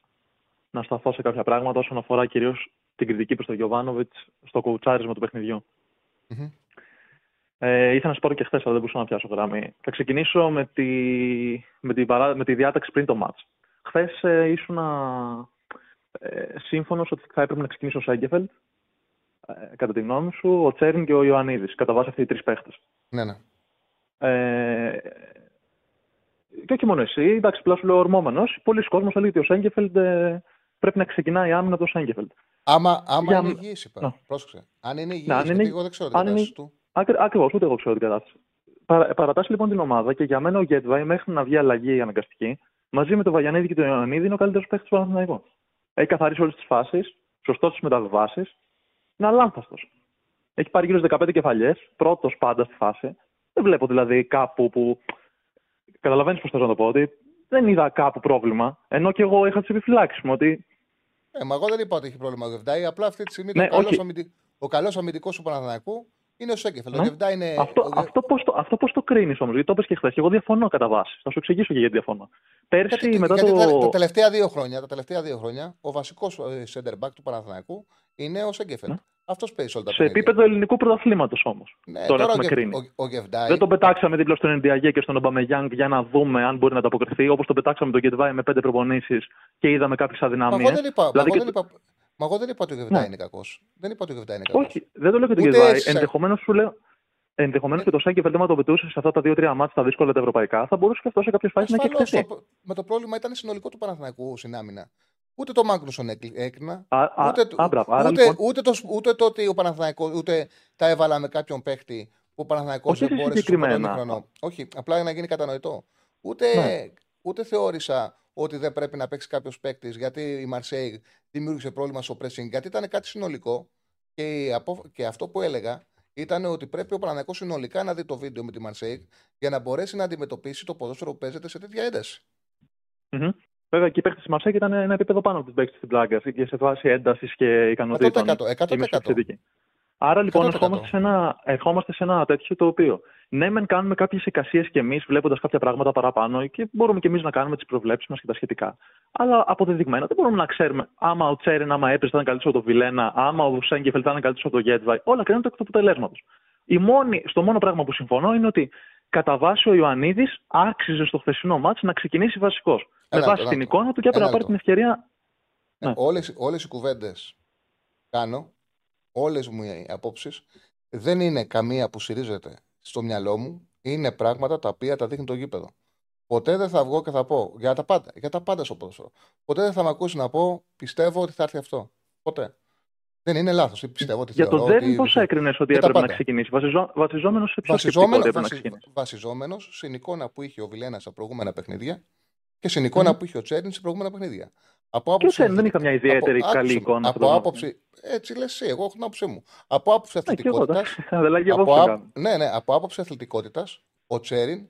να σταθώ σε κάποια πράγματα όσον αφορά κυρίως την κριτική προς τον Γιωβάνοβιτς στο κοουτσάρισμα του παιχνιδιού. Mm-hmm. Ε, ήθελα να σου πω και χθες, αλλά δεν μπορούσα να πιάσω γραμμή. Θα ξεκινήσω με τη, με τη, με τη διάταξη πριν το match. Χθες ε, ήσουν ε, σύμφωνος ότι θα έπρεπε να ξεκινήσει ο Σένκεφελντ, ε, κατά τη γνώμη σου, ο Τσέριν και ο Ιωαννίδης, κατά βάση αυτοί οι τρεις παίχτες. Ναι, ναι. Ε, και όχι μόνο εσύ, εντάξει, απλά σου λέω ορμώμενος. Πολλοί κόσμοι θα λέει ότι ο Σένκεφελντ ε, πρέπει να ξεκινάει άμυνα το Σένκεφελντ. Άμα, άμα Για είναι μ- υγιής, είπα. Ναι. Πρόσεξε. Αν είναι υγιής, Ναι, αν γιατί είναι- εγώ δεν ξέρω την αν είναι- κατάσταση του. Ακριβώς, ούτε εγώ ξέρω την κατάσταση. Παρα, παρατάσσει λοιπόν την ομάδα και για μένα ο Γκέτβαϊ μέχρι να βγει αλλαγή αναγκαστική, μαζί με τον Βαγιανίδη και τον Ιωαννίδη είναι ο καλύτερος παίκτης του Παναθηναϊκού. Έχει καθαρίσει όλες τις φάσεις, σωστός στις μεταβιβάσει, είναι αλάνθαστος. Έχει πάρει γύρω στις 15 κεφαλιές, πρώτος πάντα στη φάση. Δεν βλέπω δηλαδή κάπου που. Καταλαβαίνεις πώς θέλω να το πω, ότι δεν είδα κάπου πρόβλημα. Ενώ και εγώ είχα τις επιφυλάξεις μου ότι Ε, μα εγώ δεν είπα ότι έχει πρόβλημα ο Γεβδάη. Απλά αυτή τη στιγμή Ναι, το καλός όχι. αμυντι... ο καλός αμυντικός του Παναθηναϊκού είναι ο Σέκεφελ. Ο Ναι. Γεβδάη είναι. Αυτό, ο Γε- αυτό πώς το, αυτό πώς το κρίνεις όμως, γιατί το είπες και χθες. Και εγώ διαφωνώ κατά βάση. Θα σου εξηγήσω και γιατί διαφωνώ. Πέρσι Γιατί, μετά γιατί το. τα, τα τελευταία δύο χρόνια, τα τελευταία δύο χρόνια ο βασικός center back του Παναθηναϊκού είναι ο Σέγκεφελ. Ναι. Αυτός παίζει σε όλα τα Σε παιχνίδια. επίπεδο ελληνικού πρωταθλήματος όμως. Ναι, τώρα τώρα έχουμε ο, Γε- κρίνει. ο, ο Γεβδάη. Δεν τον πετάξαμε δίπλα στον Ενδιαγέ και στον Ομπαμεγιάνγκ για να δούμε αν μπορεί να ανταποκριθεί. Όπως τον πετάξαμε τον Γκετβάη με πέντε προπονήσεις και είδαμε κάποιες Μα αδυναμίε. εγώ δεν είπα, Δηλαδή μα εγώ και δεν είπα, μα εγώ δεν είπα ότι ο Γεβδάη Ναι. είναι κακός. Δεν είπα ότι ο Γεβδάη είναι κακός. Όχι, δεν το λέω για τον Ούτε Γκετβάη. σε- Ενδεχομένως σου λέω. Ενδεχομένως και το Σάγκεφελ, άμα το πετούσε σε αυτά τα δύο-τρία μάτια τα δύσκολα τα ευρωπαϊκά, θα μπορούσε και αυτός σε κάποιες φάσεις να έχει Ασφαλώς, εκτεθεί. το- με το πρόβλημα ήταν συνολικό του Παναθηναϊκού στην άμυνα. Ούτε το Μάγνουσον έκλει- έκρινα. Α, α, Ούτε, το- α, μπράβο. Άρα, ούτε, λοιπόν, ούτε, το, ούτε το ότι ο Παναθηναϊκός, ούτε τα έβαλα με κάποιον παίχτη που ο Παναθηναϊκός Όχι δεν εσύ μπόρεσε στο πρώτο συγκεκριμένα. ημίχρονο. Όχι, απλά για να γίνει κατανοητό. Ούτε, Ναι. ούτε θεώρησα ότι δεν πρέπει να παίξει κάποιος παίκτης γιατί η Μαρσέη δημιούργησε πρόβλημα στο pressing. Γιατί ήταν κάτι συνολικό και, η απο- και αυτό που έλεγα ήταν ότι πρέπει ο Παναθηναϊκός συνολικά να δει το βίντεο με τη Μαρσέη για να μπορέσει να αντιμετωπίσει το ποδόσφαιρο που παίζεται σε τέτοια ένταση. Μμμ. Βέβαια, και οι παίχτε της Μαρσέκ ήταν ένα επίπεδο πάνω από τους παίχτε στην πλάκα και σε βάση έντασης και ικανοτήτων. 100%, 100%. η μεσοεπιθετική. Άρα λοιπόν 100%. ερχόμαστε σε, ένα, ερχόμαστε σε ένα τέτοιο το οποίο ναι, μεν κάνουμε κάποιες εικασίες κι εμείς βλέποντας κάποια πράγματα παραπάνω και μπορούμε κι εμείς να κάνουμε τις προβλέψεις μας και τα σχετικά. Αλλά αποδεδειγμένα δεν μπορούμε να ξέρουμε άμα ο Τσέρεν, άμα έπαιζε, θα ήταν καλύτερος από τον Βιλένα, άμα ο Σέγκεφελ θα ήταν καλύτερος από τον Γέτβαϊ. Όλα κρίνονται εκ του αποτελέσματος. Στο μόνο πράγμα που συμφωνώ είναι ότι κατά βάση ο Ιωαννίδης άξιζε στο χθεσινό μάτς να ξεκινήσει βασικός. Με Ένα βάση λεπτό, την ένα εικόνα του και έπρεπε να Ένα πάρει την λεπτό. ευκαιρία. Ναι. Όλες, όλες οι κουβέντες κάνω, όλες μου οι απόψεις, δεν είναι καμία που συρίζεται στο μυαλό μου, είναι πράγματα τα οποία τα δείχνει το γήπεδο. Ποτέ δεν θα βγω και θα πω για τα πάντα, για τα πάντα στο ποδόσφαιρο. Ποτέ δεν θα με ακούσει να πω πιστεύω ότι θα έρθει αυτό. Ποτέ. Δεν είναι λάθος. Πιστεύω ότι Για τον θεωρώ Τζέριν, ότι- πώς έκρινες ότι Για τα έπρεπε να πάντα. ξεκινήσει, βασιζό, βασιζόμενος σε ποιο σκεπτικό Βασιζόμενο, έπρεπε να βασι, ξεκινήσει; βασιζόμενος στην εικόνα που είχε ο Βιλένας στα προηγούμενα παιχνίδια και στην εικόνα Μμμ. που είχε ο Τσέριν στα προηγούμενα παιχνίδια. Από Και ο άποψη Τσέριν δεν είχε καμιά ιδιαίτερη από- καλή άκουσε με, εικόνα. αυτό Από το μάτι. άποψη. Έτσι λες εσύ, εγώ έχω την άποψή μου. Από άποψη Ναι, και εγώ, αθλητικότητα. εντάξει. Δεν λέγει εγώ από, αυτό άπ- κάνω. ναι, ναι, από άποψη αθλητικότητας, ο Τσέριν.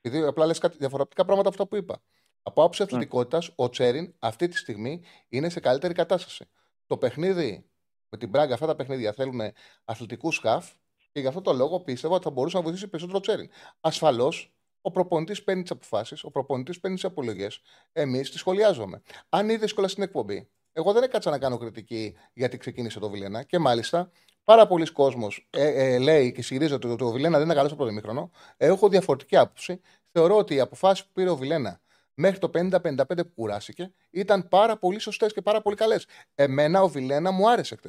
Επειδή απλά λες κάτι διαφορετικά πράγματα από αυτά που είπα. Από άποψη Ναι. αθλητικότητας, ο Τσέριν αυτή τη στιγμή είναι σε καλύτερη κατάσταση. Το παιχνίδι με την Μπράγκα, αυτά τα παιχνίδια θέλουν αθλητικούς σκαφ και γι' αυτό το λόγο πίστευα ότι θα μπορούσε να βοηθήσει περισσότερο ο Τσέριν. Ασφαλώς, ο προπονητής παίρνει τις αποφάσεις, ο προπονητής παίρνει τις επιλογέ. Εμείς τις σχολιάζουμε. Αν είδες κιόλας στην εκπομπή, εγώ δεν έκατσα να κάνω κριτική γιατί ξεκίνησε το Βιλένα και μάλιστα πάρα πολλοί κόσμοι ε, ε, λέει και συγχειρίζεται ότι ο Βιλένα δεν είναι καλό στο πρώτο ημίχρονο. Έχω διαφορετική άποψη. Θεωρώ ότι οι αποφάσεις που πήρε ο Βιλένα μέχρι το 50-55 που κουράστηκε ήταν πάρα πολύ σωστές και πάρα πολύ καλές. Εμένα ο Βιλένα μου άρεσε χτε.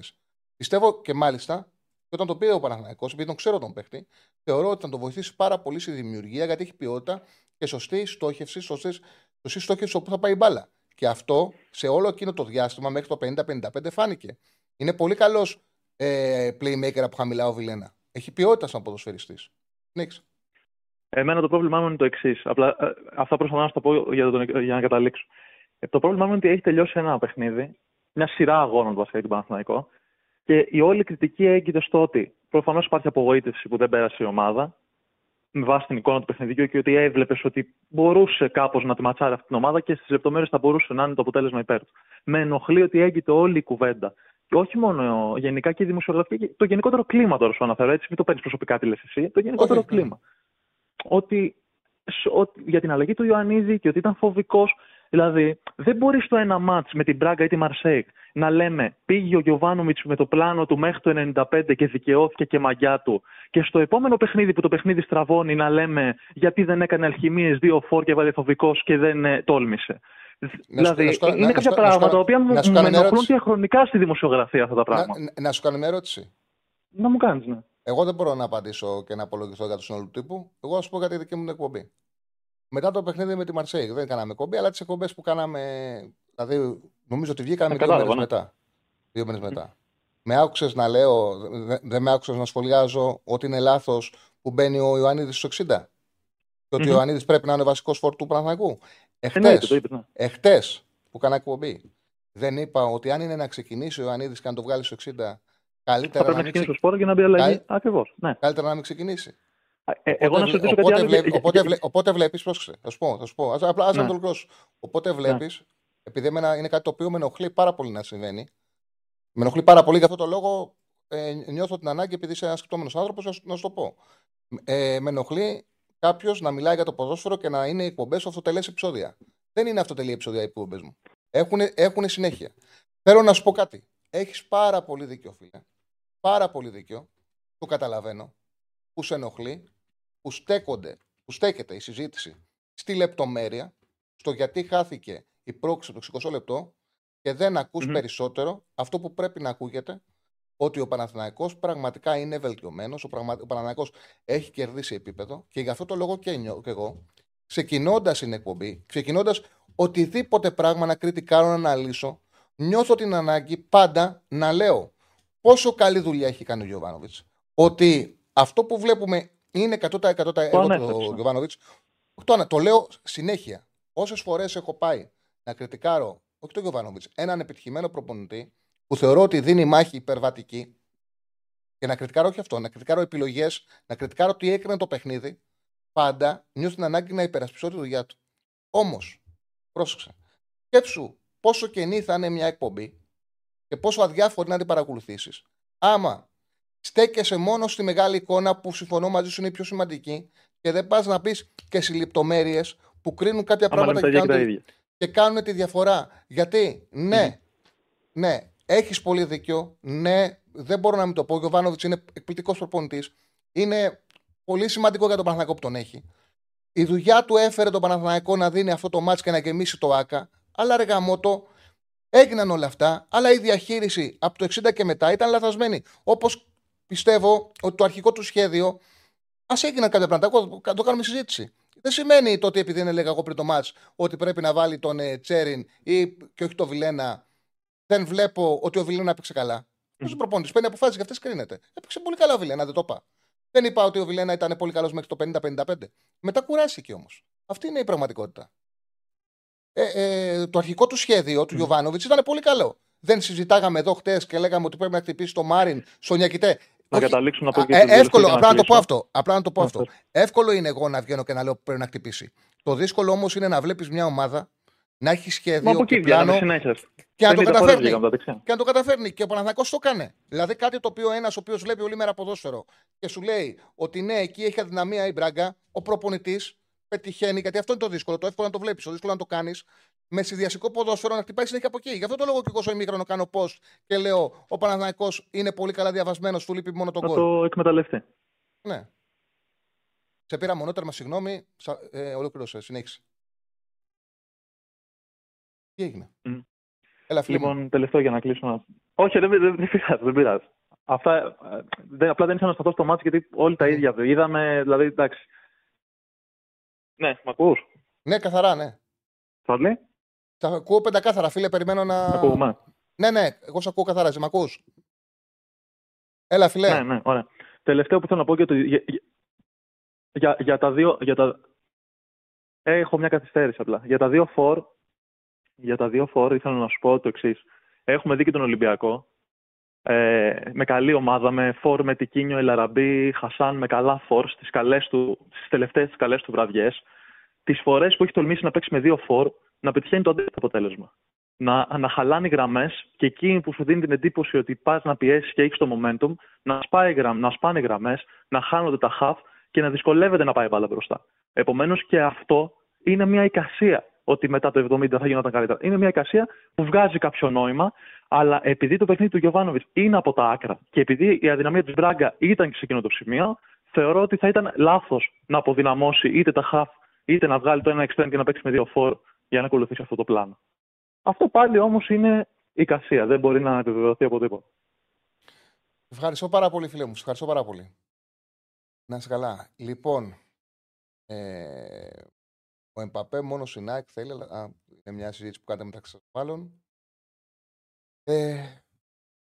Πιστεύω και μάλιστα και όταν το πήρε ο Παναθηναϊκός, επειδή τον ξέρω τον παίχτη, θεωρώ ότι θα τον βοηθήσει πάρα πολύ στη δημιουργία γιατί έχει ποιότητα και σωστή στόχευση, σωστή, σωστή στόχευση όπου θα πάει η μπάλα. Και αυτό σε όλο εκείνο το διάστημα μέχρι το 50-55 φάνηκε. Είναι πολύ καλός ε, playmaker από χαμηλά ο Βιλένα. Έχει ποιότητα σαν ποδοσφαιριστής. Νίξ. Εμένα το πρόβλημά μου είναι το εξής. Απλά ε, αυτά προσπαθώ να σου τα πω για, τον, για να καταλήξω. Ε, το πρόβλημά μου είναι ότι έχει τελειώσει ένα παιχνίδι, μια σειρά αγώνων βασικά για τον Παναθηναϊκό, και η όλη κριτική έγκυται στο ότι προφανώς υπάρχει απογοήτευση που δεν πέρασε η ομάδα, με βάση την εικόνα του παιχνιδιού και ότι έβλεπες ότι μπορούσε κάπως να τη ματσάρει αυτή την ομάδα και στις λεπτομέρειες θα μπορούσε να είναι το αποτέλεσμα υπέρ του. Με ενοχλεί ότι έγκυται όλη η κουβέντα. Και όχι μόνο γενικά και η δημοσιογραφία, και το γενικότερο κλίμα τώρα σου αναφέρω. Έτσι, μην το παίρνεις προσωπικά τι λε εσύ. Το γενικότερο Όχι, κλίμα. Ότι, σ- ότι για την αλλαγή του Ιωαννίδη και ότι ήταν φοβικός. Δηλαδή, δεν μπορεί στο ένα μάτς με την Μπράγκα ή τη Μαρσέικ να λέμε πήγε ο Γιωβάνοβιτς με το πλάνο του μέχρι το 95 και δικαιώθηκε και μαγιά του. Και στο επόμενο παιχνίδι που το παιχνίδι στραβώνει να λέμε γιατί δεν έκανε αλχημίες δύο φόρ και βάλε φοβικός και δεν ε, τόλμησε. δηλαδή, να σου κάνω- είναι να- κάποια να σου κάνω- πράγματα τα οποία μου να σου μου κάνω μια ενοχλούν ερώτηση. διαχρονικά στη δημοσιογραφία αυτά τα Να, πράγματα. να, να σου κάνω μια ερώτηση. Να, μου κάνεις, ναι. Εγώ δεν μπορώ να απαντήσω και να απολογηθώ για το σύνολο του τύπου. Εγώ θα σου πω για τη δική μου την εκπομπή. Μετά το παιχνίδι με τη Μαρσέη, δεν κάναμε εκπομπή, αλλά τις εκπομπές που κάναμε. Δηλαδή, νομίζω ότι βγήκαμε Ε, δύο κατάλαβα, μέρες ναι. μετά. Δύο μήνε μετά. Με άκουσες να λέω, δε- δεν με άκουσες να σχολιάζω ότι είναι λάθος που μπαίνει ο Ιωαννίδης στου 60. Και ότι ο Μμμ. Ιωαννίδης πρέπει να είναι βασικός φόρ του Παναθηναϊκού. Εννοείται, Εχθές, το είπες, ναι. εχθές που έκανα εκπομπή, δεν είπα ότι αν είναι να ξεκινήσει ο Ιωαννίδης και να το βγάλει στου 60, Θα καλύτερα πρέπει να, να μην, ξεκινήσει ξε... το σπόρο και να μπει αλλαγή. Καλή- Ακριβώς. Ναι. καλύτερα να μην ξεκινήσει. Ε, εγώ να σου βλέ- ρωτήσω κάτι οπότε, άλλο. βλέπει, για- οπότε, για- βλέ, οπότε βλέπεις, πρόσεξε, θα σου πω, θα σου πω, ας, απλά ας Ναι. να το ολοκληρώσω. Οπότε βλέπεις, επειδή εμένα είναι κάτι το οποίο με ενοχλεί πάρα πολύ να συμβαίνει, με ενοχλεί πάρα πολύ για αυτό το λόγο, ε, νιώθω την ανάγκη, επειδή είσαι ένας σκεπτόμενος άνθρωπος, να, σου- να σου το πω. Ε, με ενοχλεί κάποιος να μιλάει για το ποδόσφαιρο και να είναι εκπομπές σου αυτοτελές επεισόδια. Δεν είναι αυτοτελή επεισόδια οι εκπομπές μου. Έχουν, έχουν συνέχεια. Θέλω να σου πω κάτι. Έχεις πάρα πολύ δίκιο, φίλε. Πάρα πολύ δίκιο. Το καταλαβαίνω. Που σε ενοχλεί, που, στέκονται, που στέκεται η συζήτηση στη λεπτομέρεια, στο γιατί χάθηκε η πρόκληση του 60 λεπτό και δεν ακούς Μμμ. περισσότερο αυτό που πρέπει να ακούγεται ότι ο Παναθηναϊκός πραγματικά είναι βελτιωμένος, ο, πραγμα... ο Παναθηναϊκός έχει κερδίσει επίπεδο και γι' αυτό το λόγο και, νιώ, και εγώ, ξεκινώντας την εκπομπή, ξεκινώντας οτιδήποτε πράγμα να κριτικάρω, να αναλύσω, νιώθω την ανάγκη πάντα να λέω πόσο καλή δουλειά έχει κάνει ο Γιωβάνοβιτς. Ότι αυτό που βλέπουμε είναι 100% τα έργο του ανέφερες, ναι. Γιωβάνοβιτς. Το, ανα- το λέω συνέχεια. Όσες φορές έχω πάει να κριτικάρω, όχι τον Γιωβάνοβιτς, έναν επιτυχημένο προπονητή που θεωρώ ότι δίνει μάχη υπερβατική και να κριτικάρω όχι αυτό, να κριτικάρω επιλογές, να κριτικάρω τι έκανε το παιχνίδι, πάντα νιώθω την ανάγκη να υπερασπιστώ τη δουλειά του. Όμως, πρόσεξε. Σκέψου πόσο κενή θα είναι μια εκπομπή και πόσο αδιάφορη να την παρακολουθήσεις. Άμα στέκεσαι μόνο στη μεγάλη εικόνα που συμφωνώ μαζί σου είναι η πιο σημαντική και δεν πας να πεις και σε λεπτομέρειε που κρίνουν κάποια Άμα λέμε πράγματα τα και ίδια και κάνουν, τα τη- ίδια. και κάνουν τη διαφορά. Γιατί, ναι, ναι, έχεις πολύ δίκιο. Ναι, δεν μπορώ να μην το πω. Ο Γιωβάνοβιτς είναι εκπληκτικός προπονητής. Είναι πολύ σημαντικό για τον Παναθηναϊκό που τον έχει. Η δουλειά του έφερε τον Παναθηναϊκό να δίνει αυτό το μάτς και να γεμίσει το ΆΚΑ. Αλλά ρε γαμώτο, έγιναν όλα αυτά. Αλλά η διαχείριση από το 60 και μετά ήταν λαθασμένη. Όπως πιστεύω ότι το αρχικό του σχέδιο, ας έγιναν κάποια πράγματα. Εγώ το κάνουμε συζήτηση. Δεν σημαίνει το ότι επειδή δεν έλεγα εγώ πριν το μάτς ότι πρέπει να βάλει τον ε, Τσέριν ή και όχι τον Βιλένα. Δεν βλέπω ότι ο Βιλένα έπαιξε καλά. Mm. Ο προπονητής; Παίρνει αποφάσεις και αυτές κρίνεται. Έπαιξε πολύ καλά ο Βιλένα, δεν το είπα. Δεν είπα ότι ο Βιλένα ήταν πολύ καλός μέχρι το 50-55. Μετά κουράστηκε όμως. Αυτή είναι η πραγματικότητα. Ε, ε, το αρχικό του σχέδιο του Γιωβάνοβιτς ήταν πολύ καλό. Δεν συζητάγαμε εδώ χτες και λέγαμε ότι πρέπει να χτυπήσει το Μάριν στο Νιακητέ. Να Όχι. καταλήξω να πω Α, και ε, το τελευταίο εύκολο, για να απλά να το πω κλείσω. αυτό. Απλά να το πω Ναι, αυτό. πες. Εύκολο είναι εγώ να βγαίνω και να λέω πρέπει να χτυπήσει. Το δύσκολο όμως είναι να βλέπεις μια ομάδα να έχει Μα σχέδιο από και εκεί βγαίναμε πλάνο συνέχεια. και να το 50 φορές καταφέρνει. βγήκαμε τα δεξιά. Και να το καταφέρνει. Και ο Παναθηναϊκός το έκανε. Δηλαδή κάτι το οποίο ένας ο οποίος βλέπει όλη μέρα ποδόσφαιρο και σου λέει ότι ναι, εκεί έχει αδυναμία η Μπράγκα, ο προπονητής πετυχαίνει, γιατί αυτό είναι το δύσκολο. Το εύκολο να το βλέπεις, το δύσκολο να το κάνεις. Με συνδυαστικό ποδόσφαιρο να χτυπάει συνέχεια από εκεί. Γι' αυτό το λόγο και εγώ στο ημίχρονο κάνω post και λέω: Ο Παναθηναϊκός είναι πολύ καλά διαβασμένος, του λείπει μόνο τον Να γκολ. το εκμεταλλευτεί. Ναι. Σε πήρα μονότερμα, συγγνώμη. Σα- Ε, ολοκλήρωσε, συνέχισε. Τι έγινε; Μμ. Έλα, φίλε μου. Λοιπόν, τελευταίο για να κλείσω. να- Όχι, δεν, δεν, δεν πειράζει. Δεν πειράζει. Αυτά, ε, δεν, απλά δεν ήθελα να σταθώ στο μάτσο γιατί όλοι τα ίδια είδαμε. Δηλαδή, εντάξει. Ναι, μ' ακούς, Ναι, καθαρά, ναι. Φαρλή, Τα ακούω πεντακάθαρα, φίλε. Περιμένω να. ακούμε. Ναι, ναι, εγώ σε ακούω καθαρά. Σε μ' ακούς; Έλα, φιλέ. Ναι, ναι, ωραία. Τελευταίο που θέλω να πω για, το, για, για, για τα δύο. Για τα... Έχω μια καθυστέρηση απλά. Για τα δύο φορ, για τα δύο φορ ήθελα να σου πω το εξής. Έχουμε δει και τον Ολυμπιακό. Ε, με καλή ομάδα, με φορ με Τικίνιο, Ελαραμπή, Χασάν, με καλά φορ στις, καλές του, στις τελευταίες τις καλές του βραδιές. Τις φορές που έχει τολμήσει να παίξει με δύο φορ, να πετυχαίνει το αντίθετο αποτέλεσμα. Να, να χαλάνει γραμμές και εκείνη που σου δίνει την εντύπωση ότι πας να πιέσεις και έχεις το momentum, να, σπάει, γραμ- να σπάνε γραμμές, να χάνονται τα half και να δυσκολεύεται να πάει μπάλα μπροστά. Επομένως και αυτό είναι μια εικασία ότι μετά το 70 θα γινόταν καλύτερα. Είναι μια εικασία που βγάζει κάποιο νόημα, αλλά επειδή το παιχνίδι του Γιωβάνοβιτς είναι από τα άκρα και επειδή η αδυναμία της Μπράγκα ήταν και σε εκείνο το σημείο, θεωρώ ότι θα ήταν λάθος να αποδυναμώσει είτε τα half είτε να βγάλει το ένα extreme και να παίξει με δύο φορ για να ακολουθήσει αυτό το πλάνο. Αυτό πάλι όμως είναι εικασία. Δεν μπορεί να επιβεβαιωθεί από τίποτα. Ευχαριστώ πάρα πολύ, φίλε μου. Σε ευχαριστώ πάρα πολύ. Να είσαι καλά. Λοιπόν, ε, ο Εμπαπέ μόνος στην ΑΕΚ θέλει, αλλά α, είναι μια συζήτηση που κάνετε μεταξύ σας μάλλον. Ε,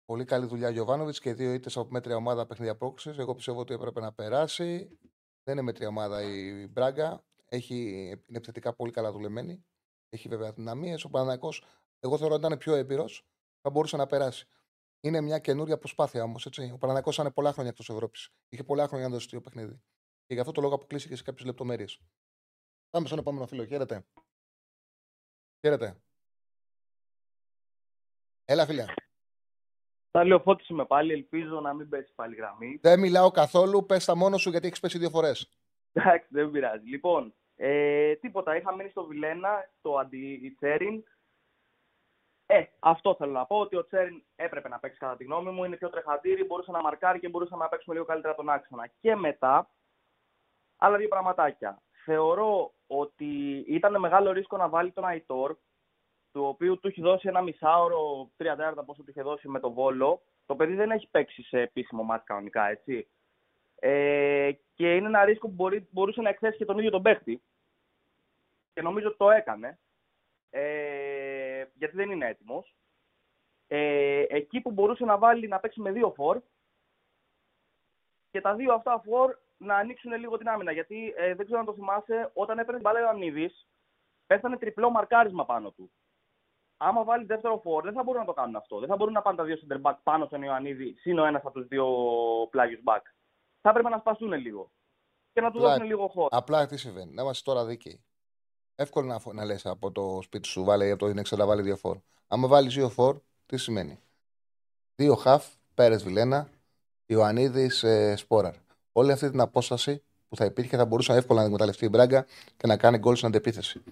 Πολύ καλή δουλειά Γιωβάνοβιτς και δύο ήττες από μέτρια ομάδα παιχνίδια πρόκληση. Εγώ πιστεύω ότι έπρεπε να περάσει. Δεν είναι μέτρια ομάδα η Μπράγκα. Έχει, είναι επιθετικά πολύ καλά δουλεμένη. Έχει βέβαια δυναμίες. Ο Παναναναϊκό, εγώ θεωρώ ότι ήταν πιο έμπειρος, θα μπορούσε να περάσει. Είναι μια καινούρια προσπάθεια όμως. Ο Παναναναϊκό ήταν πολλά χρόνια εκτός Ευρώπης. Είχε πολλά χρόνια να δώσει το παιχνίδι. Και γι' αυτό το λόγο αποκλείστηκε σε κάποιες λεπτομέρειες. Πάμε στον επόμενο φίλο. Χαίρετε. Χαίρετε. Έλα, φίλε. Θα λέω φώτιση με πάλι, ελπίζω να μην πέσει πάλι γραμμή. Δεν μιλάω καθόλου, πες τα μόνος σου γιατί έχεις πέσει δύο φορές. Εντάξει, δεν πειράζει. Λοιπόν, ε, τίποτα. Είχα μείνει στο Βιλένα, το αντι-Τσέριν. Ε, αυτό θέλω να πω, ότι ο Τσέριν έπρεπε να παίξει κατά τη γνώμη μου. Είναι πιο τρεχατήρι, μπορούσε να μαρκάρει και μπορούσε να παίξουμε λίγο καλύτερα τον άξονα. Και μετά, άλλα δύο πραγματάκια. Θεωρώ ότι ήταν μεγάλο ρίσκο να βάλει τον Αϊτόρ, του οποίου του έχει δώσει ένα μισάωρο, τρία τέταρτα πόσο του είχε δώσει με τον Βόλο. Το παιδί δεν έχει παίξει σε επίσημο μάτι κανονικά, έτσι. Ε, και είναι ένα ρίσκο που μπορεί, μπορούσε να εκθέσει και τον ίδιο τον παίχτη. Και νομίζω ότι το έκανε. Ε, γιατί δεν είναι έτοιμος. Ε, εκεί που μπορούσε να βάλει να παίξει με δύο φορ και τα δύο αυτά φορ να ανοίξουν λίγο την άμυνα. Γιατί ε, δεν ξέρω αν το θυμάσαι, όταν έπαιρνε την μπάλα ο Ιωαννίδης, πέθανε τριπλό μαρκάρισμα πάνω του. Άμα βάλει δεύτερο φόρ, δεν θα μπορούν να το κάνουν αυτό. Δεν θα μπορούν να πάνε τα δύο center back πάνω στον Ιωαννίδη, συν ο ένας από τους δύο πλάγιους back. Θα έπρεπε να σπαστούν λίγο. Και να του δώσουν λίγο χώρο. Απλά τι συμβαίνει. Να είμαστε τώρα δίκαιοι. Εύκολο να, να λες από το σπίτι σου, βάλε από το είναι να βάλει δύο φόρ. Άμα βάλεις δύο φόρ, τι σημαίνει; Δύο χαφ, Πέρες Βιλένα, Ιωαννίδης ε, Σπόραρ. Όλη αυτή την απόσταση που θα υπήρχε θα μπορούσε εύκολα να εκμεταλλευτεί η Μπράγκα και να κάνει γκολ στην αντεπίθεση.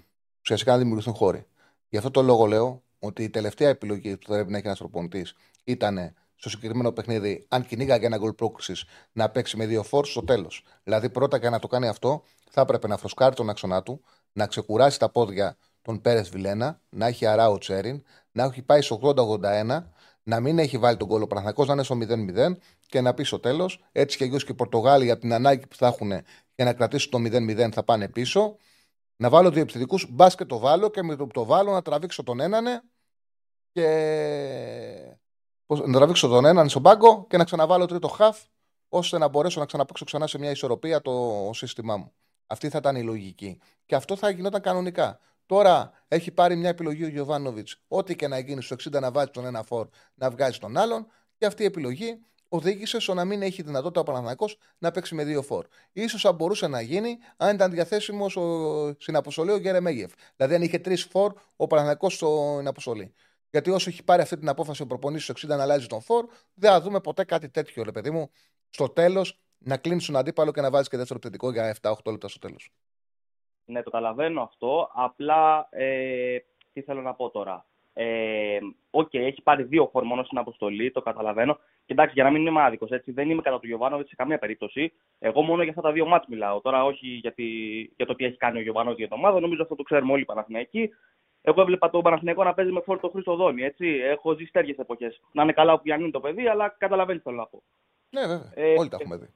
Ουσιαστικά να δημιουργηθούν χώροι. Γι' αυτό το λόγο λέω ότι η τελευταία επιλογή που θα πρέπει να έχει ένας προπονητής ήταν στο συγκεκριμένο παιχνίδι, αν κυνήγαγε ένα γκολ πρόκλησης, να παίξει με δύο φόρ στο τέλος. Δηλαδή, πρώτα και να το κάνει αυτό, θα έπρεπε να φροσκάρει τον άξονα του, να ξεκουράσει τα πόδια των Πέρες Βιλένα, να έχει αρά ο Τσέριν, να έχει πάει στο 80-81, να μην έχει βάλει τον κόλλο Παναθανικό, να είναι στο 0-0 και να πει στο τέλος, έτσι και αλλιώς και οι Πορτογάλοι από την ανάγκη που θα έχουν για να κρατήσουν το 0-0 θα πάνε πίσω. Να βάλω δύο επιθετικούς, μπας και το βάλω και με το που το βάλω να τραβήξω τον έναν και. Να τραβήξω τον έναν στον πάγκο και να ξαναβάλω τρίτο χαφ, ώστε να μπορέσω να ξαναπέξω ξανά σε μια ισορροπία το σύστημά μου. Αυτή θα ήταν η λογική. Και αυτό θα γινόταν κανονικά. Τώρα έχει πάρει μια επιλογή ο Γιωβάνοβιτς, ό,τι και να γίνει στο 60 να βάζει τον ένα φόρ, να βγάζει τον άλλον. Και αυτή η επιλογή οδήγησε στο να μην έχει δυνατότητα ο Παναθανικό να παίξει με δύο φόρ. σω θα μπορούσε να γίνει αν ήταν διαθέσιμος στην αποστολή ο Γερεμέγεφ. Δηλαδή, αν είχε τρεις φόρ ο Παναθανικό στην αποστολή. Γιατί όσο έχει πάρει αυτή την απόφαση ο προπονητής στο 60 να αλλάζει τον φορ, δεν θα δούμε ποτέ κάτι τέτοιο, ρε παιδί μου. Στο τέλος να κλείνει τον αντίπαλο και να βάζει και δεύτερο επιθετικό για 7-8 λεπτά στο τέλος. Ναι, το καταλαβαίνω αυτό. Απλά ε, τι θέλω να πω τώρα. Ε, OK, okay, έχει πάρει δύο φορ μόνο στην αποστολή, το καταλαβαίνω. Και εντάξει, για να μην είμαι άδικος, έτσι, δεν είμαι κατά του Γιοβάνοβιτς σε καμία περίπτωση. Εγώ μόνο για αυτά τα δύο ματς μιλάω. Τώρα, όχι για, τη, για το τι έχει κάνει ο Γιοβάνοβιτς για το ομάδα, νομίζω αυτό το ξέρουμε όλοι οι Παναθηναϊκοί. Εγώ έβλεπα τον Παναθηναϊκό να παίζει με φόρτο Χριστοδόνη. Έτσι. Έχω ζήσει τέτοιε εποχές. Να είναι καλά που είναι το παιδί, αλλά καταλαβαίνεις το να Ναι, βέβαια. Ε, όλοι τα έχουμε δει.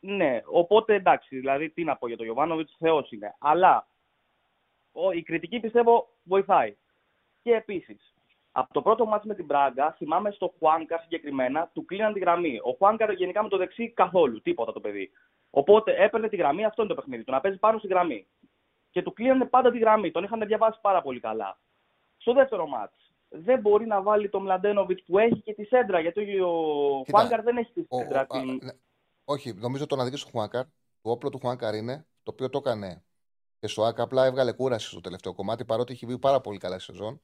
Ναι, οπότε εντάξει, δηλαδή τι να πω για τον Γιωβάνοβιτς, Θεός είναι. Αλλά ο, η κριτική πιστεύω βοηθάει. Και επίσης, από το πρώτο μάτι με την Μπράγκα, θυμάμαι στο Χουάνκα συγκεκριμένα, του κλείναν τη γραμμή. Ο Χουάνκα γενικά με το δεξί καθόλου, τίποτα το παιδί. Οπότε έπαιρνε τη γραμμή, αυτό είναι το παιχνίδι του, να παίζει πάνω στη γραμμή. Και του κλείνανε πάντα τη γραμμή, τον είχαν διαβάσει πάρα πολύ καλά. Στο δεύτερο μάτς, δεν μπορεί να βάλει τον Μλαντένοβιτς που έχει και τη σέντρα, γιατί ο Χουάνκαρ δεν έχει τη σέντρα. Ο, την... ναι. Όχι, νομίζω το να δει στο Χουάνκαρ, το όπλο του Χουάνκαρ είναι το οποίο το έκανε και στο ΑΚΑ, απλά έβγαλε κούραση στο τελευταίο κομμάτι, παρότι έχει βγει πάρα πολύ καλά σεζόν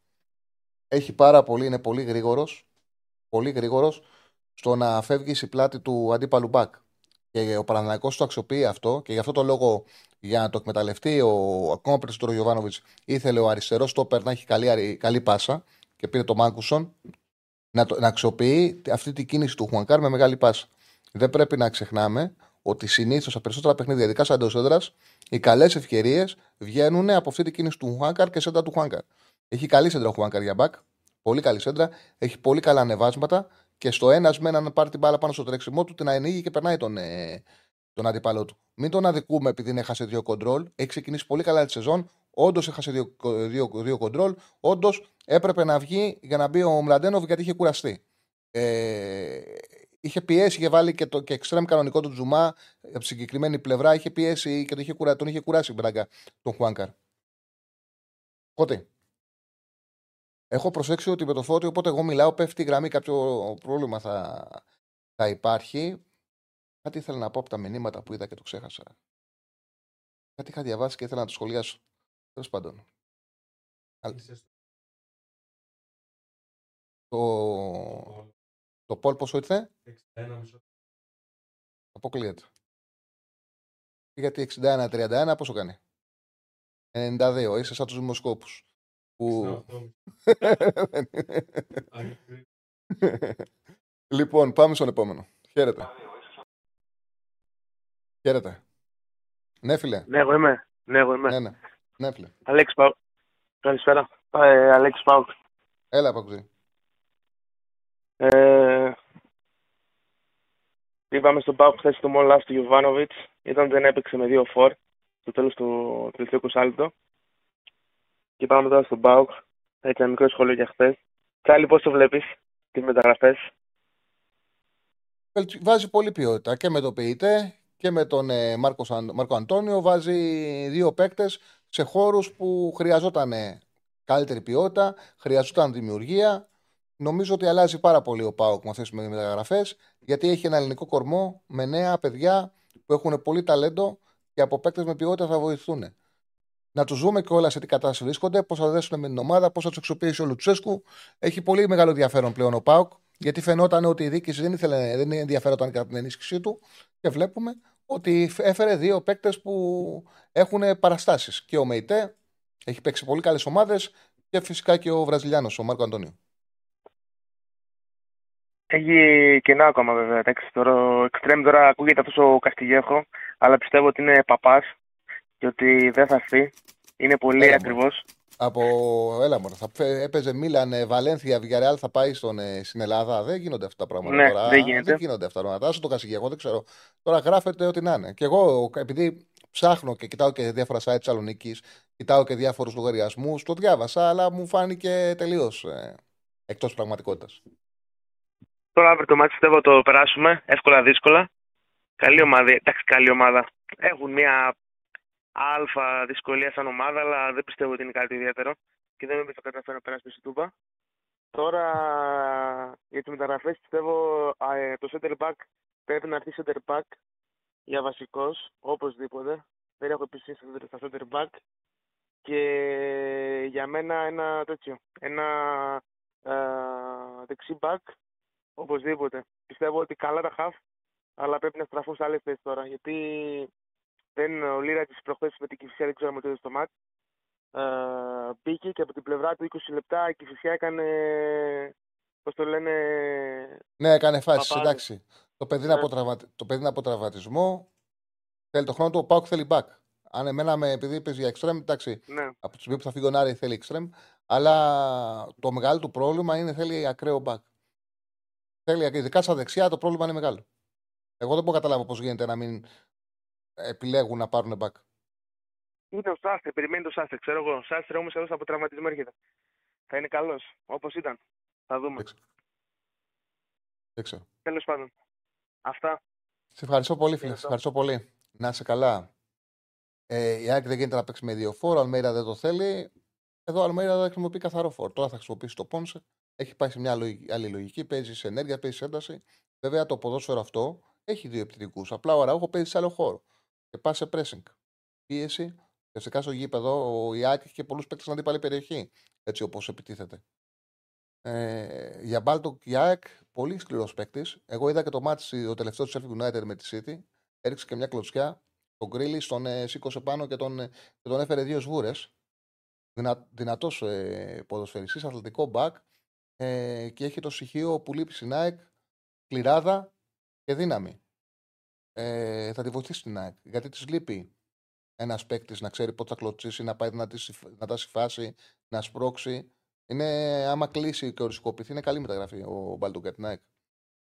έχει πάρα πολύ, είναι πολύ γρήγορος. Πολύ γρήγορος στο να φεύγει η πλάτη του αντίπαλου μπακ. Και ο Παναναναϊκό το αξιοποιεί αυτό και γι' αυτό το λόγο για να το εκμεταλλευτεί ο ακόμα περισσότερο Γιωβάνοβιτς ήθελε ο αριστερός στόπερ να έχει καλή, καλή πάσα και πήρε το Μάκουσον να, να αξιοποιεί αυτή την κίνηση του Χουανκάρ με μεγάλη πάσα. Δεν πρέπει να ξεχνάμε ότι συνήθως στα περισσότερα παιχνίδια, ειδικά σαν εντός οι καλές ευκαιρίες βγαίνουν από αυτή την κίνηση του Χουάνκαρ και σέντα του Χουάνκαρ. Έχει καλή σέντρα ο Χουάνκαρ για μπακ. Πολύ καλή σέντρα. Έχει πολύ καλά ανεβάσματα. Και στο ένας με έναν πάρει την μπάλα πάνω στο τρέξιμό του, την ανοίγει και περνάει τον, ε, τον αντίπαλό του. Μην τον αδικούμε επειδή είναι έχασε δύο κοντρόλ. Έχει ξεκινήσει πολύ καλά τη σεζόν. Όντως έχασε δύο, δύο, δύο κοντρόλ. Όντως έπρεπε να βγει για να μπει ο Μλαντένοβ γιατί είχε κουραστεί. Ε, είχε πιέσει, είχε βάλει και το και εξτρέμ κανονικό του Τζουμά από τη συγκεκριμένη πλευρά. Είχε πιέσει και τον είχε, κουρα, τον είχε κουράσει η Μπράγκα τον Χουάνκαρ. Οπότε, έχω προσέξει ότι με το φώτι, οπότε εγώ μιλάω, πέφτει η γραμμή, κάποιο πρόβλημα θα, θα υπάρχει. Κάτι ήθελα να πω από τα μηνύματα που είδα και το ξέχασα. Κάτι είχα διαβάσει και ήθελα να το σχολιάσω. Τέλος πάντων. Το, το Πολ πόσο ήρθε; Αποκλείεται. Γιατί 61-31 πόσο κάνει; 92. Είσαι σαν τους δημοσκόπους. Που... λοιπόν, πάμε στον επόμενο. Χαίρετε. Χαίρετε. Ναι, φίλε. Ναι, εγώ είμαι. Ναι, εγώ είμαι. Ναι, ναι. ναι φίλε. Αλέξης Πάου. Καλησπέρα. Ε, Αλέξης Πάου. Έλα, Παγκουζή. Ε, είπαμε στον Πάου χθες το μόλ του Ιωβάνοβιτ. Ήταν δεν έπαιξε με δύο φορ στο τέλος του τελευταίου 20 λεπτό. Και πάμε τώρα στον Πάουκ. Έτσι ένα μικρό σχόλιο για χθες. Τσάλι, πώς το βλέπεις τις μεταγραφές; Βάζει πολύ ποιότητα και με το ΠΕΙΤΕ και με τον ε, Μάρκος, Μάρκο Αντώνιο. Βάζει δύο παίκτες σε χώρους που χρειαζόταν καλύτερη ποιότητα, χρειαζόταν δημιουργία. Νομίζω ότι αλλάζει πάρα πολύ ο Πάοκ με αυτές τις μεταγραφές, γιατί έχει ένα ελληνικό κορμό με νέα παιδιά που έχουν πολύ ταλέντο και από παίκτες με ποιότητα θα βοηθούν. Να τους δούμε και όλα σε τι κατάσταση βρίσκονται, πώς θα δέσουν με την ομάδα, πώς θα τους αξιοποιήσει ο Λουτσέσκου. Έχει πολύ μεγάλο ενδιαφέρον πλέον ο Πάοκ, γιατί φαινόταν ότι η διοίκηση δεν, ήθελε, δεν ενδιαφέρονταν κατά την ενίσχυσή του και βλέπουμε ότι έφερε δύο παίκτες που έχουν παραστάσεις. Και ο Μεϊτέ έχει παίξει πολύ καλές ομάδες και φυσικά και ο Βραζιλιάνος, ο Μάρκο Αντώνιο. Έχει κενά ακόμα βέβαια. Εντάξει, τώρα, ο Extreme τώρα ακούγεται αυτός ο Καστιγέχο, αλλά πιστεύω ότι είναι παπάς και ότι δεν θα έρθει. Είναι πολύ ακριβώς. Από έλα μόνο, θα έπαιζε Μίλαν, ε, Βαλένθια, Βιγιαρεάλ θα πάει στον, ε, στην Ελλάδα. Δεν γίνονται αυτά τα πράγματα ναι, τώρα. Δεν, γίνεται. δεν γίνονται αυτά τα πράγματα. Άσο το Καστιγέχο, δεν ξέρω. Τώρα γράφεται ό,τι να είναι. Και εγώ, επειδή ψάχνω και κοιτάω και διάφορα site Θεσσαλονίκης, κοιτάω και διάφορους λογαριασμούς, το διάβασα, αλλά μου φάνηκε τελείως ε, εκτός πραγματικότητας. Τώρα αύριο το μάτι πιστεύω το περάσουμε εύκολα δύσκολα. Καλή ομάδα, εντάξει καλή ομάδα. Έχουν μια αλφα δυσκολία σαν ομάδα, αλλά δεν πιστεύω ότι είναι κάτι ιδιαίτερο και δεν νομίζω ότι θα καταφέρω να περάσει στη Τούπα. Τώρα για τις μεταγραφές πιστεύω ε, το center back πρέπει να έρθει center back για βασικός, οπωσδήποτε. Δεν έχω επίση στα center back. Και για μένα ένα τέτοιο, ένα ε, δεξί back Οπωσδήποτε. Πιστεύω ότι καλά τα χαφ, αλλά πρέπει να στραφούν σε άλλες θέσεις τώρα. Γιατί δεν ο Λίρα της προχθές με την Κυφυσιά, δεν ξέρω αν το στο μάτι. Ε, μπήκε και από την πλευρά του 20 λεπτά η Κυφυσιά έκανε. Πώς το λένε. Ναι, έκανε φάση. Εντάξει. Το παιδί, ναι. από τραυματι... το παιδί από τραυματισμό. Θέλει το χρόνο του. Ο Πάουκ θέλει back. Αν εμένα με, επειδή παίζει για extreme, εντάξει. Ναι. Από τη στιγμή που θα φύγει ο Νάρη θέλει extreme. Αλλά το μεγάλο του πρόβλημα είναι θέλει ακραίο back. Θέλει, ειδικά στα δεξιά, το πρόβλημα είναι μεγάλο. Εγώ δεν μπορώ να καταλάβω πώς γίνεται να μην επιλέγουν να πάρουν back. Είναι ο Σάστρε, περιμένει το Σάστρε. Ξέρω εγώ. Ο Σάστρε όμως εδώ από τραυματισμό έρχεται. Θα είναι καλός, όπως ήταν. Θα δούμε. Δεν ξέρω. Τέλος πάντων. Αυτά. Σε ευχαριστώ πολύ, φίλε. Σε ευχαριστώ πολύ. Να είσαι καλά. Ε, η Άκη δεν γίνεται να παίξει με δύο φόρο. Ο Αλμέιρα δεν το θέλει. Εδώ ο Αλμέιρα δεν χρησιμοποιεί καθαρό φόρο. Τώρα θα χρησιμοποιήσει το Πόνσε. Έχει πάει σε μια άλλη λογική. Παίζει σε ενέργεια, παίζει σε ένταση. Βέβαια το ποδόσφαιρο αυτό έχει δύο επιθετικού. Απλά ο Αραούχο παίζει σε άλλο χώρο. Και πας σε pressing. Πίεση. Φυσικά στο γήπεδο ο Ιάκ έχει και πολλούς παίκτες στην αντίπαλη περιοχή. Έτσι όπως επιτίθεται. Ε, για Μπάλτο Ιάκ, πολύ σκληρός παίκτης. Εγώ είδα και το μάτι το τελευταίος του Sheffield United με τη City. Έριξε και μια κλωτσιά. Ο Γκρίλι τον ε, σήκωσε πάνω και τον, ε, και τον έφερε δύο σβούρες. Δυνα, Δυνατός ε, ποδοσφαιριστής, αθλητικό μπακ ε, και έχει το στοιχείο που λείπει στην ΑΕΚ, κληράδα και δύναμη. Ε, θα τη βοηθήσει την ΑΕΚ. Γιατί της λείπει ένας παίκτης να ξέρει πότε θα κλωτσίσει, να πάει να, να τα συμφάσει, να σπρώξει. Είναι, άμα κλείσει και οριστικοποιηθεί, είναι καλή μεταγραφή ο Μπάλτον για την ΑΕΚ.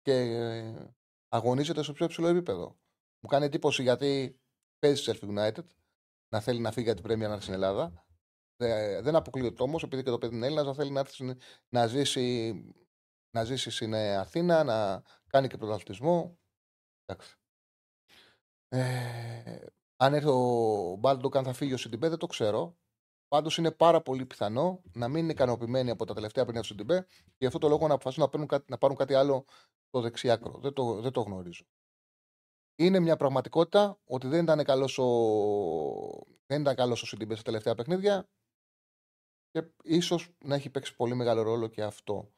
Και ε, αγωνίζεται στο πιο υψηλό επίπεδο. Μου κάνει εντύπωση γιατί παίζει στη Sheffield United να θέλει να φύγει για την Πρέμια να έρθει στην Ελλάδα δεν αποκλείεται όμω, επειδή και το παιδί είναι Έλληνας, να θέλει να, να ζήσει να ζήσει στην ε, Αθήνα, να κάνει και πρωταθλητισμό. Εντάξει. Ε, αν έρθει ο Μπάλντοκ, αν θα φύγει ο Σιντιμπέ, δεν το ξέρω. Πάντως είναι πάρα πολύ πιθανό να μην είναι ικανοποιημένοι από τα τελευταία παιχνίδια του Σιντιμπέ και γι' αυτό το λόγο να αποφασίσουν να, παίρνουν κάτι, να πάρουν κάτι άλλο στο δεξιάκρο. Δεν το, δεν το γνωρίζω. Είναι μια πραγματικότητα ότι δεν ήταν καλός ο, δεν ήταν καλός ο Σιντιμπέ στα τελευταία παιχνίδια και ίσως να έχει παίξει πολύ μεγάλο ρόλο και αυτό.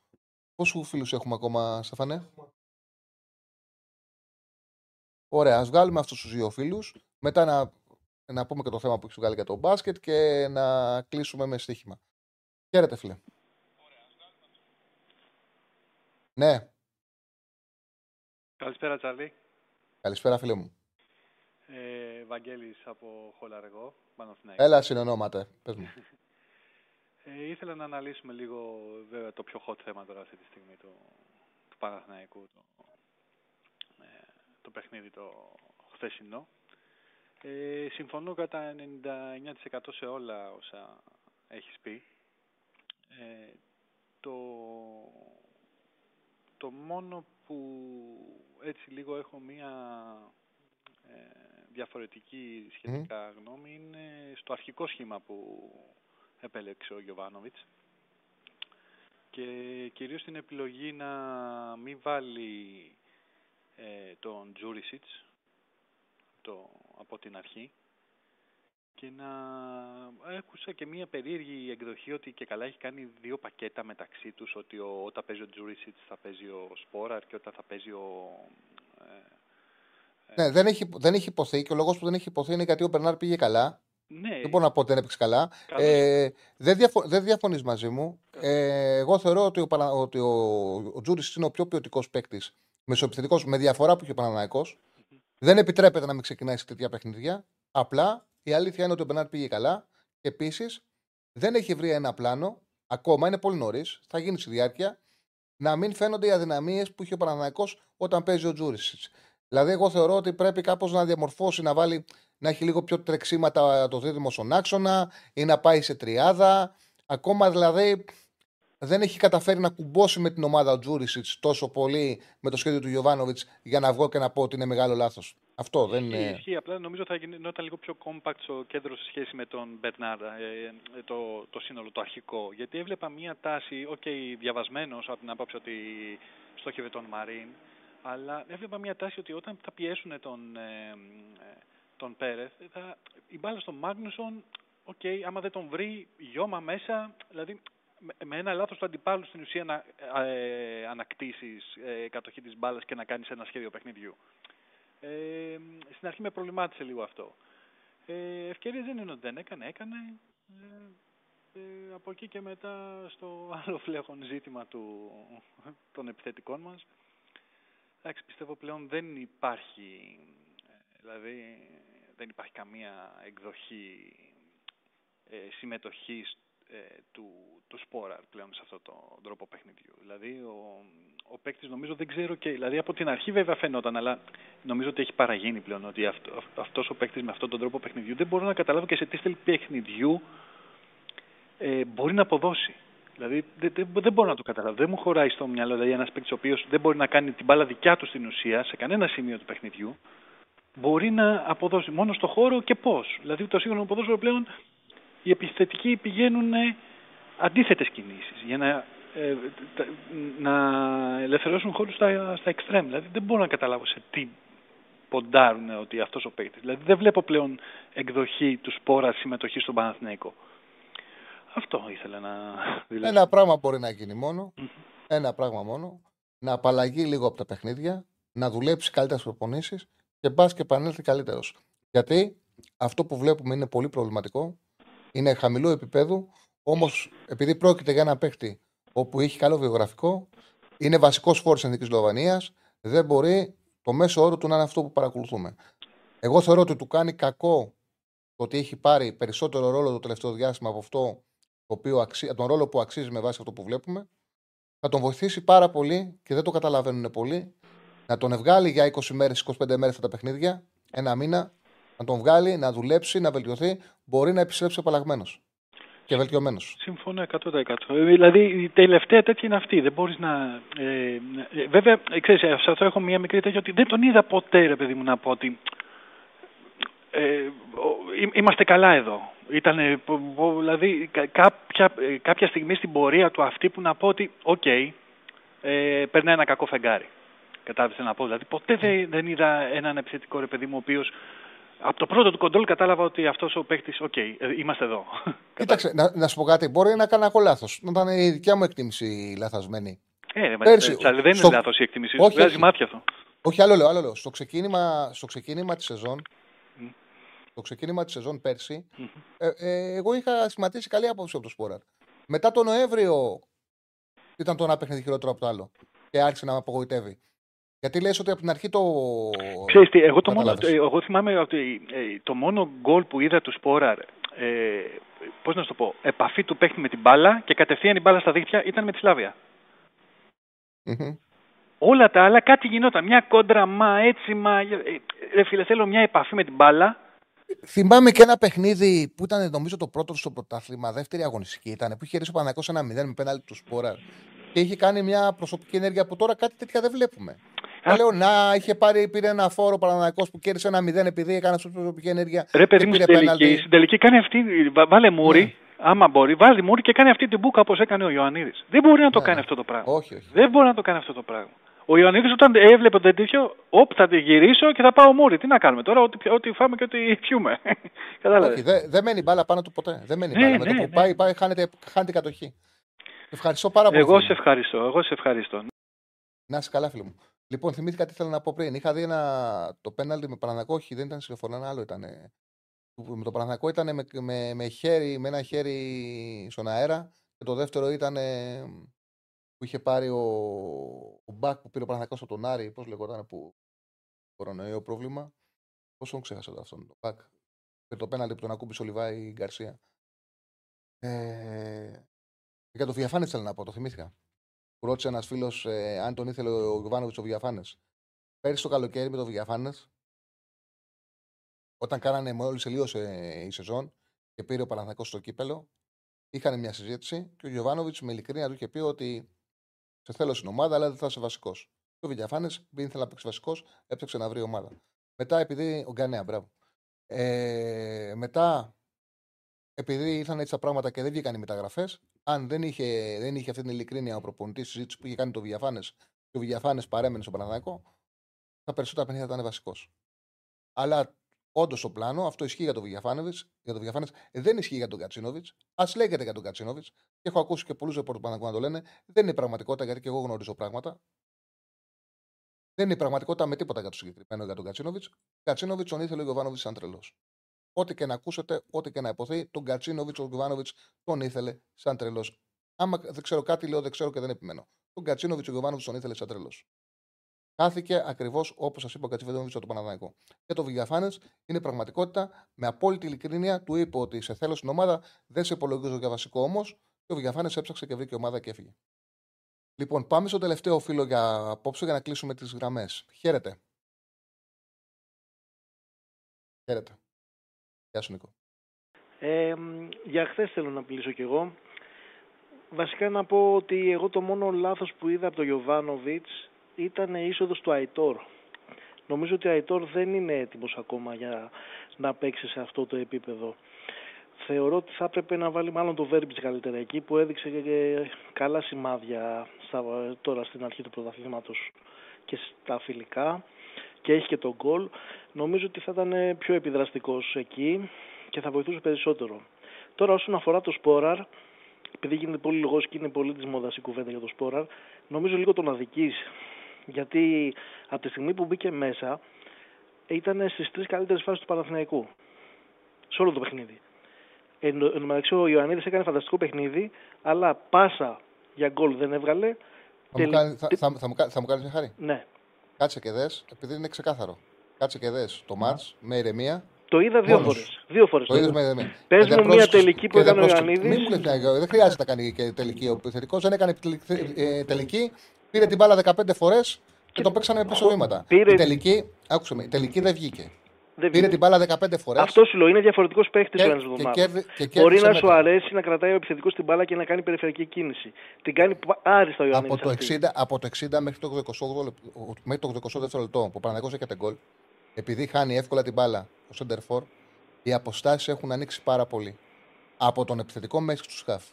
Πόσους φίλους έχουμε ακόμα, Στεφανέ; Ωραία, ας βγάλουμε αυτούς τους δύο φίλους. Μετά να, να πούμε και το θέμα που έχεις βγάλει για το μπάσκετ και να κλείσουμε με στοίχημα. Χαίρετε, φίλε. Ναι. Καλησπέρα, Τσαρλί. Καλησπέρα, φίλε μου. Ε, Βαγγέλης από Χολαργό, Έλα, συνονόματε. Πες μου. Ε, ήθελα να αναλύσουμε λίγο βέβαια, το πιο hot θέμα τώρα αυτή τη στιγμή του, του Παναθηναϊκού, το, ε, το παιχνίδι το χθεσινό. Ε, συμφωνώ κατά 99% σε όλα όσα έχεις πει. Ε, το, το μόνο που έτσι λίγο έχω μία ε, διαφορετική σχετικά γνώμη είναι στο αρχικό σχήμα που επέλεξε ο Γιωβάνοβιτς. Και κυρίως την επιλογή να μην βάλει ε, τον Τζούρισιτς το, από την αρχή και να έκουσα και μία περίεργη εκδοχή ότι και καλά έχει κάνει δύο πακέτα μεταξύ τους ότι ο, όταν παίζει ο Τζούρισιτς θα παίζει ο Σπόραρ και όταν θα παίζει ο... Ε, ναι, δεν έχει, δεν έχει υποθεί και ο λόγος που δεν έχει υποθεί είναι γιατί ο Μπερνάρ πήγε καλά ναι. Δεν μπορώ να πω ότι δεν έπαιξε καλά. Ε, δεν, διαφο δεν διαφωνείς μαζί μου. Ε, εγώ θεωρώ ότι ο, ότι ο, ο Τζούρι είναι ο πιο ποιοτικός παίκτης μεσοεπιθετικός με διαφορά που έχει ο παναναναικο Δεν επιτρέπεται να μην ξεκινάει σε τέτοια παιχνίδια. Απλά η αλήθεια είναι ότι ο Μπενάρ πήγε καλά. Και επίσης δεν έχει βρει ένα πλάνο. Ακόμα είναι πολύ νωρίς. Θα γίνει στη διάρκεια. Να μην φαίνονται οι αδυναμίες που είχε ο Παναναναϊκός όταν παίζει ο Τζούρισιτ. Δηλαδή, εγώ θεωρώ ότι πρέπει κάπως να διαμορφώσει, να βάλει να έχει λίγο πιο τρεξίματα το δίδυμο στον άξονα ή να πάει σε τριάδα. Ακόμα δηλαδή δεν έχει καταφέρει να κουμπώσει με την ομάδα ο Τζούρισιτς τόσο πολύ με το σχέδιο του Γιωβάνοβιτς για να βγω και να πω ότι είναι μεγάλο λάθος. Αυτό δεν είναι. Ισχύει, απλά νομίζω θα γινόταν λίγο πιο compact στο κέντρο σε σχέση με τον Μπερνάρ, ε, ε, το, το σύνολο, το αρχικό. Γιατί έβλεπα μία τάση, OK, okay, διαβασμένος από την άποψη ότι στόχευε τον Μαρίν, αλλά έβλεπα μία τάση ότι όταν θα πιέσουν τον, ε, τον Πέρεθ, θα, η μπάλα στον Μάγνουσον, OK, okay, άμα δεν τον βρει, γιώμα μέσα, δηλαδή με ένα λάθος του αντιπάλου στην ουσία να ε, ανακτήσεις ε, κατοχή της μπάλας και να κάνεις ένα σχέδιο παιχνιδιού. Ε, στην αρχή με προβλημάτισε λίγο αυτό. Ε, ευκαιρίες δεν είναι ότι δεν έκανε, έκανε. Ε, ε, από εκεί και μετά στο άλλο φλέγον ζήτημα του, των επιθετικών μας. Εντάξει, πιστεύω πλέον δεν υπάρχει, ε, δηλαδή δεν υπάρχει καμία εκδοχή ε, συμμετοχής ε, του, του Σπόρα πλέον σε αυτόν τον τρόπο παιχνιδιού. Δηλαδή ο, ο παίκτης νομίζω δεν ξέρω και. Δηλαδή από την αρχή βέβαια φαινόταν, αλλά νομίζω ότι έχει παραγίνει πλέον ότι αυτό, αυτός ο παίκτης με αυτόν τον τρόπο παιχνιδιού δεν μπορώ να καταλάβω και σε τι στέλνει παιχνιδιού ε, μπορεί να αποδώσει. Δηλαδή δεν, δεν, δεν μπορώ να το καταλάβω. Δεν μου χωράει στο μυαλό δηλαδή ένας παίκτης ο οποίος δεν μπορεί να κάνει την μπάλα δικιά του στην ουσία σε κανένα σημείο του παιχνιδιού μπορεί να αποδώσει μόνο στο χώρο και πώς. Δηλαδή το σύγχρονο ποδόσφαιρο πλέον οι επιθετικοί πηγαίνουν αντίθετες κινήσεις για να, ε, να ελευθερώσουν χώρους στα, στα extreme. Δηλαδή δεν μπορώ να καταλάβω σε τι ποντάρουν ότι αυτός ο παίκτης. Δηλαδή δεν βλέπω πλέον εκδοχή του σπόρα συμμετοχής στον Παναθηναϊκό. Αυτό ήθελα να δηλώσω. Ένα πράγμα μπορεί να γίνει μόνο. Ένα πράγμα μόνο. Να απαλλαγεί λίγο από τα παιχνίδια, να δουλέψει καλύτερα στις προπονήσεις και πα και επανέλθει καλύτερος. Γιατί αυτό που βλέπουμε είναι πολύ προβληματικό είναι χαμηλού επίπεδου, όμως επειδή πρόκειται για ένα παίχτη όπου έχει καλό βιογραφικό, είναι βασικός φόρο τη Εθνικής Σλοβανία, δεν μπορεί το μέσο όρο του να είναι αυτό που παρακολουθούμε. Εγώ θεωρώ ότι του κάνει κακό το ότι έχει πάρει περισσότερο ρόλο το τελευταίο διάστημα από αυτό το οποίο αξί... τον ρόλο που αξίζει με βάση αυτό που βλέπουμε. Θα τον βοηθήσει πάρα πολύ και δεν το καταλαβαίνουν πολύ. Να τον βγάλει για 20 μέρες, 25 μέρες αυτά τα παιχνίδια, ένα μήνα, να τον βγάλει, να δουλέψει, να βελτιωθεί, μπορεί να επιστρέψει απαλλαγμένος. Και βελτιωμένος. Συμφωνώ 100%. Ε, Δηλαδή η τελευταία τέτοια είναι αυτή. Δεν μπορείς να. Ε, ε, βέβαια, ε, ξέρεις, ε, σε αυτό έχω μία μικρή τέτοια ότι δεν τον είδα ποτέ, ρε παιδί μου, να πω ότι. Ε, ο- εί- είμαστε καλά εδώ. Ήταν, δηλαδή, κα- κάποια, ε, κάποια στιγμή στην πορεία του αυτή που να πω ότι, οκ, ε, περνάει ένα κακό φεγγάρι. Κατάλαβες να πω. Δηλαδή, ποτέ δεν, δεν είδα έναν επιθετικό ρε παιδί μου, ο οποίος από το πρώτο του κοντρόλ κατάλαβα ότι αυτός ο παίχτη, οκ, ε, είμαστε εδώ. Κοίταξε, να, να σου πω κάτι. Μπορεί να κάνω εγώ λάθος. Να ήταν η δικιά μου εκτίμηση λαθασμένη. Ε, ρε, Πέρσι, Τσάρλι, δεν στο- είναι λάθος η εκτίμησή σου. Όχι, Βγάζει όχι. μάτια αυτό. Όχι, άλλο λέω, άλλο λέω. Στο ξεκίνημα, στο ξεκίνημα της σεζόν, στο ξεκίνημα της σεζόν πέρσι, ε, ε, εγώ είχα σχηματίσει καλή άποψη από το Σπόραρ. Μετά τον Νοέμβριο ήταν το ένα παιχνίδι χειρότερο από το άλλο. Και άρχισε να με απογοητεύει. Γιατί λες ότι από την αρχή το. Ξέρεις τι, εγώ, το μόνο, Κατάλαβες. ε, εγώ θυμάμαι ότι ε, το μόνο γκολ που είδα του Σπόραρ, ε, πώς να σου το πω, επαφή του παίχτη με την μπάλα και κατευθείαν η μπάλα στα δίχτυα ήταν με τη Σλάβια. Μμμ. Όλα τα άλλα κάτι γινόταν. Μια κόντρα, μα έτσι, μα. ε, Ρε φίλε, θέλω μια επαφή με την μπάλα. Θυμάμαι και ένα παιχνίδι που ήταν νομίζω το πρώτο στο πρωτάθλημα, δεύτερη αγωνιστική ήταν, που είχε ρίξει ο Παναγιώτος ένα 0 με πέναλτι του Σπόραρ. Και είχε κάνει μια προσωπική ενέργεια που τώρα κάτι τέτοια δεν βλέπουμε. Α. Λέω να, είχε πάρει, πήρε ένα φόρο Παναγιώτο που κέρδισε ένα 0 επειδή έκανε αυτή προσωπική ενέργεια. Ρε παιδί και μου, πήρε στην τελική, πέναλτι. στην τελική κάνει αυτή. βα- Βάλε μούρι, άμα μπορεί, βάλει μούρι και κάνει αυτή την μπουκα όπως έκανε ο Ιωαννίδης. Δεν μπορεί να το Ναι, κάνει ναι. αυτό το πράγμα. Όχι, όχι. Δεν μπορεί να το κάνει αυτό το πράγμα. Ο Ιωαννίδης όταν έβλεπε το τέτοιο, όπ, θα τη γυρίσω και θα πάω μούρι. Τι να κάνουμε τώρα, ό,τι, πι- ό,τι φάμε και ό,τι πιούμε. Κατάλαβες. Όχι, δεν δεν μένει μπάλα πάνω του ποτέ. Δεν μένει Ναι, μπάλα. Με ναι, το που ναι. πάει, πάει χάνεται, χάνεται η κατοχή. Ευχαριστώ πάρα πολύ. Εγώ φίλε σε μου. ευχαριστώ. Εγώ σε ευχαριστώ. Να είσαι καλά, φίλε μου. Λοιπόν, θυμήθηκα τι ήθελα να πω πριν. Είχα δει ένα, το πέναλτι με Παναγό, όχι, δεν ήταν συλλοφορά, ένα άλλο ήταν. Με το Παναγό ήταν με, με, με, χέρι, με ένα χέρι στον αέρα και το δεύτερο ήταν ε, που είχε πάρει ο, ο Μπακ που πήρε ο Παναγό από τον Άρη. Πώς λεγόταν που κορονοϊό πρόβλημα. Πώς τον ξέχασα το αυτόν, τον Μπακ. Και το πέναλτι που τον ακούμπησε ο Λιβάη Γκαρσία. Ε, για το διαφάνη θέλω να πω, το θυμήθηκα. Που ρώτησε ένας φίλος ε, αν τον ήθελε ο Γιωβάνοβιτς ο Βιαφάνες. Πέρυσι το καλοκαίρι με το Βιαφάνες, όταν κάνανε μόλις τελείωσε η σεζόν και πήρε ο Παναθανικό στο κύπελο, είχαν μια συζήτηση και ο Γιωβάνοβιτς με ειλικρίνεια του είχε πει ότι σε θέλω στην ομάδα, αλλά δεν θα είσαι βασικός. Και ο Βιαφάνες, επειδή ήθελε να παίξει βασικός, έψαξε να βρει ομάδα. Μετά, επειδή. Ο Γκανέα, μπράβο. Ε, μετά, επειδή ήρθαν έτσι τα πράγματα και δεν βγήκαν οι μεταγραφές, αν δεν είχε, δεν είχε αυτή την ειλικρίνεια ο προπονητής συζήτηση που είχε κάνει το Βιαφάνες και ο Βιαφάνες παρέμενε στο Παναθηναϊκό, τα περισσότερα παιχνίδια θα ήταν βασικός. Αλλά όντως στο πλάνο, αυτό ισχύει για τον Βιαφάνεβιτ, για τον Βιαφάνες, δεν ισχύει για τον Κατσίνοβιτς. Α λέγεται για τον Κατσίνοβιτς, και έχω ακούσει και πολλούς ρεπόρτου που να το λένε, δεν είναι η πραγματικότητα γιατί και εγώ γνωρίζω πράγματα. Δεν είναι η πραγματικότητα με τίποτα για το συγκεκριμένο για τον Κατσίνοβιτς. Κατσίνοβιτς τον ήθελε ο Γιωβάνοβιτ σαν τρελός. Ό,τι και να ακούσετε, ό,τι και να υποθεί, τον Κατσίνοβιτς, ο Γιωβάνοβιτς τον ήθελε σαν τρελός. Άμα δεν ξέρω κάτι, λέω δεν ξέρω και δεν επιμένω. Τον Κατσίνοβιτς, ο Γιωβάνοβιτς τον ήθελε σαν τρελός. Χάθηκε ακριβώς όπως σας είπε ο Κατσίνοβιτς από το Παναδάκο. Και το Βηγιαφάνε είναι πραγματικότητα. Με απόλυτη ειλικρίνεια του είπε ότι σε θέλω στην ομάδα, δεν σε υπολογίζω για βασικό όμως. Και ο Βηγιαφάνε έψαξε και βρήκε ομάδα και έφυγε. Λοιπόν, πάμε στο τελευταίο φίλο για απόψε για να κλείσουμε τις γραμμές. Χαίρετε. Χαίρετε. Γεια σου, Νίκο. Ε, για χθες θέλω να μιλήσω κι εγώ. Βασικά να πω ότι εγώ το μόνο λάθος που είδα από τον Γιωβάνοβιτς ήταν η είσοδος του Αϊτόρ. Νομίζω ότι ο Αϊτόρ δεν είναι έτοιμος ακόμα για να παίξει σε αυτό το επίπεδο. Θεωρώ ότι θα έπρεπε να βάλει μάλλον το Βέρμπιτς καλύτερα εκεί που έδειξε και καλά σημάδια στα, τώρα στην αρχή του πρωταθλήματος και στα φιλικά και έχει και τον γκολ. Νομίζω ότι θα ήταν πιο επιδραστικός εκεί και θα βοηθούσε περισσότερο. Τώρα όσον αφορά το Σπόραρ, επειδή γίνεται πολύ λόγος και είναι πολύ της μόδας η κουβέντα για το Σπόραρ, νομίζω λίγο τον αδικείς. Γιατί από τη στιγμή που μπήκε μέσα ήταν στις τρεις καλύτερες φάσεις του Παναθηναϊκού. Σε όλο το παιχνίδι. Εν, εν τω μεταξύ ο Ιωαννίδης έκανε φανταστικό παιχνίδι, αλλά πάσα για γκολ δεν έβγαλε. Θα μου, κάνει, θα, θα, θα, μου, κα- θα μου κάνεις μια χάρη; Ναι. Κάτσε και δες, επειδή είναι ξεκάθαρο. Κάτσε και δες το μάτς με ηρεμία. Το είδα δύο Μόνος. φορές. Δύο φορές. Το είδες με ηρεμία. Πες Και δεν μου μια πρόσεξες- τελική που και δεν έκανε ο πρόσεξες- Ιωαννίδης. Μην μου λες, ναι, δεν χρειάζεται να κάνει και τελική ο επιθετικός. Δεν έκανε τελική, ε, τελική. Πήρε την μπάλα 15 φορές και το παίξανε πίσω βήματα. πήρε- Η τελική, άκουσε με, η τελική δεν βγήκε. Δεν Πήρε βγήκε. την μπάλα 15 φορές. Αυτό σου λέω, είναι διαφορετικός παίχτης Και- ο ένα και εβδομάδα. κέρδι- και Μπορεί κέρδισε να σου μέτρα. αρέσει να κρατάει ο επιθετικός την μπάλα και να κάνει περιφερειακή κίνηση. Την κάνει πα- άριστα ο Ιωαννίδη. Από το, 60, από το 60 μέχρι το 28 λεπτό- μέχρι το 82 λεπτό που ο Παναγιώτης έκανε γκολ, επειδή χάνει εύκολα την μπάλα ο Σέντερφορ, οι αποστάσεις έχουν ανοίξει πάρα πολύ. Από τον επιθετικό μέχρι τους σκάφ.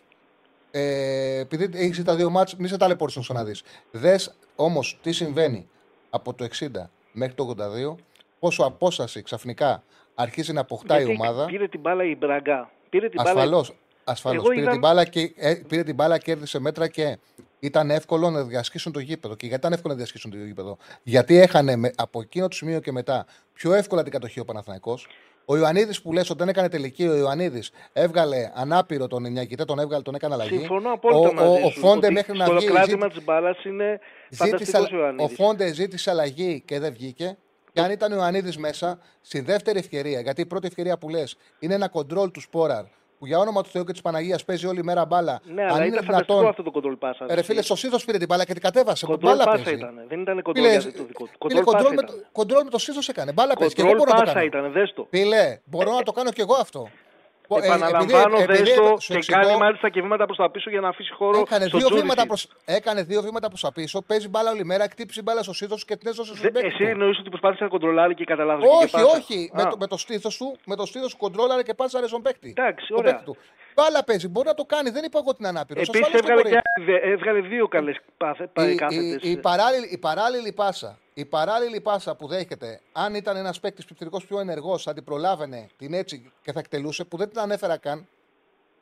Ε, επειδή έχεις τα δύο μάτς, μη σε ταλαιπωρήσει όσο να δεις. Δες όμως τι συμβαίνει από το 60 μέχρι το 82, πόσο απόσταση ξαφνικά αρχίζει να αποκτάει η Γιατί ομάδα. Πήρε την μπάλα η Μπραγκά. Πήρε την μπάλα. Ασφαλώς. Ασφαλώς. Εγώ Πήρε, είδα- την μπάλα και, ε, πήρε την μπάλα, κέρδισε μέτρα και ήταν εύκολο να διασχίσουν το γήπεδο. Και γιατί ήταν εύκολο να διασχίσουν το γήπεδο; Γιατί έχανε με, από εκείνο το σημείο και μετά πιο εύκολα την κατοχή ο Παναθηναϊκός. Ο Ιωαννίδης που λες ότι δεν έκανε τελική, ο Ιωαννίδης έβγαλε ανάπηρο τον Νιακητέ, τον έβγαλε, τον έκανε αλλαγή. Συμφωνώ απόλυτα ο, μαζί ο, ο σου. Φόντε ότι μέχρι να στο βγει. κράτημα ζήτη- της μπάλας είναι ζήτησε, φανταστικός ο ο Ιωαννίδη. Φόντε ζήτησε αλλαγή και δεν βγήκε. Και αν ήταν ο Ιωαννίδης μέσα, στη δεύτερη ευκαιρία, γιατί η πρώτη ευκαιρία που λες είναι ένα κοντρόλ του Σπόραρ που για όνομα του Θεού και της Παναγίας παίζει όλη μέρα μπάλα. Ναι, αν αλλά είναι ήταν φανταστικό δυνατόν. αυτό το κοντρόλ πάσα. Ε, Ρε φίλε, στο σύντο πήρε την μπάλα και την κατέβασε. Κοντρόλ Μπάλα πάσα παίζει. ήταν. Δεν ήταν κοντρόλ Φίλε, για το δικό του. Φίλε, Κοντρόλ πάσα κοντρόλ, με, ήταν. το- κοντρόλ με το σύντο έκανε. Μπάλα παίζει. Και εγώ Κοντρόλ μπορώ να το πάσα κάνω. ήταν, δες το. Φίλε, μπορώ να το κάνω κι εγώ αυτό. Ε, Επαναλαμβάνω, επειδή- επειδή δες το σου και εξηγώ- κάνει μάλιστα και βήματα προς τα πίσω για να αφήσει χώρο Έκανε στο δύο, Τζούρισιτ. βήματα προς, έκανε δύο βήματα προς τα πίσω, παίζει μπάλα όλη μέρα, χτύπησε μπάλα στο σύντο και την έδωσε στον Δε- παίκτη Εσύ του. εννοείς ότι προσπάθησε να κοντρολάρει και κατά λάθος Όχι, και πάσα. όχι. Α, Με το, με το στήθος του, με το στήθος σου κοντρόλαρε και πάσαρε στον παίκτη. Εντάξει, Τον ωραία. παίκτη του. Μπάλα παίζει, μπορεί να το κάνει. Δεν είπα εγώ ότι είναι ανάπηρο. Επίσης έβγαλε, και, άλλη- έβγαλε δύο καλές πάθε- η, η, κάθετες. η, παράλληλη, η παράλληλη πάσα. Η παράλληλη πάσα που δέχεται, αν ήταν ένας παίκτης πιθανικό πιο ενεργός, θα την προλάβαινε την έτσι και θα εκτελούσε, που δεν την ανέφερα καν.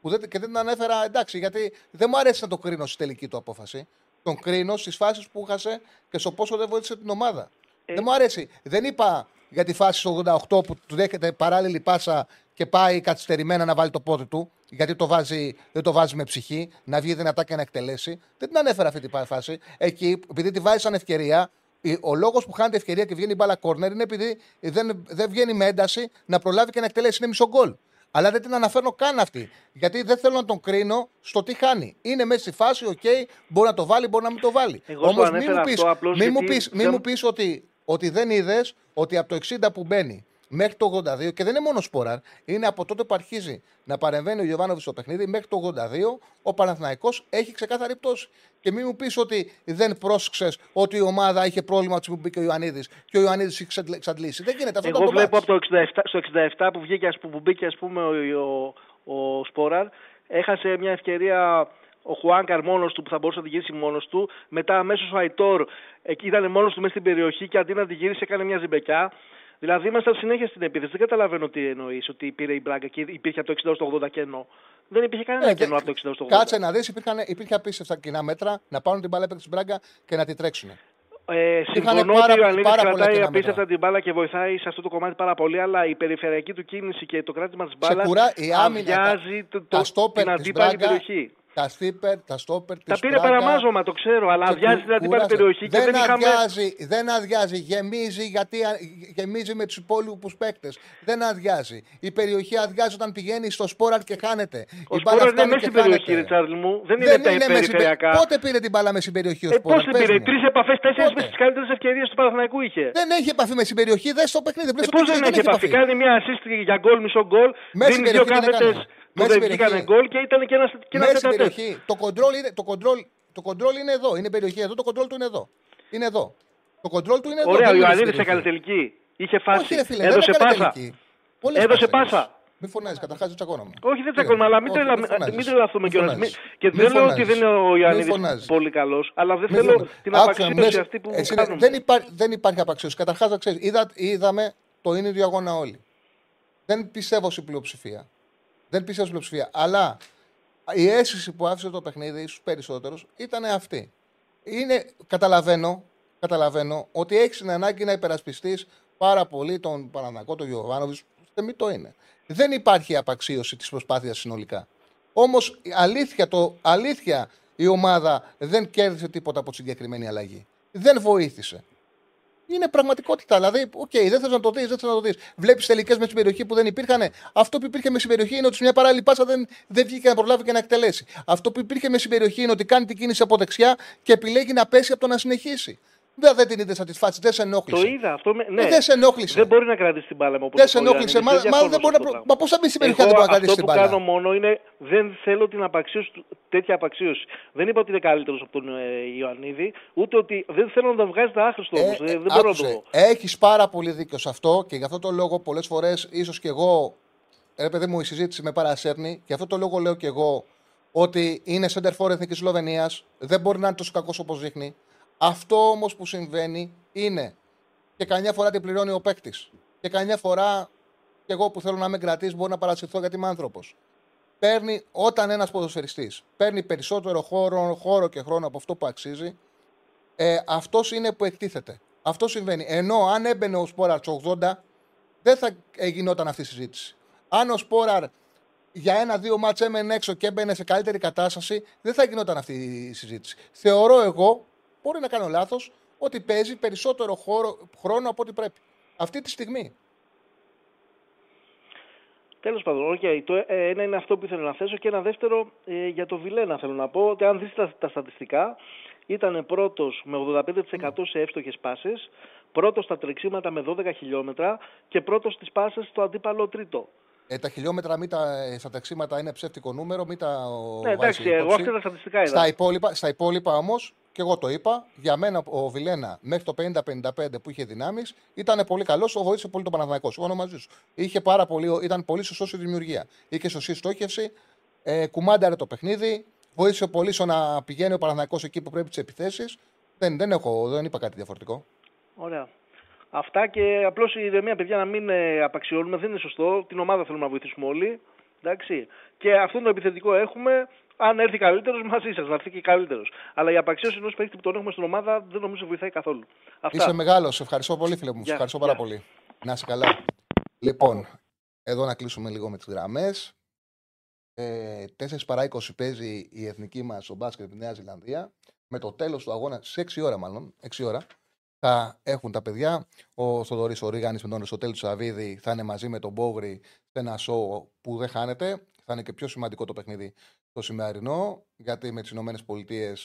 Που δεν, και δεν την ανέφερα εντάξει, γιατί δεν μου αρέσει να το κρίνω στη τελική του απόφαση. Τον κρίνω στις φάσεις που χάσε και στο πόσο δεν βοήθησε την ομάδα. Ε. Δεν μου αρέσει. Δεν είπα για τη φάση στο 88 που του δέχεται παράλληλη πάσα και πάει καθυστερημένα να βάλει το πόδι του, γιατί το βάζει, δεν το βάζει με ψυχή, να βγει δυνατά και να εκτελέσει. Δεν την ανέφερα αυτή τη φάση. Εκεί, επειδή τη βάζει σαν ευκαιρία, η- ο λόγος που χάνεται ευκαιρία και βγαίνει η μπάλα κόρνερ είναι επειδή δεν, δεν βγαίνει με ένταση να προλάβει και να εκτελέσει. Είναι μισό γκολ. Αλλά δεν την αναφέρω καν αυτή. Γιατί δεν θέλω να τον κρίνω στο τι χάνει. Είναι μέσα στη φάση, οκ, μπορεί να το βάλει, μπορεί να μην το βάλει. Εγώ σου Όμως μην ανέφερα μου πεις αυτό απλώς μη μου γιατί πεις, μη δεν- μου πεις ότι, ότι δεν είδες ότι από το 60 που μπαίνει μέχρι το 82 και δεν είναι μόνο σποράρ, είναι από τότε που αρχίζει να παρεμβαίνει ο Γιωβάνοβι στο παιχνίδι μέχρι το 82 ο Παναθηναϊκός έχει ξεκάθαρη πτώση. Και μην μου πεις ότι δεν πρόσεξες ότι η ομάδα είχε πρόβλημα του που μπήκε ο Ιωαννίδης και ο Ιωαννίδης είχε εξαντλ- εξαντλήσει. Δεν γίνεται αυτό. Εγώ ήταν το βλέπω μάτς. από το 67, στο 67 που, βγήκε, ας πούμε, που μπήκε ας πούμε, ο, ο, ο Σπόραρ, έχασε μια ευκαιρία ο Χουάνκαρ μόνος του που θα μπορούσε να την γυρίσει μόνος του. Μετά αμέσως ο Αϊτόρ εκεί ήταν μόνος του μέσα στην περιοχή και αντί να την γυρίσει έκανε μια ζυμπεκιά. Δηλαδή ήμασταν συνέχεια στην επίθεση. Δεν καταλαβαίνω τι εννοείς ότι πήρε η Μπράγκα και υπήρχε από το 60 στο 80 κενό. Δεν υπήρχε κανένα Ε, κενό δε- από το 60 στο 80. Κάτσε να δεις, υπήρχε απίστευτα κοινά μέτρα να πάρουν την μπαλά τη Μπράγκα και να τη τρέξουν. Ε, συμφωνώ πάρα- ότι ο Ιωαννίδης πάρα πολλά κρατάει κοινά απίστευτα μέτρα. την μπάλα και βοηθάει σε αυτό το κομμάτι πάρα πολύ, αλλά η περιφερειακή του κίνηση και το κράτημα της Σε μπάλας κουρά, η άμυνα, αδειάζει το, τα το, στόπερ την της αντίπαλη Μπράγκα, περιοχή. Τα στόπερ, τα στόπερ Τα της πήρε Μπράγκα, παραμάζωμα, το ξέρω, αλλά και αδειάζει κου- την αντίπαλη κουράζε. περιοχή και δεν είχαμε... αδειάζει, δεν αδειάζει, γεμίζει γιατί α- γεμίζει με τους υπόλοιπους παίκτες. Δεν αδειάζει. Η περιοχή αδειάζει όταν πηγαίνει στο σπόραρ και χάνεται. Ο Η μπάλα Σπόρας είναι φτάνει μέσα και στην περιοχή, χάνεται. Ριτσάρλ μου. Δεν είναι τα μέσα στην πε- περιφερειακά. Πότε πήρε την μπάλα με στην περιοχή ο Ε, Σπόραρ; πώς την πήρε, τρεις επαφές, τέσσερις με τις καλύτερες ευκαιρίες του Παναθηναϊκού είχε. Δεν έχει επαφή με την περιοχή, δεν στο παιχνίδι. Ε, Πλέον στο πώς παιχνίδι δεν έχει επαφή, κάνει μια assist για γκολ, μισό γκολ, Μέσα στην δίνει δύο περιοχή δεν κάθετες έκανε. Που Μέσα δεν στην βγήκανε περιοχή. γκολ και ήταν και ένα, και ένας Μέσα στην τέταρτο. περιοχή. Το κοντρόλ είναι, το κοντρόλ, το κοντρόλ είναι εδώ. Είναι η περιοχή εδώ. Το κοντρόλ του είναι εδώ. Είναι εδώ. Το κοντρόλ του είναι εδώ. Ωραία, δεν ο είναι Ιωαννίδης στην έκανε περιοχή. τελική. Είχε φάση. Όχι, ρε φίλε, Έδωσε δεν έκανε πάσα. τελική. Πολλές Έδωσε πάσα πάσα. έδωσε. Μην φωνάζεις, καταρχάς δεν τσακώνομαι. Όχι, δεν τσακώνουμε, αλλά μην, Όχι, τρελα... μην φωνάζεις. μην τρελαθούμε Μην κιόλας. φωνάζεις. Μην- Και Μην δεν λέω ότι φωνάζεις. δεν είναι ο Μην Ιωαννίδης φωνάζεις. πολύ καλός, αλλά δεν Μην θέλω φωνάζεις. την Άκουσα, απαξίωση μες- αυτή που εσύ, κάνουμε. δεν, υπά- δεν υπάρχει απαξίωση. Καταρχάς, να ξέρεις, είδα, είδαμε το ίδιο αγώνα όλοι. Δεν πιστεύω στην πλειοψηφία. Δεν πιστεύω στην πλειοψηφία. Αλλά η αίσθηση που άφησε το παιχνίδι στους περισσότερους ήταν αυτή. Είναι, καταλαβαίνω, καταλαβαίνω ότι έχεις την ανάγκη να υπερασπιστείς πάρα πολύ τον Πανανακό, τον Γιωβάνοβιτς. Δεν το είναι. Δεν υπάρχει απαξίωση της προσπάθειας συνολικά. Όμως, αλήθεια, το, αλήθεια η ομάδα δεν κέρδισε τίποτα από τη συγκεκριμένη αλλαγή. Δεν βοήθησε. Είναι πραγματικότητα. Δηλαδή, οκ, δεν θες να το δεις, δεν θες να το δεις. Βλέπεις τελικές μες στην περιοχή που δεν υπήρχαν. Αυτό που υπήρχε μες στην περιοχή είναι ότι σε μια παράλληλη πάσα δεν, δεν βγήκε να προλάβει και να εκτελέσει. Αυτό που υπήρχε μες στην περιοχή είναι ότι κάνει την κίνηση από δεξιά και επιλέγει να πέσει από το να συνεχίσει. Δεν, δεν την είδες αυτή τη φάση, δεν σε ενόχλησε. Το είδα αυτό. Με... Ναι. Ε, δεν σε ενόχλησε. Δεν μπορεί να κρατήσει την μπάλα μου. όπως Δεν σε είπε ο ενόχλησε. Ιωαννίδης. Μα, Δεν μα, δεν διαφωνώ μπορεί σε να... αυτό το Μα πώς θα μπει σήμερα Εγώ δεν μπορεί να αυτό κρατήσεις την που μπάλα; κάνω μόνο είναι δεν θέλω την απαξίωση, του- τέτοια απαξίωση. Δεν είπα ότι είναι καλύτερος από τον ε, Ιωαννίδη, ούτε ότι δεν θέλω να τον βγάζει τα άχρηστο όμως. δεν, δεν μπορώ να το δω. Έχεις πάρα πολύ δίκιο σε αυτό και γι' αυτό το λόγο πολλές φορές ίσως και εγώ. Ρε παιδί μου, η συζήτηση με παρασέρνει. Γι' αυτό το λόγο λέω και εγώ ότι είναι center for εθνικής Σλοβενίας. Δεν μπορεί να είναι τόσο κακός όπως δείχνει. Αυτό όμως που συμβαίνει είναι και καμιά φορά την πληρώνει ο παίκτης. Και καμιά φορά και εγώ που θέλω να είμαι κρατή μπορώ να παρασυρθώ γιατί είμαι άνθρωπος. Παίρνει, όταν ένας ποδοσφαιριστής παίρνει περισσότερο χώρο, χώρο και χρόνο από αυτό που αξίζει, ε, αυτός είναι που εκτίθεται. Αυτό συμβαίνει. Ενώ αν έμπαινε ο Σπόραρς του 80, δεν θα ε, γινόταν αυτή η συζήτηση. Αν ο Σπόραρ για ένα-δύο μάτς έμενε έξω και έμπαινε σε καλύτερη κατάσταση, δεν θα γινόταν αυτή η συζήτηση. Θεωρώ εγώ, μπορεί να κάνω λάθος, ότι παίζει περισσότερο χώρο, χρόνο από ό,τι πρέπει. Αυτή τη στιγμή. Τέλος πάντων, οκ. Το ε, ένα είναι αυτό που ήθελα να θέσω και ένα δεύτερο ε, για το Βιλένα θέλω να πω ότι αν δεις τα, τα στατιστικά ήταν πρώτος με 85% σε εύστοχες πάσες, πρώτος στα τρεξίματα με 12 χιλιόμετρα και πρώτος στις πάσες στο αντίπαλο τρίτο. Ε, τα χιλιόμετρα μη τα, ε, στα τρεξίματα είναι ψεύτικο νούμερο, μην τα ο, Ναι, εντάξει, βάζεις εγώ υπόψη. αυτά τα στατιστικά είδα. Στα υπόλοιπα, στα υπόλοιπα όμως, και εγώ το είπα, για μένα ο Βιλένα μέχρι το 50-55 που είχε δυνάμεις ήταν πολύ καλός, ο βοήθησε πολύ τον Παναθηναϊκός. Συμφωνώ μαζί σου. Είχε πάρα πολύ, ήταν πολύ σωστός στη δημιουργία. Είχε σωστή στόχευση, ε, κουμάνταρε το παιχνίδι, βοήθησε πολύ στο να πηγαίνει ο Παναθηναϊκός εκεί που πρέπει τις επιθέσεις. Δεν, δεν, έχω, δεν είπα κάτι διαφορετικό. Ωραία. Αυτά και απλώς η ηρεμία, παιδιά, να μην ε, απαξιώνουμε. Δεν είναι σωστό. Την ομάδα θέλουμε να βοηθήσουμε όλοι. Εντάξει. Και αυτό το επιθετικό έχουμε. Αν έρθει καλύτερος, μαζί σας, να έρθει και καλύτερος. Αλλά η απαξίωση ενός παίκτη που τον έχουμε στην ομάδα δεν νομίζω βοηθάει καθόλου. Αυτά. Είσαι μεγάλος. Σε ευχαριστώ πολύ, φίλε μου. Σε Γεια, ευχαριστώ γεια. πάρα πολύ. Να είσαι καλά. Λοιπόν, εδώ να κλείσουμε λίγο με τις γραμμές. Ε, 4 παρά 20 παίζει η εθνική μας στο μπάσκετ τη Νέα Ζηλανδία. Με το τέλος του αγώνα, σε 6 ώρα μάλλον, 6 ώρα, θα έχουν τα παιδιά. Ο Θοδωρή ο Ρίγανη με τον Αριστοτέλη του Σαββίδη θα είναι μαζί με τον Μπόγρη σε ένα σοου που δεν χάνεται. Θα είναι και πιο σημαντικό το παιχνίδι το σημερινό, γιατί με τις ΗΠΑ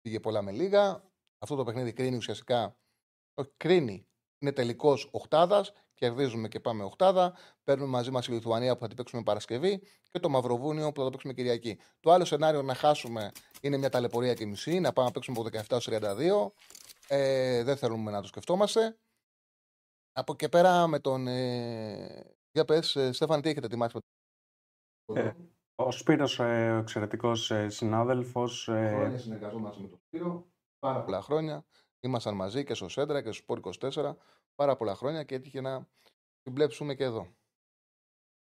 πήγε πολλά με λίγα. Αυτό το παιχνίδι κρίνει ουσιαστικά. Όχι, κρίνει. Είναι τελικός οχτάδα. Κερδίζουμε και πάμε οχτάδα. Παίρνουμε μαζί μας η Λιθουανία που θα την παίξουμε Παρασκευή και το Μαυροβούνιο που θα το παίξουμε Κυριακή. Το άλλο σενάριο να χάσουμε είναι μια ταλαιπωρία και μισή, να πάμε να παίξουμε από 17 έως 32. Ε, δεν θέλουμε να το σκεφτόμαστε. Από και πέρα με τον. Ε, για πες, ε, Στέφαν, τι έχετε ετοιμάσει με τον. Ε, ο Σπύρος, ε, ο εξαιρετικός ε, συνάδελφος. ε, Χρόνια συνεργαζόμαστε με τον Σπύρο. Πάρα πολλά χρόνια. Ήμασταν μαζί και στο Σέντρα και στο Σπορ 24. Πάρα πολλά χρόνια και έτυχε να συμπλέψουμε και εδώ.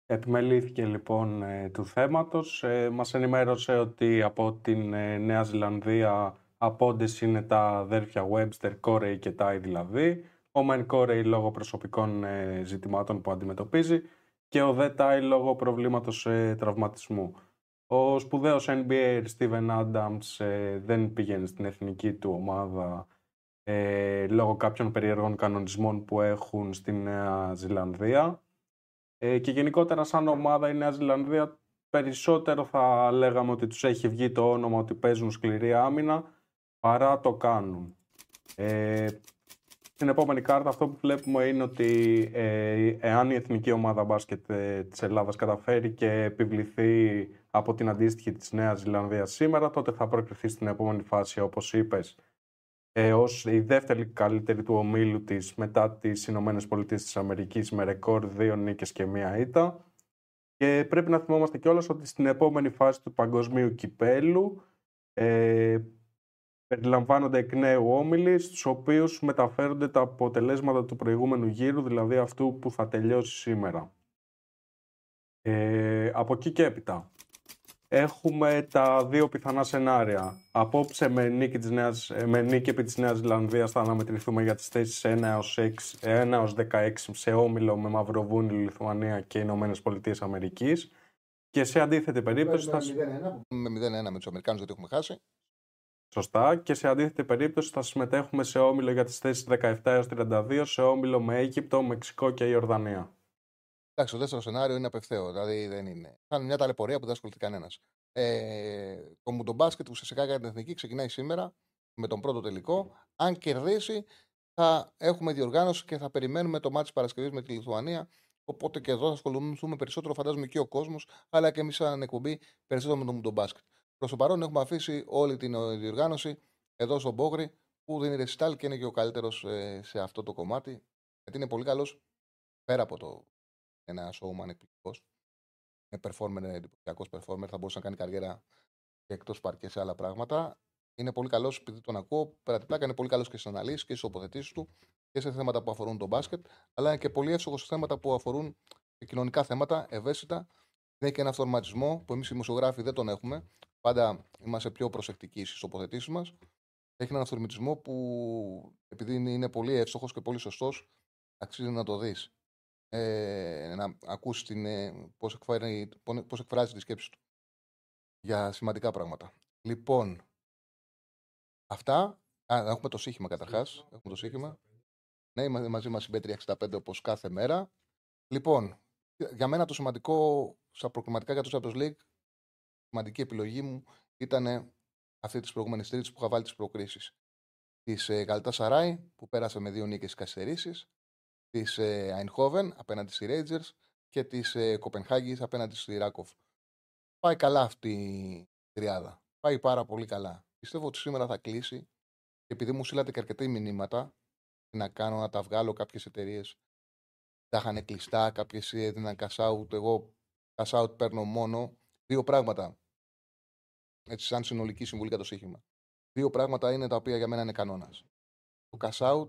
Επιμελήθηκε λοιπόν ε, του θέματος. Ε, μας ενημέρωσε ότι από την ε, Νέα Ζηλανδία απόντες είναι τα αδέρφια Webster, Corey και Ty δηλαδή. Ο Μεν Corey λόγω προσωπικών ε, ζητημάτων που αντιμετωπίζει και ο Δε Ty λόγω προβλήματος ε, τραυματισμού. Ο σπουδαίος NBA Steven Adams ε, δεν πήγαινε στην εθνική του ομάδα ε, λόγω κάποιων περίεργων κανονισμών που έχουν στη Νέα Ζηλανδία. Ε, και γενικότερα σαν ομάδα η Νέα Ζηλανδία περισσότερο θα λέγαμε ότι τους έχει βγει το όνομα ότι παίζουν σκληρή άμυνα παρά το κάνουν. Ε, στην επόμενη κάρτα αυτό που βλέπουμε είναι ότι ε, εάν η εθνική ομάδα μπάσκετ ε, της Ελλάδας καταφέρει και επιβληθεί από την αντίστοιχη της Νέας Ζηλανδίας σήμερα, τότε θα προκριθεί στην επόμενη φάση όπως είπες ε, ως η δεύτερη καλύτερη του ομίλου της μετά τις Ηνωμένες Πολιτείες της Αμερικής με ρεκόρ δύο νίκες και μία ήττα. Και πρέπει να θυμόμαστε κιόλας ότι στην επόμενη φάση του παγκοσμίου κυπέλου ε, περιλαμβάνονται εκ νέου όμιλοι στους οποίους μεταφέρονται τα αποτελέσματα του προηγούμενου γύρου, δηλαδή αυτού που θα τελειώσει σήμερα. Ε, από εκεί και έπειτα. Έχουμε τα δύο πιθανά σενάρια. Απόψε με νίκη, της Νέας, ε, με νίκη επί της Νέας Ζηλανδίας θα αναμετρηθούμε για τις θέσεις 1 έως, 6, 1 έως 16 σε όμιλο με Μαυροβούνιο, Λιθουανία και Ηνωμένες Πολιτείες Αμερικής. Και σε αντίθετη περίπτωση θα... Με 0-1 με τους Αμερικάνους γιατί έχουμε χάσει. Σωστά. Και σε αντίθετη περίπτωση θα συμμετέχουμε σε όμιλο για τις θέσεις 17 έως 32 σε όμιλο με Αίγυπτο, Μεξικό και Ιορδανία. Εντάξει, το δεύτερο σενάριο είναι απευθέω. Δηλαδή δεν είναι. Θα είναι μια ταλαιπωρία που δεν ασχοληθεί κανένας. Ε, το μουντομπάσκετ ουσιαστικά για την εθνική ξεκινάει σήμερα με τον πρώτο τελικό. Αν κερδίσει, θα έχουμε διοργάνωση και θα περιμένουμε το μάτι Παρασκευής με τη Λιθουανία. Οπότε και εδώ θα ασχοληθούμε περισσότερο, φαντάζομαι και ο κόσμος, αλλά και εμείς σαν εκπομπή περισσότερο με τον, τον μπάσκετ. Προς το παρόν έχουμε αφήσει όλη την ε, διοργάνωση εδώ στον Μπόγρη που δίνει ρεσιτάλ και είναι και ο καλύτερος ε, σε αυτό το κομμάτι. Γιατί είναι πολύ καλός πέρα από το ένα showman εκπληκτικός. Είναι performer, εντυπωσιακός performer, θα μπορούσε να κάνει καριέρα και εκτός παρκέ σε άλλα πράγματα. Είναι πολύ καλός επειδή τον ακούω. Πέρα την πλάκα είναι πολύ καλός και στις αναλύσεις και στι τοποθετήσει του και σε θέματα που αφορούν τον μπάσκετ, αλλά είναι και πολύ εύστοχος σε θέματα που αφορούν κοινωνικά θέματα, ευαίσθητα. Δεν έχει και ένα αυτοματισμό που εμείς οι δημοσιογράφοι δεν τον έχουμε. Πάντα είμαστε πιο προσεκτικοί στις τοποθετήσεις μας. Έχει έναν αυτορμητισμό που επειδή είναι πολύ εύστοχος και πολύ σωστός, αξίζει να το δεις. Ε, να ακούσεις ε, πώς πώς εκφράζει τη σκέψη του για σημαντικά πράγματα. Λοιπόν, αυτά. Α, έχουμε το στοίχημα καταρχάς. Έχουμε το στοίχημα. Ναι, είμαστε μαζί μας η Bet365 όπως κάθε μέρα. Λοιπόν, για μένα το σημαντικό στα προκριματικά για το Champions League, σημαντική επιλογή μου ήταν αυτή της προηγούμενης Τρίτης που είχα βάλει τις προκρίσεις. Της ε, Γαλατασαράι που πέρασε με δύο νίκες καθυστερήσει, της Αϊντχόβεν απέναντι στη Rangers και της ε, Κοπενχάγη απέναντι στη Ρακόφ. Πάει καλά αυτή η τριάδα. Πάει πάρα πολύ καλά. Πιστεύω ότι σήμερα θα κλείσει και επειδή μου στείλατε και αρκετά μηνύματα να κάνω, να τα βγάλω κάποιες εταιρείες. Τα είχαν κλειστά, κάποιες έδιναν cash out. Εγώ cash out παίρνω μόνο δύο πράγματα. Έτσι, σαν συνολική συμβουλή για το σύγχυμα. Δύο πράγματα είναι τα οποία για μένα είναι κανόνας. Το cash out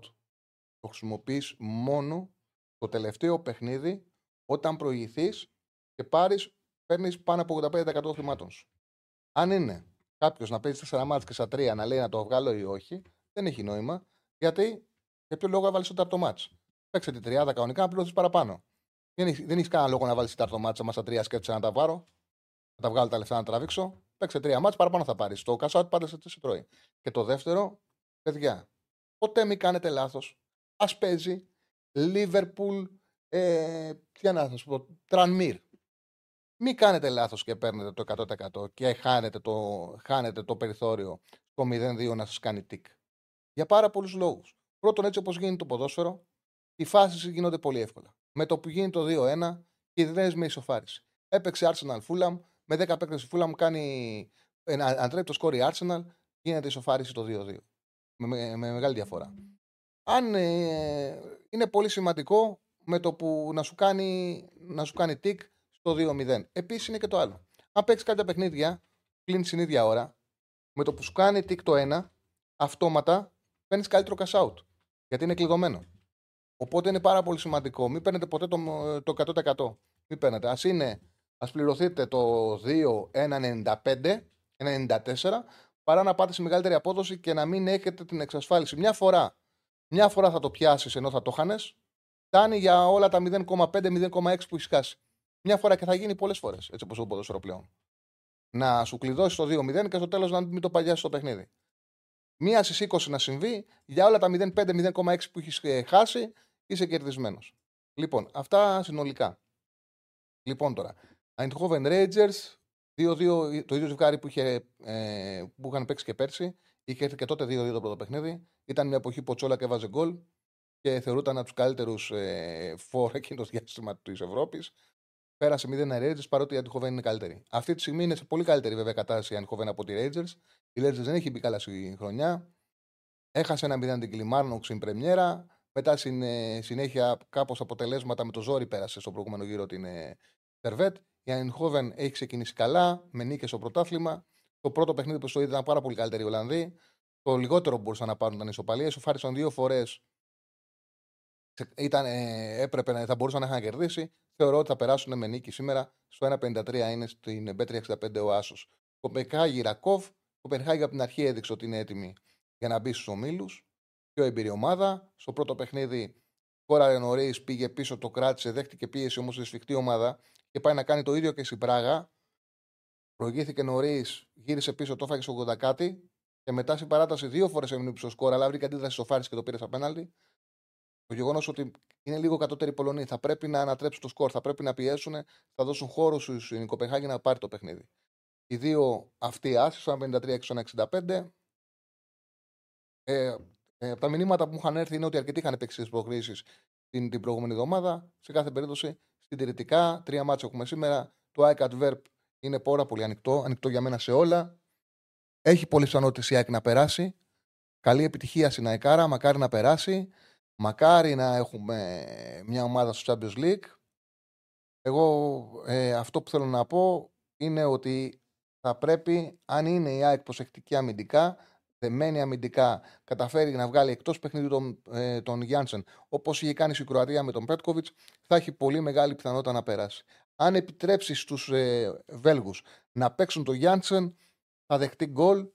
το χρησιμοποιείς μόνο το τελευταίο παιχνίδι όταν προηγηθείς και πάρεις, παίρνεις πάνω από 85% των χρημάτων σου. Αν είναι κάποιος να παίζει 4 μάτια και στα 3 να λέει να το βγάλω ή όχι, δεν έχει νόημα. Γιατί για ποιο λόγο έβαλε το τάρτο μάτς. Παίξε την τριάδα κανονικά να πληρωθεί παραπάνω. Δεν έχεις, δεν έχεις κανένα λόγο να βάλεις τάρτο μάτς, άμα στα τρία σκέφτεσαι να τα πάρω, να τα βγάλω τα λεφτά να τραβήξω. Παίξε τρία μάτς, παραπάνω θα πάρεις. Το cash out πάντα σε, σε τρώει. Και το δεύτερο, παιδιά, ποτέ μην κάνετε λάθος. Α παίζει Liverpool, ε, τι να σα πω, Tranmere. Μην κάνετε λάθος και παίρνετε το 100% και χάνετε το, χάνετε το περιθώριο το 0-2 να σας κάνει τικ. Για πάρα πολλούς λόγους. Πρώτον, έτσι όπως γίνεται το ποδόσφαιρο, οι φάσεις γίνονται πολύ εύκολα. Με το που γίνει το 2-1, κινδυνεύει με ισοφάριση. Έπαιξε Arsenal Fulham, με 10 παίκτες η Fulham κάνει. Αντρέπει το σκόρ η Arsenal, γίνεται ισοφάριση το 2-2. Με, με, με, μεγάλη διαφορά. Αν ε, είναι πολύ σημαντικό με το που να σου κάνει, να σου κάνει τικ στο 2-0. Επίσης είναι και το άλλο. Αν παίξεις κάποια παιχνίδια πλην την ίδια ώρα, με το που σου κάνει τικ το 1, αυτόματα παίρνεις καλύτερο cash out. Γιατί είναι κλειδωμένο. Οπότε είναι πάρα πολύ σημαντικό. Μην παίρνετε ποτέ το, το 100%. Μην παίρνετε. Α είναι, ας πληρωθείτε το 2, 1,95, 1,94, παρά να πάτε σε μεγαλύτερη απόδοση και να μην έχετε την εξασφάλιση. Μια φορά, μια φορά θα το πιάσεις ενώ θα το χάνες, φτάνει για όλα τα 0,5-0,6 που έχεις χάσει. Μια φορά και θα γίνει πολλές φορές, έτσι όπως το ποδόσφαιρο πλέον. Να σου κλειδώσεις το 2-0 και στο τέλος να μην το παγιάσεις το παιχνίδι. Μία στις 20 να συμβεί, για όλα τα 0,5-0,6 που έχεις ε, χάσει, είσαι κερδισμένος. Λοιπόν, αυτά συνολικά. Λοιπόν τώρα, Eindhoven Rangers, 2-2, το ίδιο ζευγάρι που, είχε, ε, που είχαν παίξει και πέρσι. Είχε έρθει και τότε 2-2 το πρώτο παιχνίδι. Ήταν μια εποχή που ο Τσόλα και έβαζε γκολ και θεωρούταν από τους καλύτερους ε, φόρ εκείνος το διάστημα της Ευρώπης. Πέρασε 0 Rangers παρότι η Αντιχόβεν είναι καλύτερη. Αυτή τη στιγμή είναι σε πολύ καλύτερη βέβαια κατάσταση η Αντιχόβεν από τη Rangers. Η Rangers δεν έχει μπει καλά στη χρονιά. Έχασε ένα 0 την Κιλμάρνοκ στην πρεμιέρα. Μετά στην συνέχεια κάπως αποτελέσματα με το ζόρι πέρασε στο προηγούμενο γύρο την Σερβέτ. Η Αϊντχόβεν έχει ξεκινήσει καλά με νίκες στο πρωτάθλημα. Το πρώτο παιχνίδι που στο είδε ήταν πάρα πολύ καλύτερη οι Ολλανδοί. Το λιγότερο μπορούσαν να πάρουν ήταν ισοπαλία. Ισοφάρισαν δύο φορές ήταν, ε, έπρεπε να θα μπορούσαν να είχαν κερδίσει. Θεωρώ ότι θα περάσουν με νίκη σήμερα. Στο 1,53 είναι στην Bet365 ο άσος. Κοπενχάγη Ρακόβ. Κοπενχάγη από την αρχή έδειξε ότι είναι έτοιμη για να μπει στους ομίλους. Πιο εμπειρή ομάδα. Στο πρώτο παιχνίδι κόραρε νωρί, πήγε πίσω, το κράτησε, δέχτηκε πίεση όμως στη σφιχτή ομάδα και πάει να κάνει το ίδιο και στην Πράγα. Προηγήθηκε νωρίς, γύρισε πίσω, το έφαγε στο 80 κάτι και μετά στην παράταση δύο φορές έμεινε πίσω σκόρα, αλλά βρήκε αντίδραση στο Φάρη και το πήρε στα πέναλτι. Το γεγονός ότι είναι λίγο κατώτερη Πολωνοί θα πρέπει να ανατρέψουν το σκορ, θα πρέπει να πιέσουν, θα δώσουν χώρο στην Κοπεχάγη να πάρει το παιχνίδι. Οι δύο αυτοί άσοι, 53 65 ε, ε, από τα μηνύματα που μου είχαν έρθει είναι ότι αρκετοί είχαν παίξει τις προκρίσεις την, την προηγούμενη εβδομάδα. Σε κάθε περίπτωση, συντηρητικά, τρία μάτια έχουμε σήμερα. Το ΑΕΚ Adverb είναι πάρα πολύ ανοιχτό, ανοιχτό για μένα σε όλα. Έχει πολλές πιθανότητες η ΑΕΚ να περάσει. Καλή επιτυχία στην ΑΕΚΑΡΑ, μακάρι να περάσει. Μακάρι να έχουμε μια ομάδα στο Champions League. Εγώ ε, αυτό που θέλω να πω είναι ότι θα πρέπει, αν είναι η ΑΕΚ προσεκτική αμυντικά, δεμένη αμυντικά, καταφέρει να βγάλει εκτός παιχνιδιού τον, ε, τον Γιάνσεν, όπως είχε κάνει στην Κροατία με τον Πέτκοβιτς, θα έχει πολύ μεγάλη πιθανότητα να περάσει. Αν επιτρέψει στους ε, Βέλγους να παίξουν τον Γιάνσεν, θα δεχτεί γκολ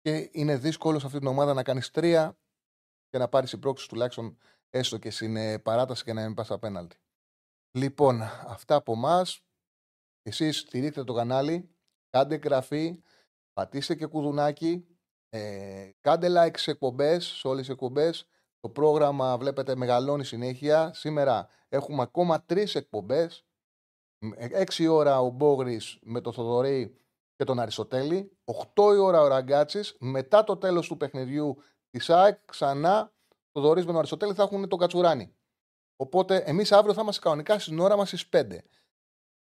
και είναι δύσκολο σε αυτή την ομάδα να κάνεις τρία και να πάρεις συμπρόξει τουλάχιστον έστω και στην ε, παράταση και να μην πας απέναντι. Λοιπόν, αυτά από εμάς. Εσείς στηρίξτε το κανάλι, κάντε εγγραφή, πατήστε και κουδουνάκι, ε, κάντε like σε εκπομπές, σε όλες τις εκπομπές. Το πρόγραμμα βλέπετε μεγαλώνει συνέχεια. Σήμερα έχουμε ακόμα τρεις εκπομπές. Έξι ώρα ο Μπόγρης με το Θοδωρή και τον Αριστοτέλη. 8 η ώρα ο Ραγκάτσης. Μετά το τέλος του παιχνιδιού της ΑΕΚ, ξανά το Θοδωρής με τον Αριστοτέλη θα έχουν τον Κατσουράνη. Οπότε εμείς αύριο θα είμαστε κανονικά στην ώρα μας στις 5.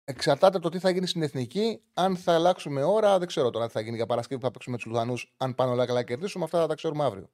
Εξαρτάται το τι θα γίνει στην εθνική. Αν θα αλλάξουμε ώρα, δεν ξέρω τώρα τι θα γίνει για Παρασκευή που θα παίξουμε τους Λουθανούς. Αν πάνε όλα καλά κερδίσουμε, αυτά θα τα ξέρουμε αύριο.